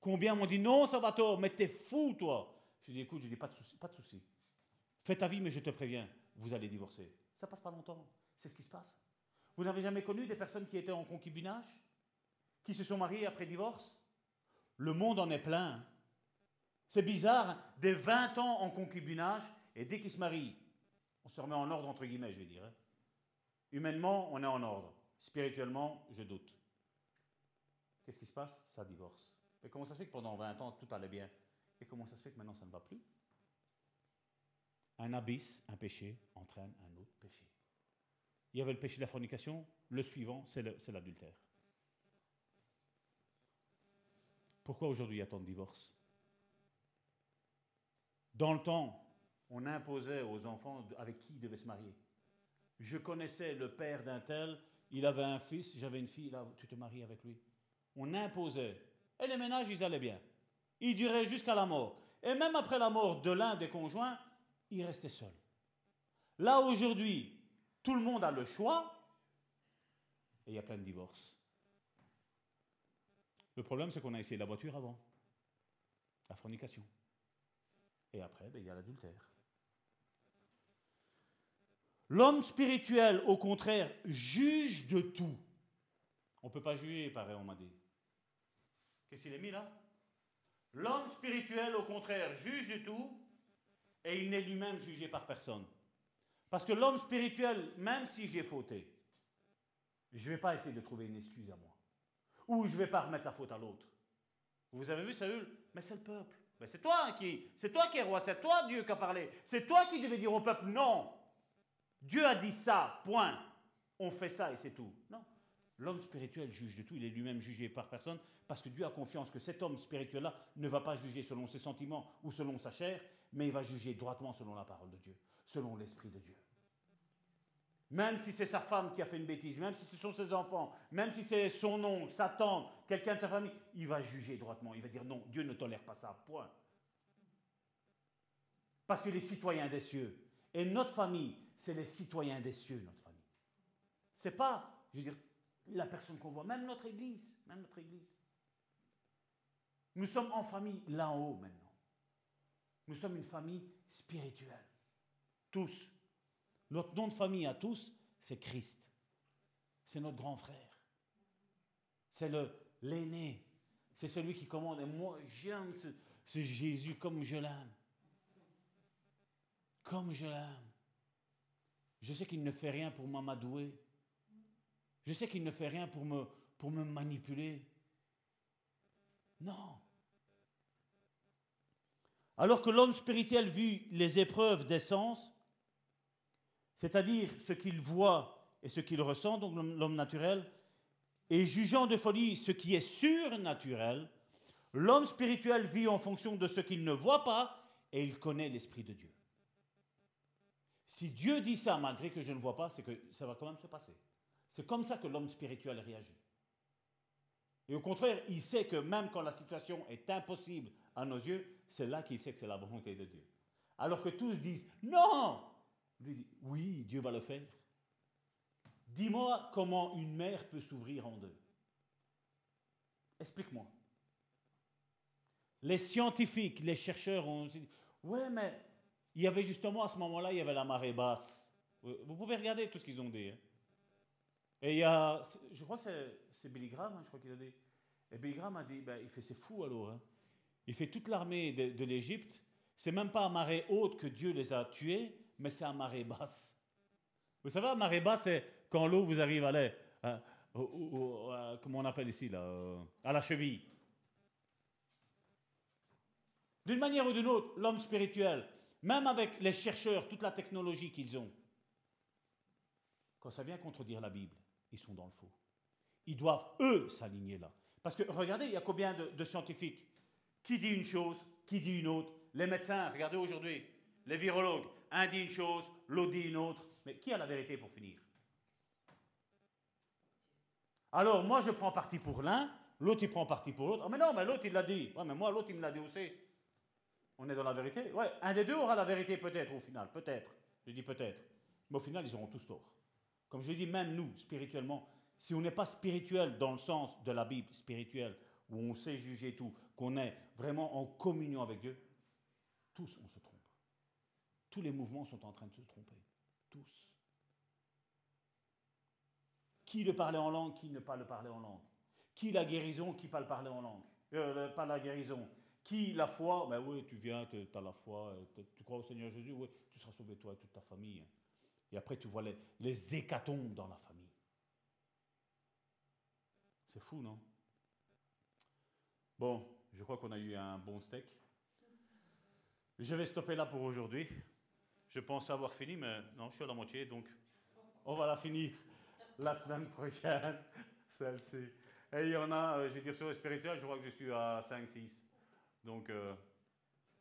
Combien m'ont dit non, Salvatore, mais t'es fou, toi. Je dis écoute, je dis pas de souci, pas de souci. Fais ta vie, mais je te préviens, vous allez divorcer. Ça passe pas longtemps. C'est ce qui se passe. Vous n'avez jamais connu des personnes qui étaient en concubinage, qui se sont mariées après divorce? Le monde en est plein. C'est bizarre, des 20 ans en concubinage, et dès qu'ils se marient, on se remet en ordre, entre guillemets, je vais dire. Hein. Humainement, on est en ordre. Spirituellement, je doute. Qu'est-ce qui se passe? Ça divorce. Et comment ça se fait que pendant 20 ans, tout allait bien? Et comment ça se fait que maintenant, ça ne va plus? Un abysse, un péché, entraîne un autre péché. Il y avait le péché de la fornication, le suivant, c'est l'adultère. Pourquoi aujourd'hui il y a tant de divorces? Dans le temps, on imposait aux enfants avec qui ils devaient se marier. Je connaissais le père d'un tel, il avait un fils, j'avais une fille, là, tu te maries avec lui. On imposait. Et les ménages, ils allaient bien. Ils duraient jusqu'à la mort. Et même après la mort de l'un des conjoints, ils restaient seuls. Là, aujourd'hui, tout le monde a le choix et il y a plein de divorces. Le problème, c'est qu'on a essayé la voiture avant. La fornication. Et après, ben, il y a l'adultère. L'homme spirituel, au contraire, juge de tout. On ne peut pas juger, pareil, on m'a dit. Qu'est-ce qu'il est mis là? L'homme spirituel, au contraire, juge de tout et il n'est lui-même jugé par personne. Parce que l'homme spirituel, même si j'ai fauté, je ne vais pas essayer de trouver une excuse à moi ou je ne vais pas remettre la faute à l'autre. Vous avez vu Saül? Mais c'est le peuple. Mais c'est toi qui, c'est toi qui es roi, c'est toi Dieu qui a parlé. C'est toi qui devais dire au peuple non. Dieu a dit ça, point. On fait ça et c'est tout. Non. L'homme spirituel juge de tout, il est lui-même jugé par personne parce que Dieu a confiance que cet homme spirituel-là ne va pas juger selon ses sentiments ou selon sa chair, mais il va juger droitement selon la parole de Dieu, selon l'Esprit de Dieu. Même si c'est sa femme qui a fait une bêtise, même si ce sont ses enfants, même si c'est son oncle, sa tante, quelqu'un de sa famille, il va juger droitement. Il va dire non, Dieu ne tolère pas ça, point. Parce qu'il est citoyen des cieux. Et notre famille, c'est les citoyens des cieux, notre famille. C'est pas, je veux dire, la personne qu'on voit, même notre église, même notre église. Nous sommes en famille là-haut maintenant. Nous sommes une famille spirituelle. Tous. Notre nom de famille à tous, c'est Christ. C'est notre grand frère. C'est l'aîné. C'est celui qui commande. Et moi, j'aime ce, ce Jésus comme je l'aime. Comme je l'aime. Je sais qu'il ne fait rien pour m'amadouer. Je sais qu'il ne fait rien pour me, pour me manipuler. Non. Alors que l'homme spirituel vit les épreuves des sens, c'est-à-dire ce qu'il voit et ce qu'il ressent, donc l'homme naturel, et jugeant de folie ce qui est surnaturel, l'homme spirituel vit en fonction de ce qu'il ne voit pas et il connaît l'Esprit de Dieu. Si Dieu dit ça malgré que je ne vois pas, c'est que ça va quand même se passer. C'est comme ça que l'homme spirituel réagit. Et au contraire, il sait que même quand la situation est impossible à nos yeux, c'est là qu'il sait que c'est la volonté de Dieu. Alors que tous disent, non, lui dit, oui, Dieu va le faire. Dis-moi comment une mer peut s'ouvrir en deux. Explique-moi. Les scientifiques, les chercheurs ont dit, ouais, mais il y avait justement à ce moment-là, il y avait la marée basse. Vous pouvez regarder tout ce qu'ils ont dit. Hein. Et il y a, je crois que c'est Billy Graham, hein, je crois qu'il a dit. Et Billy Graham a dit, ben, il fait, c'est fou alors. Hein. Il fait toute l'armée de, de l'Égypte. C'est même pas à marée haute que Dieu les a tués, mais c'est à marée basse. Vous savez, à marée basse, c'est quand l'eau vous arrive à l'air, comment on appelle ici, là, euh, à la cheville. D'une manière ou d'une autre, l'homme spirituel, même avec les chercheurs, toute la technologie qu'ils ont, quand ça vient contredire la Bible, ils sont dans le faux. Ils doivent, eux, s'aligner là. Parce que regardez, il y a combien de, scientifiques? Qui dit une chose, qui dit une autre? Les médecins, regardez aujourd'hui, les virologues, un dit une chose, l'autre dit une autre. Mais qui a la vérité pour finir? Alors, moi, je prends parti pour l'un, l'autre, il prend parti pour l'autre. Ah, mais non, mais l'autre, il l'a dit. Ouais, mais moi, l'autre, il me l'a dit aussi. On est dans la vérité Ouais, un des deux aura la vérité peut-être au final, peut-être. Je dis peut-être. Mais au final, ils auront tous tort. Comme je l'ai dit, même nous, spirituellement, si on n'est pas spirituel dans le sens de la Bible spirituelle, où on sait juger tout, qu'on est vraiment en communion avec Dieu, tous on se trompe. Tous les mouvements sont en train de se tromper. Tous. Qui le parlait en langue, qui ne pas le parler en langue. Qui la guérison, qui pas le parler en langue. Euh, pas la guérison. Qui la foi, ben oui, tu viens, tu as la foi, tu crois au Seigneur Jésus, oui, tu seras sauvé toi et toute ta famille. Et après, tu vois les, les hécatombes dans la famille. C'est fou, non? Bon, je crois qu'on a eu un bon steak. Je vais stopper là pour aujourd'hui. Je pense avoir fini, mais non, je suis à la moitié, donc on va la finir la semaine prochaine, celle-ci. Et il y en a, euh, je vais dire sur le spirituel, je crois que je suis à 5-6. Donc, euh,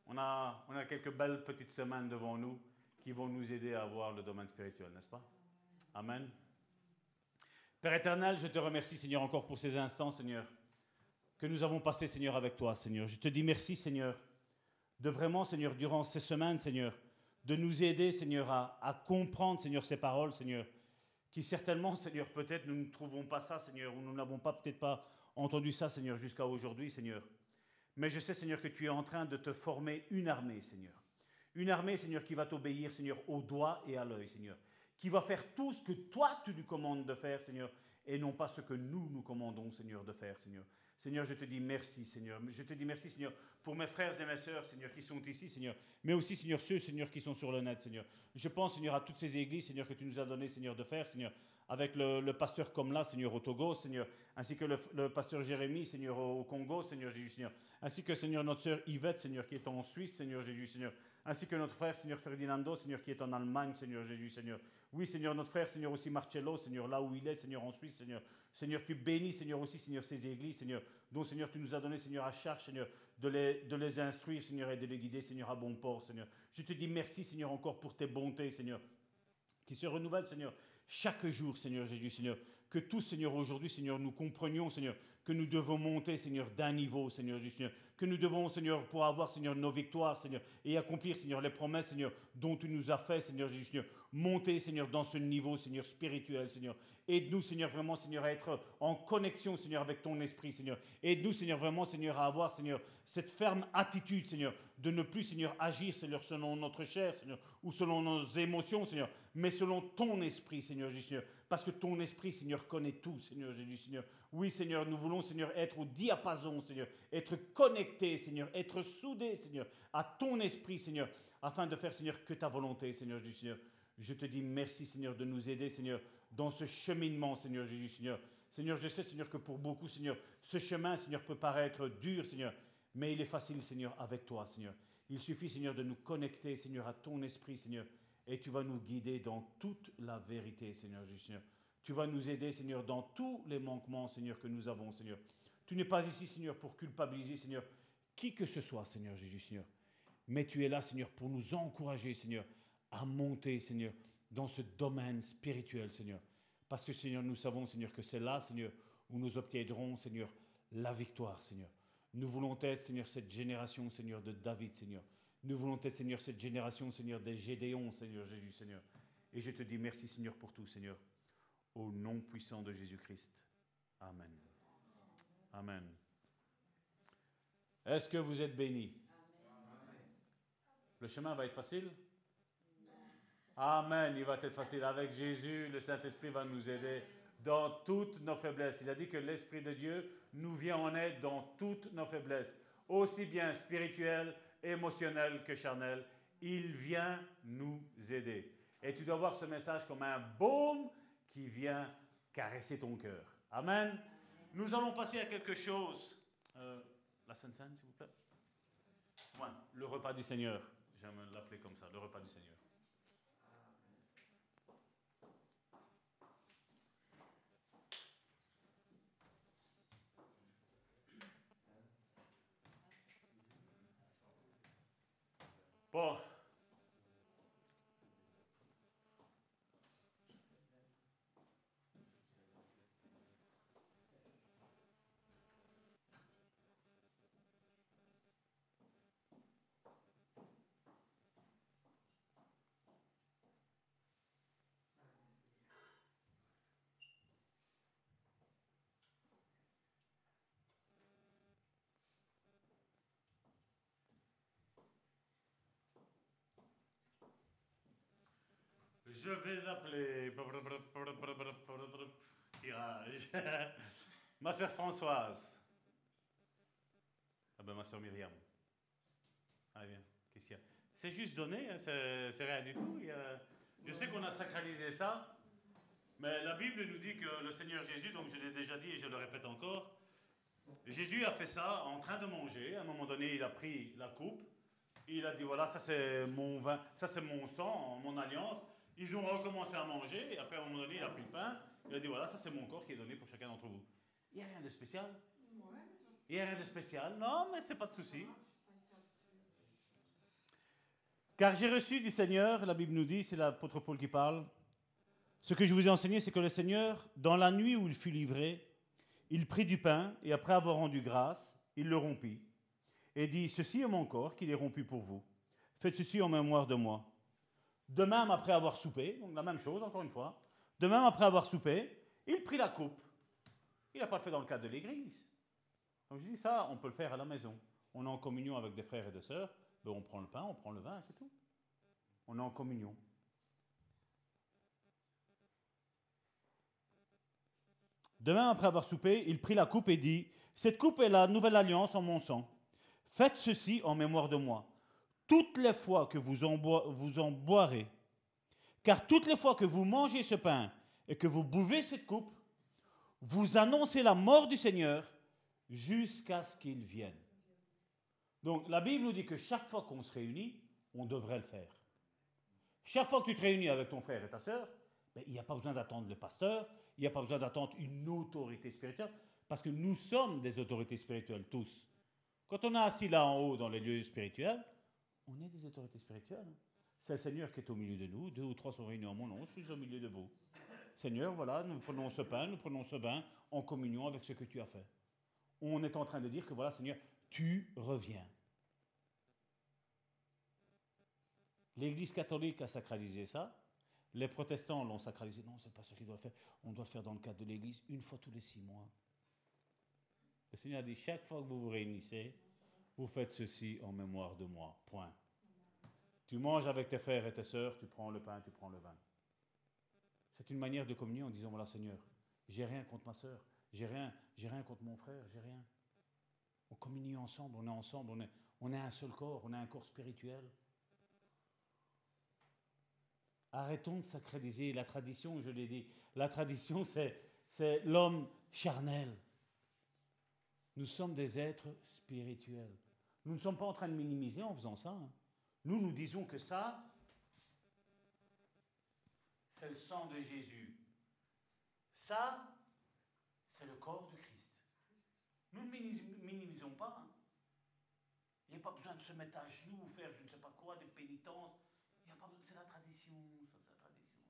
on, a, on a quelques belles petites semaines devant nous qui vont nous aider à voir le domaine spirituel, n'est-ce pas? Amen. Père éternel, je te remercie, Seigneur, encore pour ces instants, Seigneur, que nous avons passés, Seigneur, avec toi, Seigneur. Je te dis merci, Seigneur, de vraiment, Seigneur, durant ces semaines, Seigneur, de nous aider, Seigneur, à, à comprendre, Seigneur, ces paroles, Seigneur, qui certainement, Seigneur, peut-être nous ne trouvons pas ça, Seigneur, ou nous n'avons pas peut-être pas entendu ça, Seigneur, jusqu'à aujourd'hui, Seigneur. Mais je sais, Seigneur, que tu es en train de te former une armée, Seigneur. Une armée, Seigneur, qui va t'obéir, Seigneur, au doigt et à l'œil, Seigneur. Qui va faire tout ce que toi, tu lui commandes de faire, Seigneur, et non pas ce que nous nous commandons, Seigneur, de faire, Seigneur. Seigneur, je te dis merci, Seigneur. Je te dis merci, Seigneur, pour mes frères et mes sœurs, Seigneur, qui sont ici, Seigneur. Mais aussi, Seigneur, ceux, Seigneur, qui sont sur le net, Seigneur. Je pense, Seigneur, à toutes ces églises, Seigneur, que tu nous as donné, Seigneur, de faire, Seigneur. Avec le, pasteur comme là, Seigneur, au Togo, Seigneur. Ainsi que le, pasteur Jérémie, Seigneur, au Congo, Seigneur Jésus, Seigneur. Ainsi que, Seigneur, notre sœur Yvette, Seigneur, qui est en Suisse, Seigneur Jésus, Seigneur ainsi que notre frère, Seigneur Ferdinando, Seigneur, qui est en Allemagne, Seigneur Jésus, Seigneur. Oui, Seigneur, notre frère, Seigneur, aussi Marcello, Seigneur, là où il est, Seigneur, en Suisse, Seigneur. Seigneur, tu bénis, Seigneur, aussi, Seigneur, ces églises, Seigneur, dont, Seigneur, tu nous as donné, Seigneur, à charge, Seigneur, de les, de les instruire, Seigneur, et de les guider, Seigneur, à bon port, Seigneur. Je te dis merci, Seigneur, encore pour tes bontés, Seigneur, qui se renouvellent, Seigneur, chaque jour, Seigneur Jésus, Seigneur. Que tous, Seigneur, aujourd'hui, Seigneur, nous comprenions, Seigneur, que nous devons monter, Seigneur, d'un niveau, Seigneur Jésus, que nous devons, Seigneur, pour avoir, Seigneur, nos victoires, Seigneur, et accomplir, Seigneur, les promesses, Seigneur, dont tu nous as fait, Seigneur Jésus, Seigneur. Monter, Seigneur, dans ce niveau, Seigneur, spirituel, Seigneur. Aide-nous, Seigneur, vraiment, Seigneur, à être en connexion, Seigneur, avec ton esprit, Seigneur. Aide-nous, Seigneur, vraiment, Seigneur, à avoir, Seigneur, cette ferme attitude, Seigneur, de ne plus, Seigneur, agir, Seigneur, selon notre chair, Seigneur, ou selon nos émotions, Seigneur, mais selon ton esprit, Seigneur Jésus, Seigneur. Parce que ton esprit, Seigneur, connaît tout, Seigneur Jésus, Seigneur. Oui, Seigneur, nous voulons, Seigneur, être au diapason, Seigneur, être connectés, Seigneur, être soudés, Seigneur, à ton esprit, Seigneur, afin de faire, Seigneur, que ta volonté, Seigneur Jésus, Seigneur. Je te dis merci, Seigneur, de nous aider, Seigneur, dans ce cheminement, Seigneur Jésus, Seigneur. Seigneur, je sais, Seigneur, que pour beaucoup, Seigneur, ce chemin, Seigneur, peut paraître dur, Seigneur, mais il est facile, Seigneur, avec toi, Seigneur. Il suffit, Seigneur, de nous connecter, Seigneur, à ton esprit, Seigneur, et tu vas nous guider dans toute la vérité, Seigneur Jésus, Seigneur. Tu vas nous aider, Seigneur, dans tous les manquements, Seigneur, que nous avons, Seigneur. Tu n'es pas ici, Seigneur, pour culpabiliser, Seigneur, qui que ce soit, Seigneur Jésus, Seigneur. Mais tu es là, Seigneur, pour nous encourager, Seigneur, à monter, Seigneur, dans ce domaine spirituel, Seigneur. Parce que, Seigneur, nous savons, Seigneur, que c'est là, Seigneur, où nous obtiendrons, Seigneur, la victoire, Seigneur. Nous voulons être, Seigneur, cette génération, Seigneur, de David, Seigneur. Nous voulons être, Seigneur, cette génération, Seigneur, des Gédéons, Seigneur Jésus, Seigneur. Et je te dis merci, Seigneur, pour tout, Seigneur au nom puissant de Jésus-Christ. Amen. Amen. Est-ce que vous êtes bénis? Le chemin va être facile? Amen, il va être facile. Avec Jésus, le Saint-Esprit va nous aider dans toutes nos faiblesses. Il a dit que l'Esprit de Dieu nous vient en aide dans toutes nos faiblesses, aussi bien spirituelles, émotionnelles que charnelles. Il vient nous aider. Et tu dois voir ce message comme un baume qui vient caresser ton cœur. Amen. Nous allons passer à quelque chose. Euh, la Sainte Seine, s'il vous plaît. Le repas du Seigneur. J'aime l'appeler comme ça, le repas du Seigneur. Bon. Je vais appeler. Tirage. ma soeur Françoise. Ah ben ma soeur Myriam. Ah bien, qu'est-ce qu'il y a? C'est juste donné, hein, c'est rien du tout. Je sais qu'on a sacralisé ça, mais la Bible nous dit que le Seigneur Jésus, donc je l'ai déjà dit et je le répète encore, Jésus a fait ça en train de manger. À un moment donné, il a pris la coupe. Il a dit voilà, ça c'est mon vin, ça c'est mon sang, mon alliance. Ils ont recommencé à manger. Et après, à un moment donné, il a pris le pain. Il a dit voilà, ça c'est mon corps qui est donné pour chacun d'entre vous. Il n'y a rien de spécial. Il n'y a rien de spécial. Non, mais c'est pas de souci. Car j'ai reçu du Seigneur, la Bible nous dit, c'est l'apôtre Paul qui parle. Ce que je vous ai enseigné, c'est que le Seigneur, dans la nuit où il fut livré, il prit du pain et après avoir rendu grâce, il le rompit et dit Ceci est mon corps qu'il est rompu pour vous. Faites ceci en mémoire de moi. De même, après avoir soupé, donc la même chose, encore une fois, de même, après avoir soupé, il prit la coupe. Il n'a pas le fait dans le cadre de l'église. Donc je dis ça, on peut le faire à la maison. On est en communion avec des frères et des sœurs, ben, on prend le pain, on prend le vin, c'est tout. On est en communion. De même, après avoir soupé, il prit la coupe et dit Cette coupe est la nouvelle alliance en mon sang. Faites ceci en mémoire de moi. Toutes les fois que vous en, boirez, car toutes les fois que vous mangez ce pain et que vous buvez cette coupe, vous annoncez la mort du Seigneur jusqu'à ce qu'il vienne. Donc la Bible nous dit que chaque fois qu'on se réunit, on devrait le faire. Chaque fois que tu te réunis avec ton frère et ta sœur, ben, il n'y a pas besoin d'attendre le pasteur, il n'y a pas besoin d'attendre une autorité spirituelle, parce que nous sommes des autorités spirituelles tous. Quand on est assis là en haut dans les lieux spirituels, on est des autorités spirituelles. C'est le Seigneur qui est au milieu de nous. Deux ou trois sont réunis en mon nom, je suis au milieu de vous. Seigneur, voilà, nous prenons ce pain, nous prenons ce vin en communion avec ce que tu as fait. On est en train de dire que voilà, Seigneur, tu reviens. L'Église catholique a sacralisé ça. Les protestants l'ont sacralisé. Non, c'est pas ce qu'ils doivent faire. On doit le faire dans le cadre de l'Église une fois tous les six mois. Le Seigneur dit chaque fois que vous vous réunissez, vous faites ceci en mémoire de moi. Point. Tu manges avec tes frères et tes sœurs, tu prends le pain, tu prends le vin. C'est une manière de communier en disant voilà Seigneur, j'ai rien contre ma sœur, j'ai rien, j'ai rien contre mon frère, j'ai rien. On communie ensemble, on est ensemble, on est, un seul corps, on est un corps spirituel. Arrêtons de sacraliser la tradition, je l'ai dit. La tradition, c'est l'homme charnel. Nous sommes des êtres spirituels. Nous ne sommes pas en train de minimiser en faisant ça. hein. Nous, nous disons que ça, c'est le sang de Jésus. Ça, c'est le corps de Christ. Nous ne mini- minimisons pas. hein. Il n'y a pas besoin de se mettre à genoux ou faire je ne sais pas quoi, des pénitences. Il n'y a pas besoin, c'est la tradition, c'est la tradition.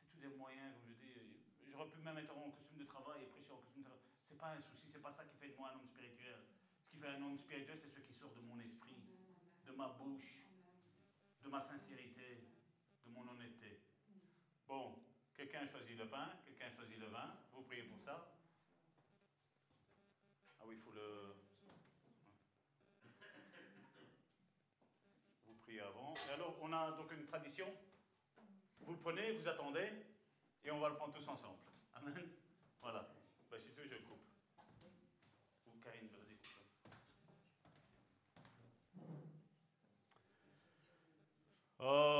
C'est tous des moyens, comme je dis. J'aurais pu même être en costume de travail et prêcher en costume de travail. C'est pas un souci, c'est pas ça qui fait de moi un homme spirituel. Qui fait un homme spirituel, c'est ce qui sort de mon esprit, de ma bouche, de ma sincérité, de mon honnêteté. Bon, quelqu'un choisit le pain, quelqu'un choisit le vin. Vous priez pour ça. Ah oui, il faut le. Vous priez avant. Et alors, on a donc une tradition. Vous le prenez, vous attendez, et on va le prendre tous ensemble. Amen. Voilà. Bah, si tu veux, je coupe. Ou Karine, vas-y, coupe. Oh